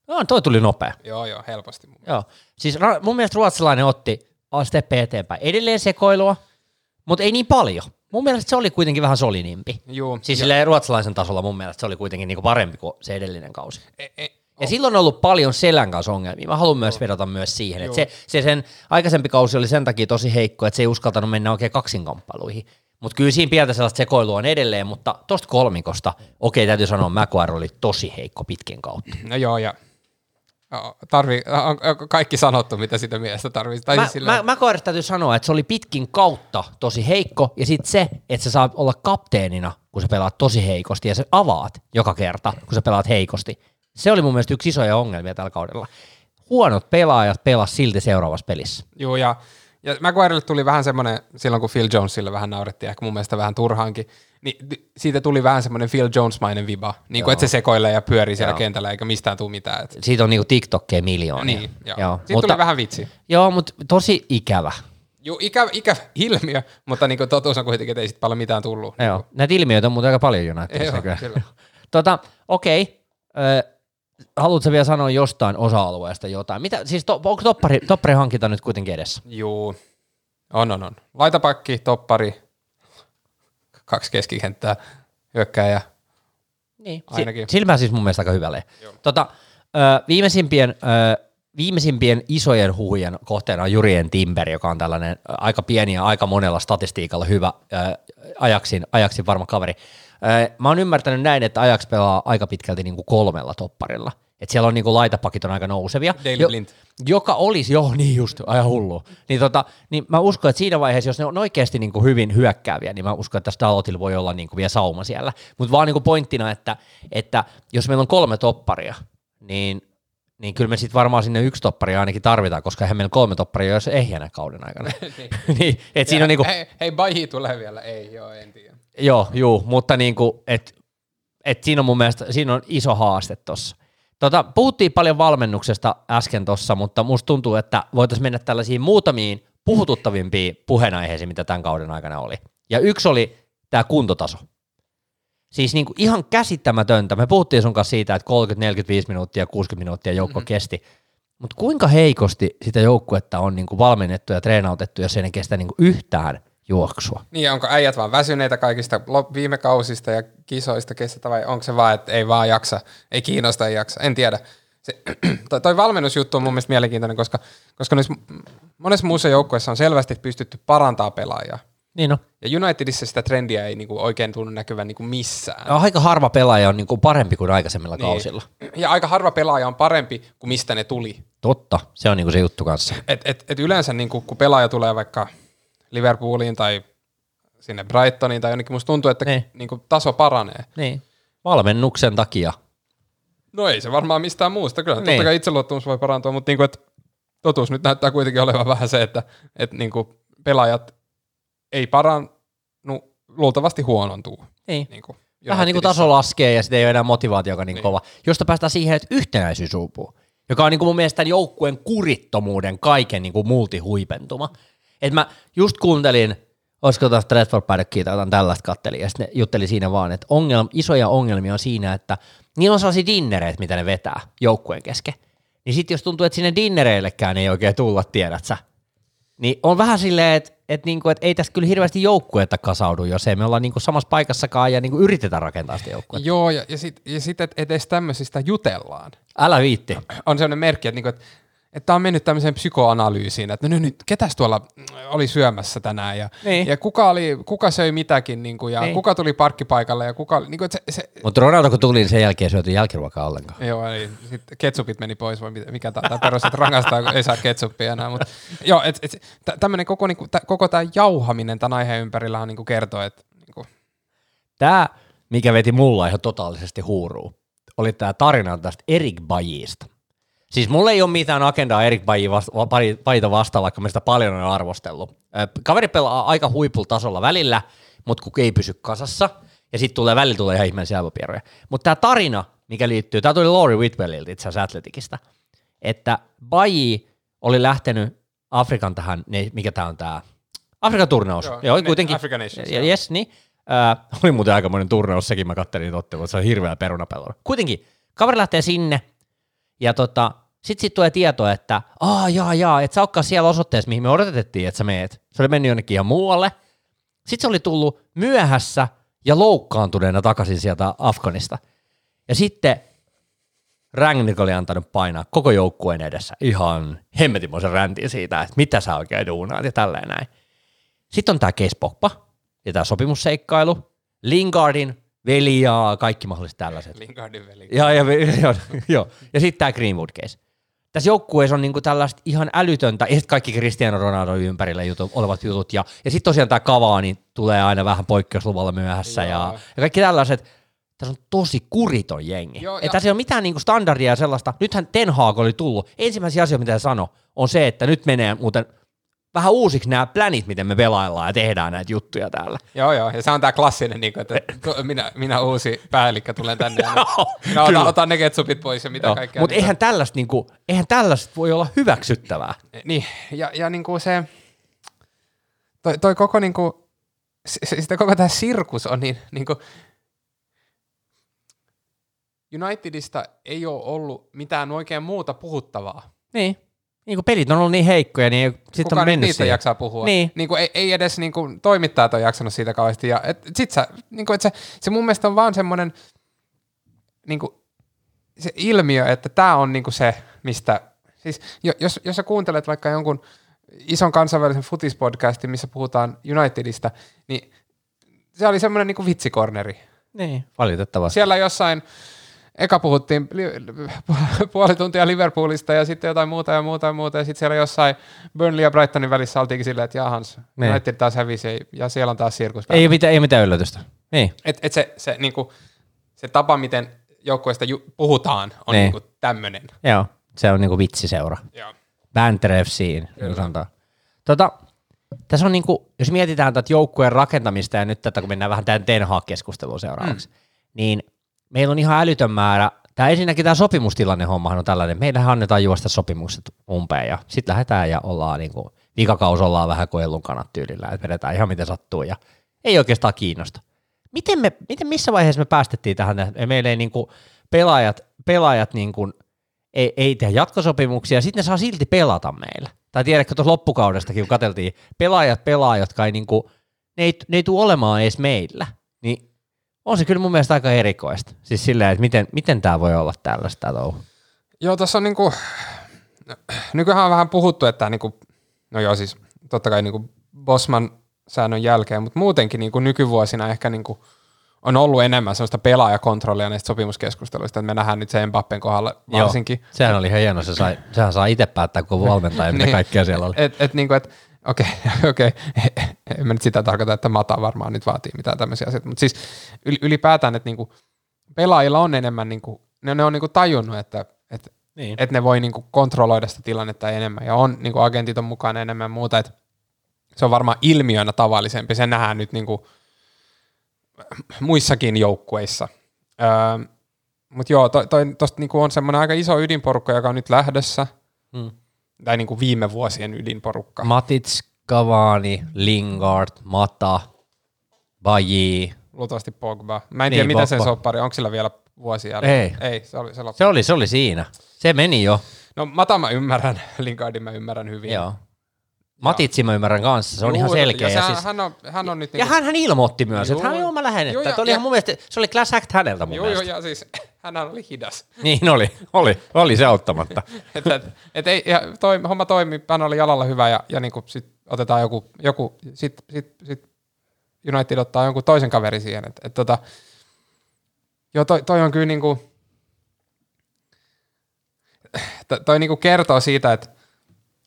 No, toi tuli nopea.
Joo, joo, helposti.
Joo. Siis mun mielestä ruotsalainen otti steppe eteenpäin. Edelleen sekoilua, mutta ei niin paljon. Mun mielestä se oli kuitenkin vähän solinimpi.
Juu.
Siis ruotsalaisen tasolla mun mielestä se oli kuitenkin niinku parempi kuin se edellinen kausi.
e, e,
Ja silloin on ollut paljon selän kanssa ongelmia. Mä haluan myös vedota myös siihen, että se, se sen aikaisempi kausi oli sen takia tosi heikko, että se ei uskaltanut mennä oikein kaksinkamppailuihin. Mutta kyllä siinä pientä sellaista sekoilua on edelleen, mutta tosta kolmikosta, okei täytyy sanoa, Maguire oli tosi heikko pitkin kautta.
No joo, ja tarvii, on, kaikki sanottu, mitä sitä miestä tarvii. Tai
Mä,
siis silleen,
mä, Maguire täytyy sanoa, että se oli pitkin kautta tosi heikko, ja sitten se, että sä saat olla kapteenina, kun sä pelaat tosi heikosti, ja sä avaat joka kerta, kun sä pelaat heikosti. Se oli mun mielestä yksi isoja ongelmia tällä kaudella. Huonot pelaajat pelas silti seuraavassa pelissä.
Joo, ja, ja Maguirelle tuli vähän semmoinen, silloin kun Phil Jonesille vähän naurettiin, ehkä mun mielestä vähän turhaankin, niin siitä tuli vähän semmoinen Phil Jones-mainen viba, niin kuin, että se sekoilee ja pyörii siellä
Joo.
kentällä eikä mistään tule mitään. Et,
Siitä on niinku TikTokkeja miljoonia.
niin, joo.
joo.
Siitä
Mutta,
tuli vähän vitsi.
joo, mutta tosi ikävä.
Joo, ikävä, ikävä ilmiö, mutta niin kuin totuus on kuitenkin, että ei sit paljon mitään tullut.
Joo. Näitä ilmiöitä on muuten aika paljon nykyään.
kyllä.
Tota, okei. Ö, haluatko vielä sanoa jostain osa-alueesta jotain? Mitä, siis to, onko toppari, toppari hankinta nyt kuitenkin edessä?
Joo, on, on, on. Laitapakki, toppari, kaksi keskikenttää, hyökkääjä.
Niin.
Ainakin.
Silmä siis mun mielestä aika hyvälle. Tota, ö, viimeisimpien, ö, viimeisimpien isojen huhujen kohteena on Jurien Timber, joka on tällainen aika pieni ja aika monella statistiikalla hyvä ajaksin, ajaksin varma kaveri. Mä oon ymmärtänyt näin, että Ajax pelaa aika pitkälti niin kuin kolmella topparilla. Et siellä on niin kuin laitapakit on aika nousevia.
Blind.
Joka olisi, joo niin just, ajan hullu. Niin, tota, niin mä uskon, että siinä vaiheessa, jos ne on oikeasti niin kuin hyvin hyökkääviä, niin mä uskon, että tässä Dalotilla voi olla niin kuin vielä sauma siellä. Mutta vaan niin kuin pointtina, että, että jos meillä on kolme topparia, niin, niin kyllä me sitten varmaan sinne yksi topparia ainakin tarvitaan, koska eihän meillä kolme topparia jos ehjänä kauden aikana. niin, et siinä on niin kuin,
Hei, hei Baji tulee vielä. Ei, joo, en tiedä.
Joo, juu, mutta niin kuin, et, et siinä on mun mielestä siinä on iso haaste tuossa. Tota, puhuttiin paljon valmennuksesta äsken tuossa, mutta musta tuntuu, että voitaisiin mennä tällaisiin muutamiin puhututtavimpiin puheenaiheisiin, mitä tämän kauden aikana oli. Ja yksi oli tämä kuntotaso. Siis niin kuin ihan käsittämätöntä. Me puhuttiin sun kanssa siitä, että 30, 45 minuuttia, 60 minuuttia joukko mm-hmm. kesti. Mutta kuinka heikosti sitä joukkuetta on niin kuin valmennettu ja treenautettu, jos ei ne kestä niin kuin yhtään juoksua?
Niin, onko äijät vaan väsyneitä kaikista viime kausista ja kisoista kestätä vai onko se vaan, että ei vaan jaksa, ei kiinnosta, ei jaksa, en tiedä. Se, toi, toi valmennusjuttu on mun mielestä mielenkiintoinen, koska, koska noissa, monessa muussa joukkueessa on selvästi pystytty parantaa pelaajaa.
Niin no.
Ja Unitedissa sitä trendiä ei niinku oikein tunnu näkyvän niinku missään.
No, aika harva pelaaja on niin kuin parempi kuin aikaisemmilla niin. kausilla.
Ja aika harva pelaaja on parempi kuin mistä ne tuli.
Totta, se on niin kuin se juttu kanssa.
Et, et, et yleensä niinku, kun pelaaja tulee vaikka Liverpooliin tai sinne Brightoniin tai jonnekin, musta tuntuu, että
Niin.
niinku, taso paranee.
Niin. Valmennuksen takia.
No ei se varmaan mistään muusta. Kyllä
Niin.
totta kai itseluottamus voi parantua, mutta niinku, et, totuus nyt näyttää kuitenkin olevan vähän se, että et, niinku, pelaajat ei parannu, luultavasti huonontuu.
Niin.
Niinku,
Vähän niin kuin taso laskee ja sitten ei ole enää motivaatiokaan niin, niin. kova. Josta päästään siihen, että yhtenäisyys uupuu. Joka on niin kuin mun mielestä tämän joukkueen kurittomuuden kaiken niin kuin multihuipentuma. Et mä just kuuntelin, olisiko taas Stratford Paddockia tai jotain tällaista kattelin, ja sitten jutteli siinä vaan, että ongelma, isoja ongelmia on siinä, että niillä on sellaisia dinnereitä, mitä ne vetää joukkueen kesken. Niin sitten jos tuntuu, että sinne dinnereillekään ei oikein tulla, tiedät sä, niin on vähän silleen, että et niinku, et ei tästä kyllä hirveästi joukkuetta kasaudu, jos ei me olla niinku samassa paikassakaan ja niinku yritetä rakentaa sitä joukkuetta.
Joo, ja, ja sitten ja sit, että edes tämmöisistä jutellaan.
Älä viitti.
On sellainen merkki, että, niinku, että, että on mennyt tämmöiseen psykoanalyysiin, että no nyt, nyt ketäs tuolla oli syömässä tänään ja,
Niin.
ja kuka, oli, kuka söi mitäkin niin kuin, ja
Niin.
kuka tuli parkkipaikalle ja kuka, niin kuin, että se, se,
Mutta Ronaldo kun tuli, niin sen jälkeen syöty jälkiruokaa ollenkaan.
Joo, eli sitten ketsupit meni pois, vai mitä- mikä tämä perus, että rangaistaan, kun ei saa ketsuppia enää. Mutta, joo, et, et, tämmöinen koko, niinku, tä, koko tämä jauhaminen tämän aiheen ympärillä on niinku kertoo, että niinku,
Tämä, mikä veti mulla ihan totaalisesti huuruun, oli tämä tarina tästä Erik Bajista. Siis mulla ei ole mitään agendaa Erik Bajita vastaan, vaikka mä sitä paljon on arvostellut. Kaveri pelaa aika huipulla tasolla välillä, mutta kun ei pysy kasassa, ja sitten tulee välillä tulee ihan ihmeellisiä aivopieroja. Mutta tämä tarina, mikä liittyy, tämä tuli Laurie Whitwellilta itse asiassa Atletikista, että Baji oli lähtenyt Afrikan tähän, mikä tämä on tämä, Afrikan turnaus.
Joo,
Joo,
ne-
kuitenkin.
African Nations.
Yes, niin. Äh, oli muuten aikamoinen turnaus, sekin mä kattelin niitä otteluita, se on hirveä perunapello. Kuitenkin, kaveri lähtee sinne, ja tota, sit sit tulee tieto, että aa jaa jaa, et sä olekaan siellä osoitteessa, mihin me odotettiin, että sä meet. Se oli mennyt jonnekin ihan muualle. Sitten se oli tullut myöhässä ja loukkaantuneena takaisin sieltä Afganista. Ja sitten Rangnick oli antanut painaa koko joukkueen edessä ihan hemmetimoisen räntin siitä, että mitä sä oikein duunaat ja tälleen näin. Sitten on tämä Case Pogba ja tämä sopimusseikkailu, Lingardin veli ja kaikki mahdolliset tällaiset.
Lingardin veli.
Ja, ja, jo, jo. ja sitten tämä Greenwood case. Tässä joukkueessa on niinku tällaista ihan älytöntä, ja sit kaikki Cristiano Ronaldo ympärillä jutu, olevat jutut, ja, ja sitten tosiaan tämä Cavani tulee aina vähän poikkeusluvalla myöhässä, ja,
Joo.
ja kaikki tällaiset. Tässä on tosi kuriton jengi.
Joo, ja-
tässä ei ole mitään niinku standardia ja sellaista. Nythän Ten Hag oli tullut. Ensimmäisiä asioita, mitä hän sanoi, on se, että nyt menee muuten vähän uusiksi nämä planit, miten me pelaillaan ja tehdään näitä juttuja täällä.
Joo, joo, ja se on tämä klassinen, niin kuin, että tu- minä, minä uusi päällikkö tulen tänne ja no, otan, otan ne ketsupit pois ja mitä kaikkea.
Mutta
niin
eihän tällaista, niinku, eihän tällaista voi olla hyväksyttävää.
Niin, ja, ja niin kuin se, toi, toi koko niin kuin, sitä koko tämä sirkus on niin, niin kuin, Unitedista ei ole ollut mitään oikein muuta puhuttavaa.
Niin. Niin kun pelit on ollut niin heikkoja, niin sitten on
nyt
mennyt
niistä
siihen.
jaksaa puhua?
Niin.
Niin kuin ei, ei, edes niin kuin toimittajat ole jaksanut siitä kauheasti. Ja, et, sit sä, niin kuin, et se, se mun mielestä on vaan semmoinen niin kuin, se ilmiö, että tämä on niin kuin se, mistä, siis jo- jos, jos sä kuuntelet vaikka jonkun ison kansainvälisen futispodcastin, missä puhutaan Unitedista, niin se oli semmoinen niin kuin vitsikorneri.
Niin, valitettavasti.
Siellä jossain, eka puhuttiin li- puoli tuntia Liverpoolista ja sitten jotain muuta ja muuta ja muuta, ja sitten siellä jossain Burnley ja Brightonin välissä oltiinkin silleen, että jahans,
Niin.
United taas hävisi ja siellä on taas sirkus.
Ei, mitään, ei mitään yllätystä. Niin.
Et, et se, se, niinku, se tapa, miten joukkueesta ju- puhutaan, on
Niin.
niinku tämmöinen.
Joo, se on niinku vitsiseura.
Joo.
Banter FCin, niin sanotaan. Tota, tässä on niinku, jos mietitään tätä joukkueen rakentamista ja nyt tätä, kun mennään vähän tämän Ten Hag-keskusteluun seuraavaksi, mm. niin meillä on ihan älytön määrä, tämä ensinnäkin tämä sopimustilanne hommahan on tällainen, meillähän annetaan juosta sopimukset umpeen ja sitten lähdetään ja ollaan niinku, vikakaus ollaan vähän kuin ellun kanat tyylillä, että vedetään ihan miten sattuu ja ei oikeastaan kiinnosta. Miten, me, miten missä vaiheessa me päästettiin tähän, meillä ei niinku pelaajat, pelaajat niinku, ei, ei tehdä jatkosopimuksia, sitten ne saa silti pelata meillä. Tai tiedätkö, tuossa loppukaudestakin, kun katseltiin, pelaajat pelaa, jotka ei, niinku, ne ei, ne ei tule olemaan edes meillä. On se kyllä mun mielestä aika erikoista. Siis silleen, että miten, miten tämä voi olla tällaista touhu.
Joo, tuossa on niinku, nykyään on vähän puhuttu, että niinku, no joo siis totta kai niinku Bosman säännön jälkeen, mutta muutenkin niinku nykyvuosina ehkä niinku on ollut enemmän sellaista pelaajakontrollia näistä sopimuskeskusteluista, että me nähdään nyt se Mbappen kohdalla varsinkin.
Joo, sehän oli ihan hieno, se sai, sehän saa itse päättää, kun valmentaja, mitä
Niin.
kaikkea siellä oli.
Et, et niinku, et, okei, okei, en mä nyt sitä tarkoita, että Mata varmaan nyt vaatii mitään tämmöisiä asioita, mutta siis yl- ylipäätään, että niinku pelaajilla on enemmän, niinku, ne, ne on niinku tajunnut, että et,
Niin.
et ne voi niinku kontrolloida sitä tilannetta enemmän, ja on niinku agentit on mukana enemmän ja muuta, että se on varmaan ilmiönä tavallisempi, se nähdään nyt niinku muissakin joukkueissa. Öö, mutta joo, tuosta toi, tosta niinku on semmoinen aika iso ydinporukka, joka on nyt lähdössä,
Mm.
Tai niinku viime vuosien ydinporukka.
Matits, Cavani, Lingard, Mata, Baji.
Luultavasti Pogba. Mä en
Niin,
tiedä, mitä
Pogba.
sen soppari, onko sillä vielä vuosia?
Ei.
Ei, se oli se loppu.
Se oli, se oli siinä. Se meni jo.
No Mata mä ymmärrän, Lingardin mä ymmärrän hyvin.
Joo. Matitsi mä ymmärrän kanssa, se on
Juu,
ihan selkeä.
Ja,
Ja, siis,
hän, on, hän on nyt...
ja hän, hän ilmoitti myös, että
Juu.
hän joo, mä lähden.
Joo,
Että,
ja-
että oli ihan
ja-
mun mielestä, se oli class act häneltä mun
Joo, joo,
mielestä.
ja siis hän oli hidas.
Niin oli, oli, oli se auttamatta.
et, et, et ei, ja toi, homma toimi, hän oli jalalla hyvä ja, ja niinku sit otetaan joku, joku sit, sit, sit United ottaa jonkun toisen kaverin siihen. Et, et tota, joo, toi, toi on kyllä niinku, toi niinku kertoo siitä, että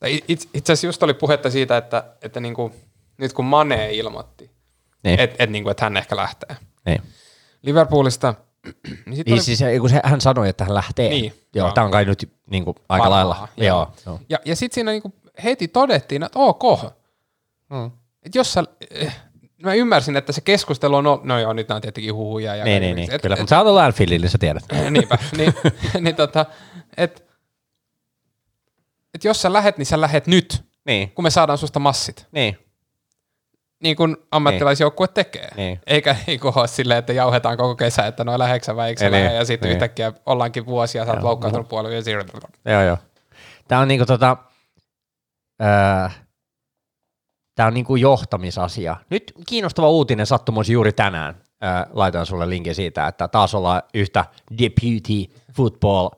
itse asiassa just oli puhetta siitä, että, että niinku, nyt kun Mane ilmoitti, niin. että et, niinku, et hän ehkä lähtee.
Niin.
Liverpoolista.
niin sit niin oli... siis kun se, hän sanoi, että hän lähtee. Niin. Joo, joo. tämä on kai nyt niin kuin, aika Varmaa, lailla.
Joo. joo. Ja, ja sitten siinä niin kuin, heti todettiin, että ok. Hmm. Että jos sä, eh, mä ymmärsin, että se keskustelu on, no joo, nyt on tietenkin huhuja. Ja
niin, niin, niin, et, kyllä, et, mutta sä oot ollut Anfieldille, sä tiedät.
Niinpä, niin, niin tota, että et jos sä lähet, niin sä lähet nyt, niin. kun me saadaan susta massit.
Niin
niin kuin ammattilaisjoukkue niin. tekee. Niin. Eikä niin kuin ole silleen, että jauhetaan koko kesä, että noin läheksä vai eikö niin. ja sitten niin. yhtäkkiä ollaankin vuosia, sä oot loukkaantunut puolella ja siirryt.
Joo, joo. Tämä on niinku tota, öö, tämä on niinku johtamisasia. Nyt kiinnostava uutinen sattumus juuri tänään. Öö, laitan sulle linkin siitä, että taas ollaan yhtä deputy football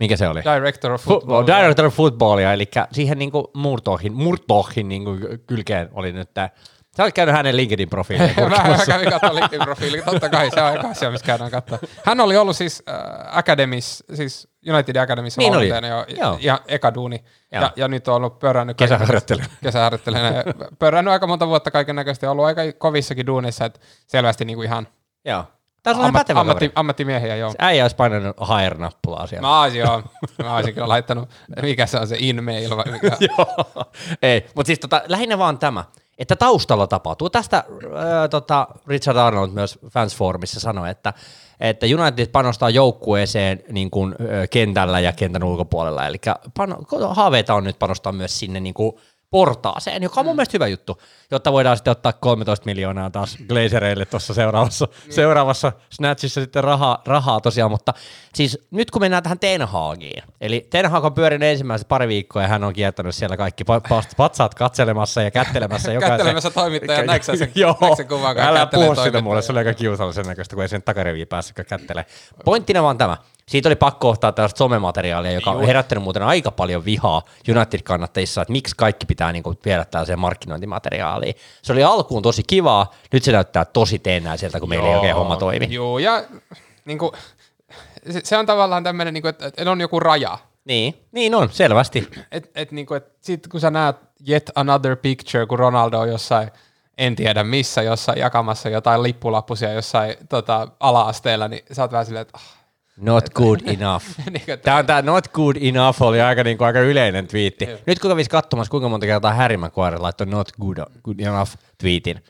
mikä se oli?
Director of Football.
Fu- Director of Footballia, eli siihen niinku Murtohin, Murtohin niinku kylkeen oli nyt tämä Sä olet käynyt hänen LinkedIn-profiilin
Mä kävin katsoa LinkedIn-profiilin, totta kai se on aika asia, missä käydään katsoa. Hän oli ollut siis äh, Academis, siis United Academissa niin oli. jo, Joo. ja eka duuni. Ja, ja, nyt on ollut pörännyt...
Kesäharjoittelijana.
Kesäharjoittelijana. pörännyt aika monta vuotta kaiken näköisesti, ollut aika kovissakin duunissa, että selvästi niin kuin ihan...
Joo.
Tämä on Ammat, pätevä ammatti, ammattimiehiä, joo. Se
äijä olisi painanut hire-nappulaa siellä.
Mä olisin, joo. Mä olisin kyllä laittanut, mikä se on se in-mail vai mikä.
joo, ei. Mutta siis tota, lähinnä vaan tämä että taustalla tapahtuu. Tästä äh, tota, Richard Arnold myös Fansformissa sanoi, että, että United panostaa joukkueeseen niin kuin, äh, kentällä ja kentän ulkopuolella, eli pano- haaveita on nyt panostaa myös sinne niin kuin, portaaseen, joka on mun mm. mielestä hyvä juttu, jotta voidaan sitten ottaa 13 miljoonaa taas Glazereille tuossa seuraavassa, niin. seuraavassa Snatchissa sitten rahaa, rahaa tosiaan, mutta siis nyt kun mennään tähän Ten Hagiin, eli Ten Hag on pyörinyt ensimmäiset pari viikkoa ja hän on kiertänyt siellä kaikki patsaat katselemassa ja kättelemässä
jokaisen. kättelemässä toimittaja, näetkö sen,
Joo, sen kuvan, älä puhu sitä mulle, se oli aika kiusallisen näköistä, kun ei sen takareviä päässyt kättelemään. Pointtina vaan tämä, siitä oli pakko ottaa tällaista somemateriaalia, joka on herättänyt muuten aika paljon vihaa United-kannattajissa, että miksi kaikki pitää niinku viedä tällaiseen markkinointimateriaaliin. Se oli alkuun tosi kivaa, nyt se näyttää tosi sieltä, kun meillä ei oikein homma toimi.
Joo, ja niin kuin, se, se on tavallaan tämmöinen, niin että, että on joku raja.
Niin, niin on, selvästi.
Et, et, niin kuin, et sit kun sä näet yet another picture, kun Ronaldo on jossain en tiedä missä, jossain jakamassa jotain lippulappusia jossain tota, ala-asteella, niin sä oot vähän silleen, että oh,
Not good enough. niin tämä on tämä not good enough oli aika, niin kuin, aika yleinen twiitti. Nyt kun kävisi katsomassa, kuinka monta kertaa Harry Maguire laittoi not good, good enough tweetin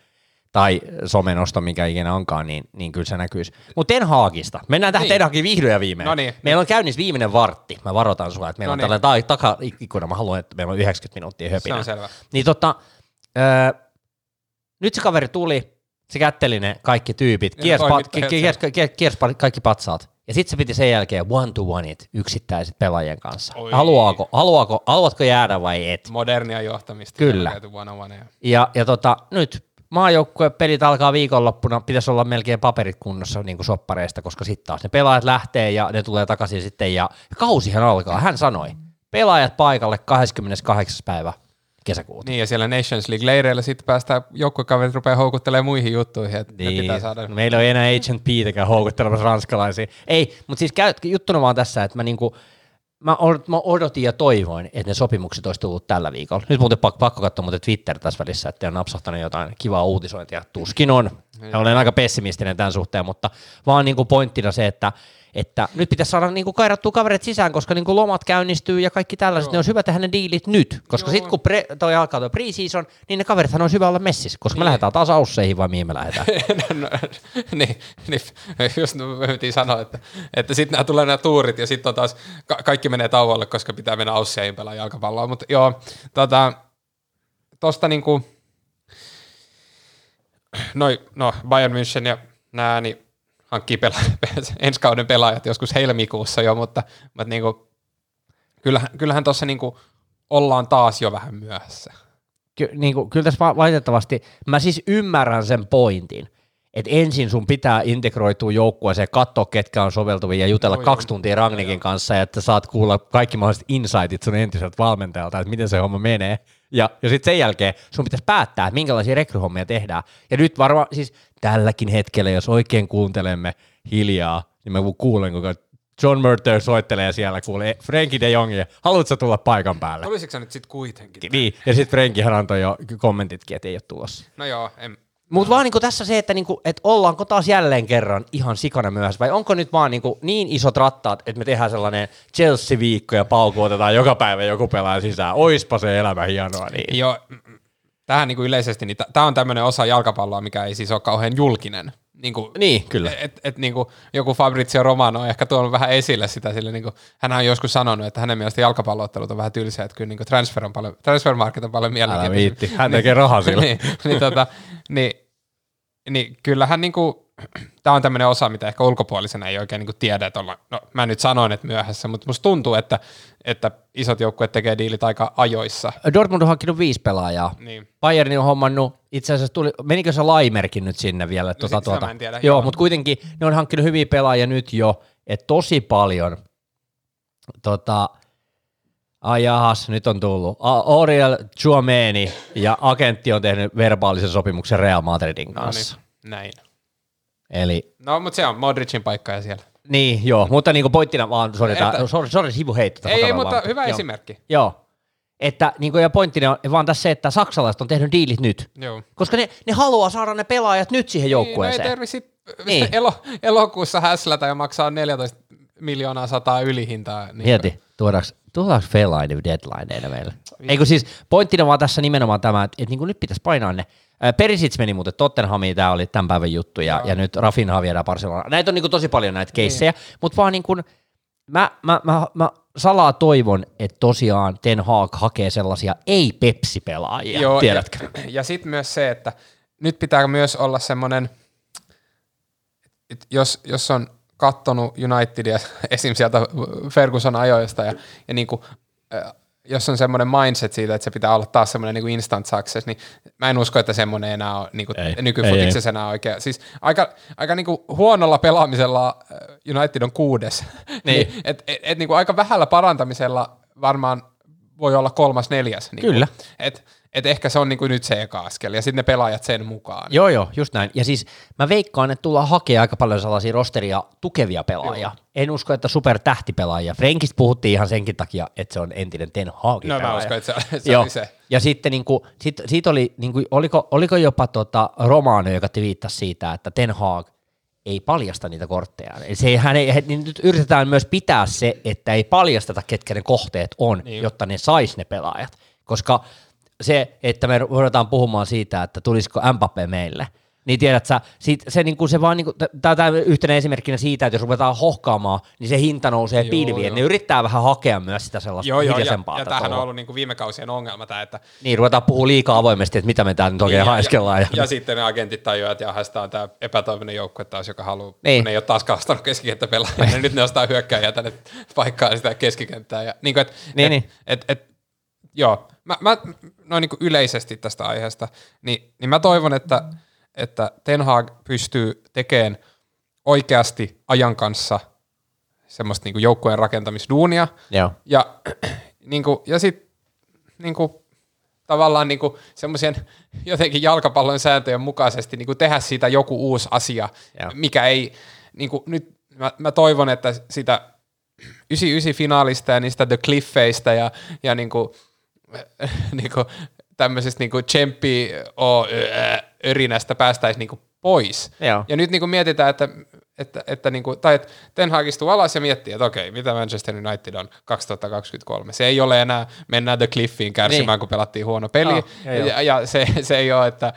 tai somenosto, mikä ikinä onkaan, niin, niin kyllä se näkyisi. Mutta Ten Hagista. Mennään tähän niin. Ten Hagin vihdoin ja viimein.
No niin.
Meillä on käynnissä viimeinen vartti. Mä varoitan sua, että meillä no on niin. tällainen taka-ikkuna. Mä haluan, että meillä on 90 minuuttia höpinä.
Se on selvä.
Niin tota, öö, nyt se kaveri tuli, se kätteli ne kaikki tyypit, kiersi, pat, kiers, kiers, kiers, kaikki patsaat. Ja sitten se piti sen jälkeen one to one it yksittäiset pelaajien kanssa. Oi. Haluaako, haluaako, haluatko jäädä vai et?
Modernia johtamista.
Kyllä.
One on one
ja, ja tota, nyt pelit alkaa viikonloppuna, pitäisi olla melkein paperit kunnossa niin kuin soppareista, koska sitten taas ne pelaajat lähtee ja ne tulee takaisin sitten ja, ja kausihan alkaa. Hän sanoi, pelaajat paikalle 28. päivä kesäkuuta.
Niin, ja siellä Nations League-leireillä sitten päästään, joukkuekaverit rupeaa houkuttelemaan muihin juttuihin, että niin. pitää saada...
Meillä ei enää Agent Ptäkään houkuttelemassa ranskalaisia. Ei, mutta siis käy, juttuna vaan tässä, että mä niinku, mä, odotin ja toivoin, että ne sopimukset olisi tullut tällä viikolla. Nyt muuten pakko, pakko katsoa muuten Twitter tässä välissä, että on napsahtanut jotain kivaa uutisointia. Tuskin on. Ja olen aika pessimistinen tämän suhteen, mutta vaan niin kuin pointtina se, että että nyt pitäisi saada niin kuin kairattua kaverit sisään, koska niin kuin lomat käynnistyy ja kaikki tällaiset, Joo. niin on hyvä tehdä ne diilit nyt, koska sitten kun pre, toi alkaa toi pre-season, niin ne kaverithan on hyvä olla messissä, koska niin. me lähdetään taas ausseihin vai mihin me lähdetään.
no, niin, niin, just me piti sanoa, että, että sitten nämä tulee nämä tuurit ja sitten taas ka- kaikki menee tauolle, koska pitää mennä ausseihin pelaa jalkapalloa, mutta joo, tota, tosta niinku, noi, no Bayern München ja nämä, niin hankkii pela- ensi kauden pelaajat joskus helmikuussa jo, mutta, mutta niin kuin, kyllähän, kyllähän tuossa niin ollaan taas jo vähän myöhässä.
Ky- niin kuin, kyllä tässä valitettavasti, mä siis ymmärrän sen pointin, että ensin sun pitää integroitua joukkueeseen, katsoa ketkä on soveltuvia ja jutella
Oi,
kaksi tuntia Rangnikin kanssa, ja että saat kuulla kaikki mahdolliset insightit sun entiseltä valmentajalta, että miten se homma menee. Ja, ja sitten sen jälkeen sun pitäisi päättää, että minkälaisia rekryhommia tehdään. Ja nyt varmaan siis tälläkin hetkellä, jos oikein kuuntelemme hiljaa, niin mä kuulen, kuinka John Murter soittelee siellä, kuulee Frankie de Jongia, haluatko sä tulla paikan päälle?
Tulisiko se nyt sitten kuitenkin?
Niin, ja sitten Frankihan antoi jo kommentitkin, että ei ole tulossa.
No joo, en,
Mutta vaan niinku tässä se, että niinku, et ollaanko taas jälleen kerran ihan sikana myöhässä, vai onko nyt vaan niinku niin isot rattaat, että me tehdään sellainen Chelsea-viikko ja paukuotetaan joka päivä joku pelaaja sisään. Oispa se elämä hienoa. Niin.
Joo, tähän niin kuin yleisesti, niin tämä on tämmöinen osa jalkapalloa, mikä ei siis ole kauhean julkinen. Niin, kuin,
Niin, kyllä.
Et, et, niin kuin joku Fabrizio Romano on ehkä tuonut vähän esille sitä, sille, niin kuin, hän on joskus sanonut, että hänen mielestä jalkapalloottelut on vähän tylsiä, että kyllä niin kuin transfer, on paljon, transfer market on paljon
Älä
mielenkiintoisempi.
viitti, hän tekee rahaa sillä.
niin, niin, tota, niin, niin kyllähän niinku, tämä on tämmöinen osa, mitä ehkä ulkopuolisena ei oikein niinku tiedä, että olla, no mä nyt sanoin, että myöhässä, mutta musta tuntuu, että, että isot joukkueet tekee diilit aika ajoissa.
Dortmund on hankkinut viisi pelaajaa.
Niin.
Bayern on hommannut, itse asiassa tuli, menikö se Laimerkin nyt sinne vielä? tuota,
sitä
tuota.
en tiedä,
Joo,
joo.
mutta kuitenkin ne on hankkinut hyviä pelaajia nyt jo, että tosi paljon. Tota, ai jahas, nyt on tullut. Oriel Chuameni ja agentti on tehnyt verbaalisen sopimuksen Real Madridin
No
kanssa.
niin, näin.
Eli
No, mutta se on Modricin paikka ja siellä.
niin, joo, mutta niinku pointtina vaan, sori,
Että-
sori, sori sivu heitto.
Ei, ei, mutta hyvä
joo.
esimerkki.
Joo, että niinku, ja pointtina on vaan tässä se, että saksalaiset on tehnyt diilit nyt.
Joo.
Koska ne, ne haluaa saada ne pelaajat nyt siihen
Niin, no ei
joukkueeseen.
sit
Niin.
elo, elokuussa häslätä ja maksaa 14 miljoonaa sataa ylihintaa. Niin
Mieti, tuodaanko, tuodaanko Fellaini deadlineina meille? Eikö siis pointtina vaan tässä nimenomaan tämä, että, että niin kuin nyt pitäisi painaa ne. Perisits meni muuten Tottenhamiin, tämä oli tämän päivän juttu, ja, ja nyt Rafinha viedään Barcelona. Näitä on niin kuin tosi paljon näitä keissejä, mutta vaan niin kuin, mä, mä, mä, mä salaa toivon, että tosiaan Ten Hag hakee sellaisia ei-Pepsi-pelaajia,
Joo,
tiedätkö?
Ja, ja sitten myös se, että nyt pitää myös olla semmoinen, jos, jos on kattonut Unitedia esim. sieltä Ferguson ajoista ja, ja niinku, äh, jos on semmoinen mindset siitä, että se pitää olla taas semmoinen niinku instant success, niin mä en usko, että semmoinen enää on niinku
Ei,
nykyfutiksessa enää oikein. Siis aika, aika niinku huonolla pelaamisella United on kuudes.
Niin.
niin, et, et, et niinku aika vähällä parantamisella varmaan voi olla kolmas, neljäs. Niinku.
Kyllä.
Et, et ehkä se on niinku nyt se eka askel, ja sitten ne pelaajat sen mukaan.
Joo, joo, just näin. Ja siis mä veikkaan, että tullaan hakemaan aika paljon sellaisia rosteria tukevia pelaajia. Joo. En usko, että supertähtipelaajia. Frenkistä puhuttiin ihan senkin takia, että se on entinen Ten Hagin
No mä uskon, että se, se oli se.
Ja sitten niinku, sit, siitä oli, niinku, oliko, oliko jopa tota Romano, joka viittasi siitä, että Ten Hag ei paljasta niitä kortteja. Eli se hän ei, niin nyt yritetään myös pitää se, että ei paljasteta, ketkä ne kohteet on, niin. jotta ne sais ne pelaajat. Koska se, että me ruvetaan puhumaan siitä, että tulisiko Mbappé meille, niin tiedät sä, siitä, se, niinku, se vaan, niinku, tämä yhtenä esimerkkinä siitä, että jos ruvetaan hohkaamaan, niin se hinta nousee
Joo,
pilviin.
joo.
Ne yrittää vähän hakea myös sitä sellaista
Joo, joo, ja,
hiljaisempaa
ja tämähän on ollut niinku viime kausien ongelma tämä, että
Niin, ruvetaan puhua liikaa avoimesti, että mitä me täällä nyt oikein
ja,
haiskellaan.
ja,
Ja,
ja, sitten ne agentit tajuaa, että jaha, sitä on tämä epätoiminen joukkue taas, joka haluaa,
Niin.
niin. ne ei ole taas kastanut keskikenttäpelaajia, ja nyt ne ostaa hyökkääjää tänne paikkaan sitä keskikenttää. Ja, niin kuin, et,
Niin,
et,
niin.
Et, et, joo, mä, mä noin niin kuin yleisesti tästä aiheesta, niin, niin mä toivon, että, että Ten Hag pystyy tekemään oikeasti ajan kanssa semmoista niin kuin joukkueen rakentamisduunia,
Joo.
ja, niin kuin, ja sitten niin kuin, tavallaan niin semmoisen jotenkin jalkapallon sääntöjen mukaisesti niin kuin tehdä siitä joku uusi asia,
Joo.
mikä ei, niin kuin, nyt mä, mä toivon, että sitä 99 finaalista ja niistä The Cliffeistä ja, ja niin kuin, niin kuin, tämmöisestä niin kuin tsemppi örinästä päästäisiin niin kuin pois.
Joo.
Ja nyt niin kuin mietitään, että, että, että niin kuin, tai että Ten Hag istuu alas ja miettii, että okei, mitä Manchester United on 2023. Se ei ole enää, mennään The Cliffiin kärsimään,
Niin.
niin. kun pelattiin huono peli. Oh, ja, ja, se, se ei ole, että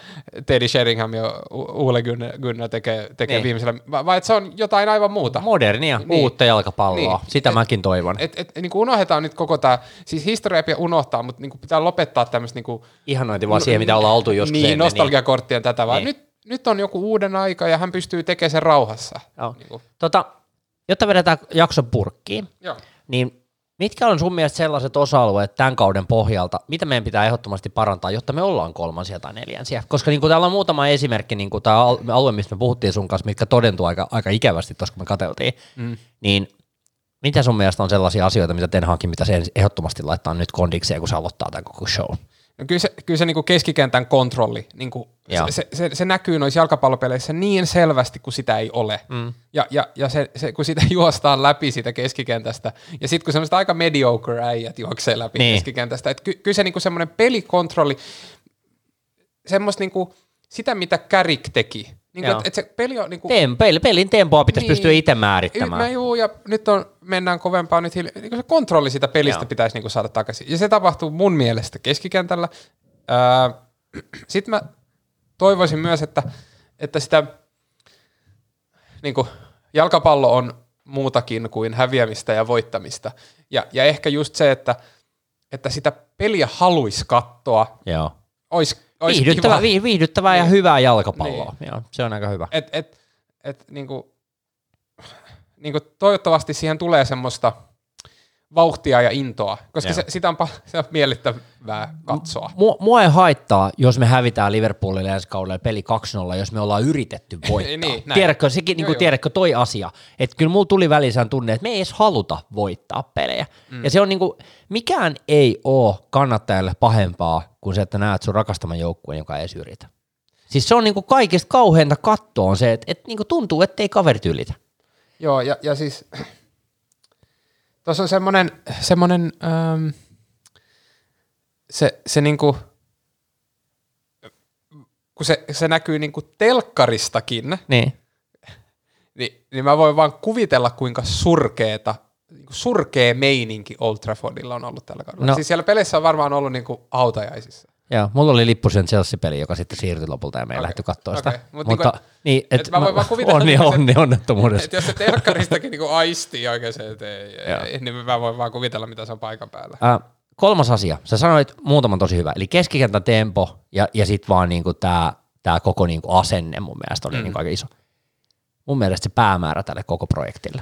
Teddy Sheringham ja Uule Gunnar, tekee, tekee
Niin.
niin. viimeisellä, va- vaan että se on jotain aivan muuta.
Modernia, niin.
Niin.
uutta jalkapalloa.
Niin.
Sitä mäkin toivon.
Et, et, niin kuin unohdetaan nyt koko tämä, siis historia pidä unohtaa, mutta niin kuin pitää lopettaa tämmöistä niin kuin,
Ihanointi vaan siihen, mitä ollaan oltu joskus
niin,
ennen.
nostalgiakorttien tätä, vaan
Niin.
nyt, nyt on joku uuden aika ja hän pystyy tekemään sen rauhassa.
Joo.
Niin kuin,
Tota, jotta vedetään jakson purkkiin,
joo.
niin Mitkä on sun mielestä sellaiset osa-alueet tämän kauden pohjalta, mitä meidän pitää ehdottomasti parantaa, jotta me ollaan kolmansia tai neljänsiä? Koska niin kuin täällä on muutama esimerkki, niin kuin tämä alue, mistä me puhuttiin sun kanssa, mitkä todentuu aika, aika ikävästi tuossa, kun me katseltiin, mm. niin mitä sun mielestä on sellaisia asioita, mitä Ten Hagin mitä se ehdottomasti laittaa nyt kondikseen, kun se aloittaa tämän koko show?
No kyllä se, kyllä se niin kuin keskikentän kontrolli, niin kuin se, se, se, se, näkyy noissa jalkapallopeleissä niin selvästi, kun sitä ei ole. Mm. Ja, ja, ja se, se, kun sitä juostaan läpi siitä keskikentästä, ja sitten kun semmoista aika mediocre äijät juoksee läpi niin. keskikentästä, että ky, kyllä se niin semmoinen pelikontrolli, semmoista niin kuin, sitä mitä Kärik teki, niin kuin, että, että se peli on... Niin kuin,
Tem, peli, pelin tempoa pitäisi niin, pystyä itse määrittämään.
Mä juu, ja nyt on, mennään kovempaa, nyt hil- niin se kontrolli sitä pelistä Joo. pitäisi niin kuin saada takaisin. Ja se tapahtuu mun mielestä keskikentällä. Öö, Sitten mä toivoisin myös, että, että sitä niin kuin, jalkapallo on muutakin kuin häviämistä ja voittamista. Ja, ja ehkä just se, että, että sitä peliä haluaisi katsoa,
Joo.
Olisi
viihdyttävää, kiva. viihdyttävää niin. ja hyvää jalkapalloa. Niin. Joo, se on aika hyvä.
Et, et, et, niinku, niinku toivottavasti siihen tulee semmoista vauhtia ja intoa, koska se, sitä on, se on miellyttävää katsoa.
Mua, mua ei haittaa, jos me hävitään Liverpoolille ensi kaudella peli 2-0, jos me ollaan yritetty voittaa. niin, tiedätkö, sekin, niin kuin, tiedätkö toi asia, että kyllä mulla tuli välisään tunne, että me ei edes haluta voittaa pelejä. Mm. Ja se on niin kuin, mikään ei ole kannattajalle pahempaa kuin se, että näet sun rakastaman joukkueen, joka ei edes yritä. Siis se on niin kuin kaikista kauheinta kattoa on se, että, että niin kuin tuntuu, että ei kaverit ylitä.
Joo, ja, ja siis Tuossa on semmoinen, semmoinen ähm, se, se niinku, kun se, se näkyy niinku telkkaristakin,
niin.
niin, niin mä voin vaan kuvitella, kuinka surkeeta, niinku surkea meininki Old Traffordilla on ollut tällä kaudella. No. Siis siellä peleissä on varmaan ollut niinku hautajaisissa.
Joo, mulla oli lippu sen Chelsea-peli, joka sitten siirtyi lopulta ja me ei okay. lähty katsoa sitä. Okay. Mut
mutta
niin, niin
et, et mä voin vaan kuvitella, onni,
niin, onni, onnettomuudessa.
Että jos se telkkaristakin niin aistii oikein se, ei, niin mä voin vaan kuvitella, mitä se on paikan päällä.
Äh, kolmas asia, sä sanoit muutaman tosi hyvä, eli keskikentän tempo ja, ja sitten vaan niinku tämä tää koko niinku asenne mun mielestä oli mm. niinku aika iso. Mun mielestä se päämäärä tälle koko projektille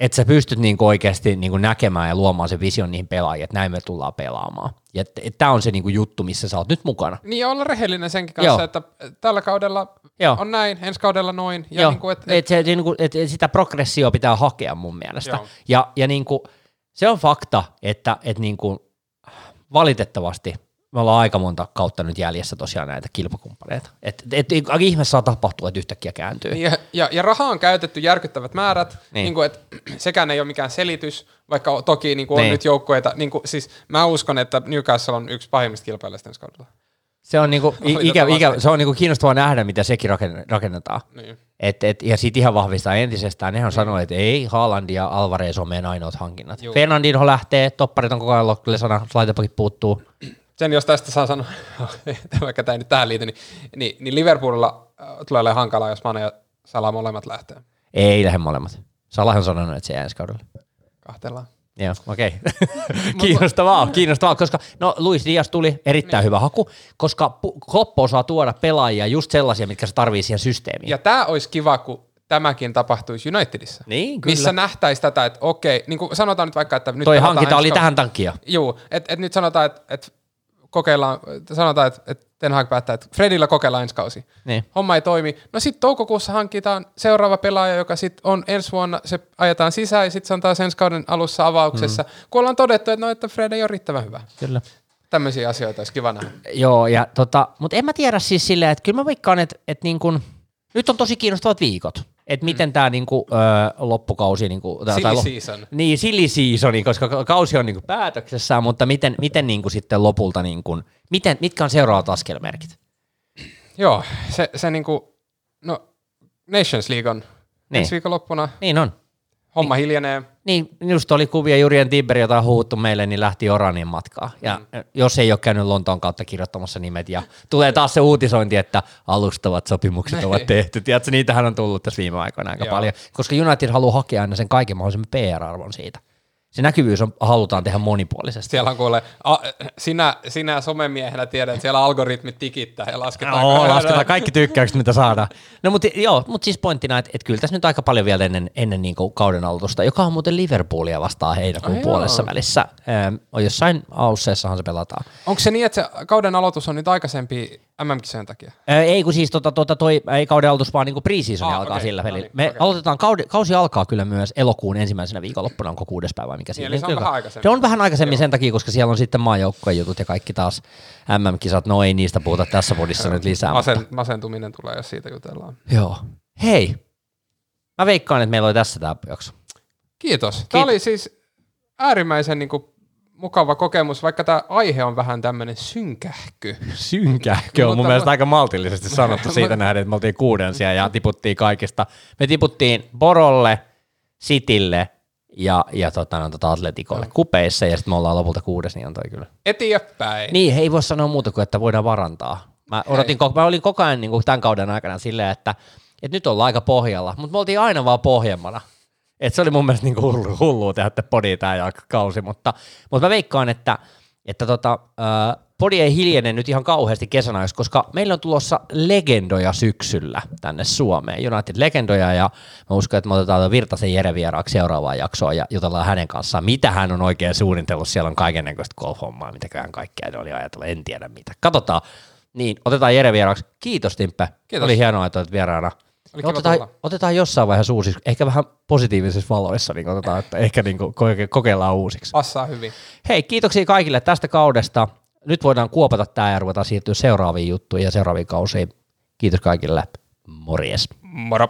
että sä pystyt niinku oikeasti niinku näkemään ja luomaan sen vision niihin pelaajiin, että näin me tullaan pelaamaan. Ja tämä on se niinku juttu, missä sä oot nyt mukana.
Niin olla rehellinen senkin kanssa, Joo. että tällä kaudella Joo. on näin, ensi kaudella noin. Ja Joo. Niinku, et, et,
et se, niinku, et sitä progressio pitää hakea mun mielestä. Joo. Ja, ja niinku, se on fakta, että et niinku, valitettavasti – me ollaan aika monta kautta nyt jäljessä tosiaan näitä kilpakumppaneita. Et, et, et, ihme saa tapahtua, että yhtäkkiä kääntyy.
Ja, ja, ja rahaa on käytetty järkyttävät määrät, niin. Niin kuin, et, sekään ei ole mikään selitys, vaikka toki niin kuin on niin. nyt joukkueita. Niin kuin, siis mä uskon, että Newcastle on yksi pahimmista kilpailijista ensi kaudella.
Se on, niinku, ikä, ikä, se on niinku kiinnostavaa nähdä, mitä sekin rakennetaan. Niin. Et, et, ja sitten ihan vahvistaa entisestään. Nehän niin. sanoo, että ei, Haaland ja Alvarez on meidän ainoat hankinnat. Fernandinho lähtee, topparit on koko ajan lokkilesana, laitepakin puuttuu
sen jos tästä saa sanoa, vaikka tämä ei nyt tähän liity, niin, niin, niin Liverpoolilla äh, tulee olemaan hankalaa, jos Mane ja Salah molemmat lähtee.
Ei lähde molemmat. Salah on sanonut, että se jää ensi kaudella.
Kahtellaan.
Joo, okei. Okay. kiinnostavaa, kiinnostavaa, koska no Luis Diaz tuli erittäin niin. hyvä haku, koska Klopp osaa tuoda pelaajia just sellaisia, mitkä se tarvii siihen systeemiin.
Ja tämä olisi kiva, kun tämäkin tapahtuisi Unitedissa.
Niin, kyllä.
Missä nähtäisi tätä, että okei, niin kuin sanotaan nyt vaikka, että nyt
Toi hankinta oli tähän tankkia.
Joo, että et nyt sanotaan, että et kokeillaan, sanotaan, että, että Ten Hag päättää, että Fredillä kokeillaan ensi kausi.
Niin.
Homma ei toimi. No sitten toukokuussa hankitaan seuraava pelaaja, joka sitten on ensi vuonna, se ajetaan sisään ja sitten se on taas ensi kauden alussa avauksessa, mm. kun ollaan todettu, että, no, että Fred ei ole riittävän hyvä.
Kyllä.
Tämmöisiä asioita olisi kiva nähdä.
Joo, ja tota, mutta en mä tiedä siis silleen, että kyllä mä veikkaan, että, että niin kun, nyt on tosi kiinnostavat viikot että miten mm. tämä niinku, ö, loppukausi... Niinku,
silly tai season.
Niin, silly season, koska kausi on niinku päätöksessä, mutta miten, miten niinku sitten lopulta, niinku, miten, mitkä on seuraavat askelmerkit?
Joo, se, se niinku, no Nations League on niin. ensi loppuna.
Niin on
homma niin, hiljenee.
Niin, just oli kuvia Jurien Tiberi, jota on huuttu meille, niin lähti Oranin matkaa. Ja mm. jos ei ole käynyt Lontoon kautta kirjoittamassa nimet, ja tulee taas se uutisointi, että alustavat sopimukset ovat niin. tehty. Tiedätkö, niitähän on tullut tässä viime aikoina aika Joo. paljon, koska United haluaa hakea aina sen kaiken mahdollisen PR-arvon siitä. Se näkyvyys on, halutaan tehdä monipuolisesti.
Siellä on kuule, a, sinä, sinä somemiehenä tiedät, että siellä algoritmit tikittää ja lasketaan.
No, lasketaan kaikki tykkäykset, mitä saadaan. No mutta joo, mutta siis pointtina, että, että kyllä tässä nyt aika paljon vielä ennen, ennen niin kuin kauden aloitusta, joka on muuten Liverpoolia vastaan heinäkuun
Ai
puolessa
joo.
välissä. Ähm, on jossain ausseessahan se pelataan.
Onko se niin, että se kauden aloitus on nyt aikaisempi MM-kisojen takia?
Ää, ei kun siis tota, tota, toi, ei kauden aloitus, vaan niinku pre-season
Ah,
alkaa
okei,
sillä
no
välillä.
niin,
Me
okei.
aloitetaan, kausi, kausi alkaa kyllä myös elokuun ensimmäisenä viikonloppuna, onko kuudes päivä vai mikä
Niin, eli se on vähän aikaisemmin.
Se on vähän aikaisemmin sen takia, koska siellä on sitten maajoukkojen jutut ja kaikki taas MM-kisat. No ei niistä puhuta tässä podissa nyt lisää. mutta-
Masen, masentuminen tulee, jos siitä jutellaan.
Joo. Hei, mä veikkaan, että meillä oli tässä tämä jakso.
Kiitos. Tämä
Kiit-
oli siis äärimmäisen niin kuin, mukava kokemus, vaikka tämä aihe on vähän tämmöinen synkähky.
Synkähkö on mun
Mutta-
mielestä aika maltillisesti sanottu siitä nähden, että me oltiin kuudensia ja tiputtiin kaikista. Me tiputtiin Borolle, Sitille ja, ja tota, no, tota Atletikolle kupeissa ja sitten me ollaan lopulta kuudes, niin on toi kyllä.
Eteenpäin.
Niin, ei voi sanoa muuta kuin, että voidaan varantaa. Mä, odotin, mä olin koko ajan niin kuin tämän kauden aikana silleen, että, että nyt ollaan aika pohjalla, mutta me oltiin aina vaan pohjemmana. Et se oli mun mielestä niin hullu, hullua tehdä te podi tämä kausi, mutta, mutta mä veikkaan, että, että tota, äh, podi ei hiljene nyt ihan kauheasti kesän ajaksi, koska meillä on tulossa legendoja syksyllä tänne Suomeen, United-legendoja, ja mä uskon, että me otetaan Virtasen Jere vieraaksi seuraavaan jaksoon ja jutellaan hänen kanssaan, mitä hän on oikein suunnitellut, siellä on kaiken näköistä golf-hommaa, mitäköhän kaikkea ne oli ajatellut, en tiedä mitä. Katsotaan. Niin, otetaan Jere vieraaksi. Kiitos Timppe.
Kiitos.
Oli hienoa, että olet vieraana.
Oli kiva
otetaan,
tulla.
otetaan jossain vaiheessa uusiksi, ehkä vähän positiivisissa valoissa, niin otetaan, että ehkä niin koke- kokeillaan uusiksi.
Passaa hyvin.
Hei, kiitoksia kaikille tästä kaudesta. Nyt voidaan kuopata tämä ja ruvetaan siirtyä seuraaviin juttuihin ja seuraaviin kausiin. Kiitos kaikille. Morjes.
Moro.